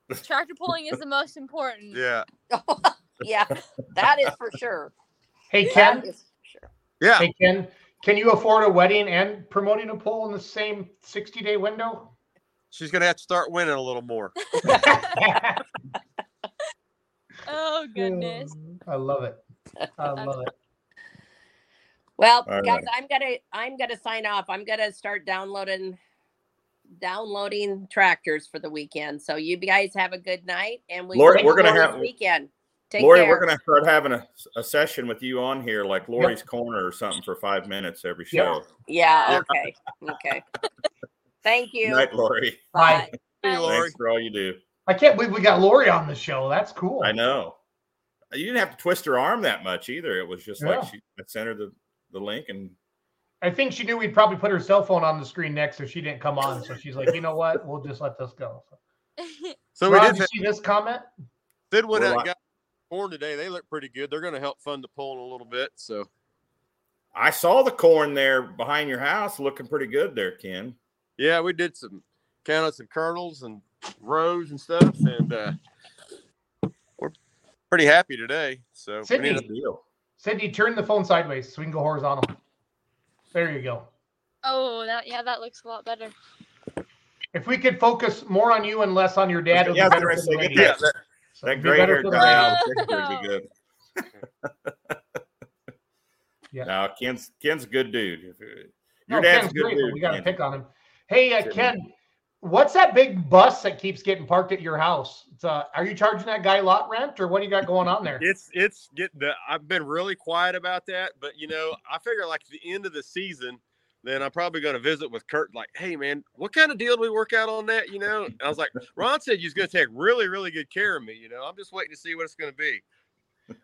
Speaker 13: Tractor pulling is the most important.
Speaker 12: Yeah.
Speaker 11: yeah, that is for sure.
Speaker 2: Hey
Speaker 11: That
Speaker 2: Ken.
Speaker 11: is for sure.
Speaker 12: Yeah.
Speaker 2: Hey Ken. Can you afford a wedding and promoting a pool in the same 60 day window?
Speaker 12: She's gonna have to start winning a little more.
Speaker 13: Oh goodness.
Speaker 2: Mm, I love it. I love it.
Speaker 11: Well,
Speaker 3: All
Speaker 11: guys,
Speaker 3: right.
Speaker 11: I'm gonna I'm gonna sign off. I'm gonna start downloading downloading tractors for the weekend. So you guys have a good night, and we
Speaker 3: Lori, we're gonna
Speaker 11: this
Speaker 3: have-
Speaker 11: weekend. Take
Speaker 3: Lori,
Speaker 11: care.
Speaker 3: we're gonna start having a, a session with you on here, like Lori's Corner or something, for five minutes every
Speaker 2: Yep.
Speaker 3: show.
Speaker 11: Yeah. Okay. Okay. Thank you.
Speaker 3: Good night, Lori.
Speaker 2: Bye.
Speaker 12: Hey, Lori.
Speaker 3: Thanks for all you do.
Speaker 2: I can't believe we got Lori on the show. That's cool.
Speaker 3: I know. You didn't have to twist her arm that much either. It was just
Speaker 2: Yeah.
Speaker 3: like she I sent her the, the link and
Speaker 2: I think she knew we'd probably put her cell phone on the screen next if she didn't come on. So she's like, you know what? We'll just let this go.
Speaker 12: So we
Speaker 2: Rod,
Speaker 12: did
Speaker 2: you see this comment?
Speaker 12: Sid went
Speaker 3: We're
Speaker 12: out and
Speaker 3: li-
Speaker 12: got corn today. They look pretty good. They're gonna help fund the poll in a little bit. So
Speaker 3: I saw the corn there behind your house looking pretty good there, Ken.
Speaker 12: Yeah, we did some counted some kernels and rows and stuff, and uh, we're pretty happy today. So we
Speaker 2: Sydney.
Speaker 12: need to-
Speaker 3: Deal.
Speaker 2: Sydney, turn the phone sideways so we can go horizontal. There you go.
Speaker 13: Oh, that yeah, that looks a lot better.
Speaker 2: If we could focus more on you and less on your dad, it would
Speaker 3: Yeah,
Speaker 2: be better for the
Speaker 3: get
Speaker 2: ladies.
Speaker 3: that, that,
Speaker 2: So
Speaker 3: that
Speaker 2: it'd be
Speaker 3: gray
Speaker 2: better
Speaker 3: hair
Speaker 2: for the
Speaker 3: guy
Speaker 2: ladies.
Speaker 3: out there would be good.
Speaker 2: Yeah.
Speaker 3: No, Ken's Ken's a good dude. If-
Speaker 2: No,
Speaker 3: Your dad's
Speaker 2: Ken's
Speaker 3: good
Speaker 2: great,
Speaker 3: dude.
Speaker 2: we got to pick on him. Hey, uh, Ken, what's that big bus that keeps getting parked at your house? It's, uh, are you charging that guy lot rent, or what do you got going on there?
Speaker 12: It's it's getting. The, I've been really quiet about that, but you know, I figure like at the end of the season, then I'm probably going to visit with Kurt. Like, hey man, what kind of deal do we work out on that? You know, and I was like, Ron said he's going to take really really good care of me. You know, I'm just waiting to see what it's going to be.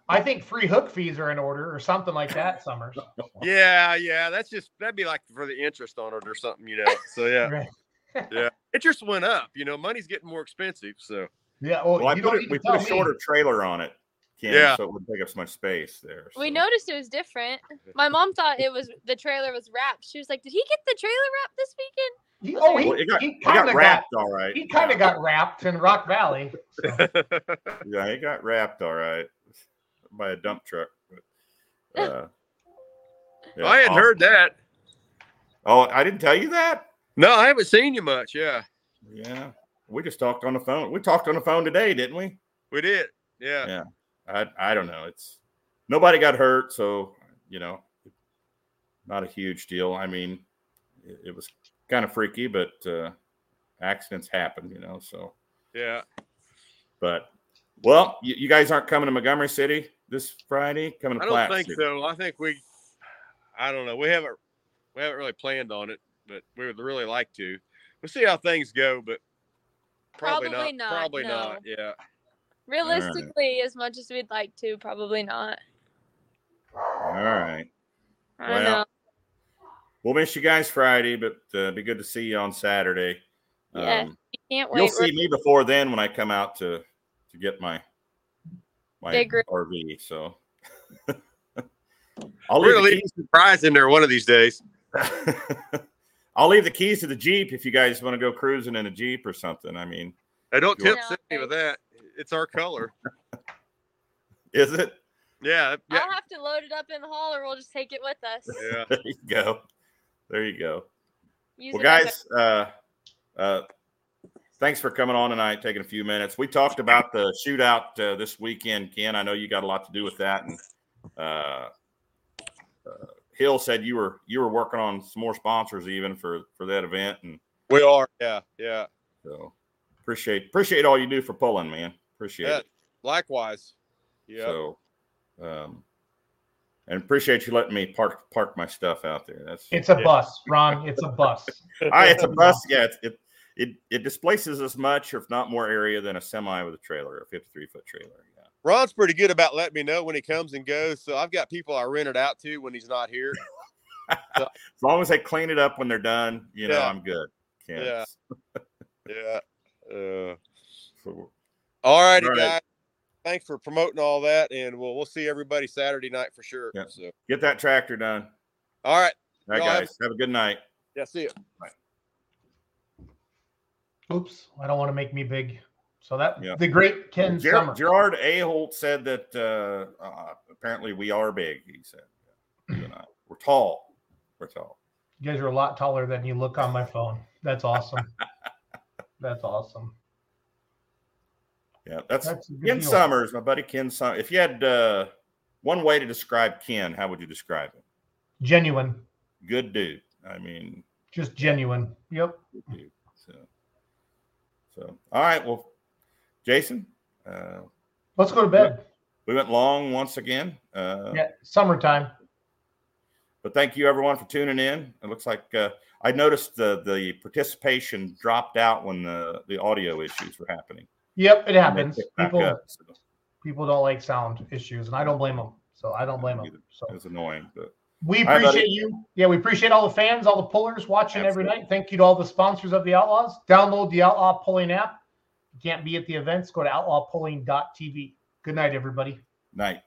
Speaker 2: I think free hook fees are in order, or something like that. Summers.
Speaker 12: Yeah, yeah, that's just that'd be like for the interest on it or something, you know. So yeah,
Speaker 2: Right.
Speaker 12: yeah, interest went up. You know, money's getting more expensive. So
Speaker 2: Yeah. Well,
Speaker 3: Well, I put
Speaker 2: don't
Speaker 3: it, we put a
Speaker 2: tell me.
Speaker 3: shorter trailer on it, Ken,
Speaker 12: Yeah.
Speaker 3: so it wouldn't take up so much space there.
Speaker 13: We noticed it was different. My mom thought it was the trailer was wrapped. She was like, "Did he get the trailer wrapped this weekend?"
Speaker 2: He, oh, he,
Speaker 3: Well, got,
Speaker 2: he
Speaker 3: it got
Speaker 2: kind of got,
Speaker 3: wrapped all right.
Speaker 2: he kind of got wrapped in Rock Valley. So.
Speaker 3: Yeah, he got wrapped all right by a dump truck. But, uh, yeah,
Speaker 12: I hadn't
Speaker 3: I'll-
Speaker 12: heard that.
Speaker 3: Oh, I didn't tell you that.
Speaker 12: No, I haven't seen you much. Yeah,
Speaker 3: Yeah, we just talked on the phone. We talked on the phone today, didn't we?
Speaker 12: we did. Yeah.
Speaker 3: Yeah. I I don't know. It's nobody got hurt, so you know, not a huge deal. I mean, it, it was kind of freaky, but uh, accidents happen, you know. So,
Speaker 12: Yeah.
Speaker 3: but well, you, you guys aren't coming to Montgomery City this Friday. Coming to
Speaker 12: I don't
Speaker 3: Platte
Speaker 12: think
Speaker 3: City.
Speaker 12: so. I think we, I don't know. We haven't, we haven't really planned on it, but we would really like to. We'll see how things go, but probably,
Speaker 13: Probably
Speaker 12: not,
Speaker 13: not,
Speaker 12: Probably
Speaker 13: no.
Speaker 12: not. Yeah.
Speaker 13: Realistically, as much as we'd like to, probably not.
Speaker 3: All right.
Speaker 13: I
Speaker 3: Well,
Speaker 13: know.
Speaker 3: We'll miss you guys Friday, but uh, be good to see you on Saturday.
Speaker 13: Yeah,
Speaker 3: Um,
Speaker 13: you can't
Speaker 3: you'll see me before then when I come out to to get my my
Speaker 13: Big rig.
Speaker 3: RV. So I'll
Speaker 12: We're
Speaker 3: leave
Speaker 12: gonna
Speaker 3: the
Speaker 12: leave a surprise in there one of these days.
Speaker 3: I'll leave the keys to the Jeep if you guys want to go cruising in a Jeep or something. I mean,
Speaker 12: I don't
Speaker 3: You
Speaker 12: tip
Speaker 13: want-
Speaker 12: Sydney with that. It's our color.
Speaker 3: is it?
Speaker 12: Yeah. Yeah.
Speaker 13: I'll have to load it up in the hall, or we'll just take it with us.
Speaker 12: Yeah.
Speaker 3: There you go. There you go.
Speaker 13: Use
Speaker 3: Well,
Speaker 13: it a-
Speaker 3: guys, uh, uh, thanks for coming on tonight, taking a few minutes. We talked about the shootout uh, this weekend, Ken. I know you got a lot to do with that, and uh, uh, Hill said you were you were working on some more sponsors even for for that event, and
Speaker 12: We are. Yeah. Yeah.
Speaker 3: so appreciate appreciate all you do for pulling, man. Appreciate
Speaker 12: Yeah.
Speaker 3: it.
Speaker 12: Likewise. Yeah.
Speaker 3: So, um, and appreciate you letting me park park my stuff out there. That's
Speaker 2: It's a
Speaker 12: Yeah.
Speaker 2: bus, Ron. It's a bus.
Speaker 3: I, it's a bus. Yeah, it's, it it it displaces as much, if not more, area than a semi with a trailer, a 53 foot trailer. Yeah.
Speaker 12: Ron's pretty good about letting me know when he comes and goes. So I've got people I rent it out to when he's not here.
Speaker 3: As long as they clean it up when they're done, you know,
Speaker 12: Yeah.
Speaker 3: I'm good.
Speaker 12: Yeah. Yeah. Uh,
Speaker 3: So,
Speaker 12: all righty,
Speaker 3: All right.
Speaker 12: guys. Thanks for promoting all that, and we'll we'll see everybody Saturday night for sure.
Speaker 3: Yeah.
Speaker 12: So,
Speaker 3: get that tractor done.
Speaker 12: all right.
Speaker 3: All right,
Speaker 12: Y'all have-
Speaker 3: guys. Have a good night.
Speaker 12: Yeah. See you.
Speaker 2: Oops, I don't want to make me big. So that
Speaker 3: Yeah.
Speaker 2: the great Ken
Speaker 3: Ger-
Speaker 2: Summer.
Speaker 3: Gerard Aholt said that uh, uh, apparently we are big. He said, and I. we're tall. We're tall.
Speaker 2: You guys are a lot taller than you look on my phone. That's awesome. That's awesome.
Speaker 3: Yeah, that's,
Speaker 2: That's
Speaker 3: Ken
Speaker 2: deal.
Speaker 3: Summers, my buddy Ken Summers. If you had uh, one way to describe Ken, how would you describe him?
Speaker 2: Genuine.
Speaker 3: Good dude. I mean,
Speaker 2: Just genuine. Yep.
Speaker 3: dude. So, all right. Well, Jason, uh,
Speaker 2: Let's go to bed.
Speaker 3: we went long once again. Uh,
Speaker 2: Yeah. Summertime.
Speaker 3: But thank you everyone for tuning in. It looks like uh, I noticed the the participation dropped out when the the audio issues were happening.
Speaker 2: Yep, it happens. People
Speaker 3: up, so
Speaker 2: people don't like sound issues, and I don't blame them. So I don't blame them. So
Speaker 3: it was annoying, but
Speaker 2: we
Speaker 3: All right, buddy.
Speaker 2: appreciate you. Yeah, we appreciate all the fans, all the pullers watching every night. Thank you to all the sponsors of the Outlaws. Download the Outlaw Pulling app. If you can't be at the events, go to outlawpulling.tv. Good night, everybody.
Speaker 3: night.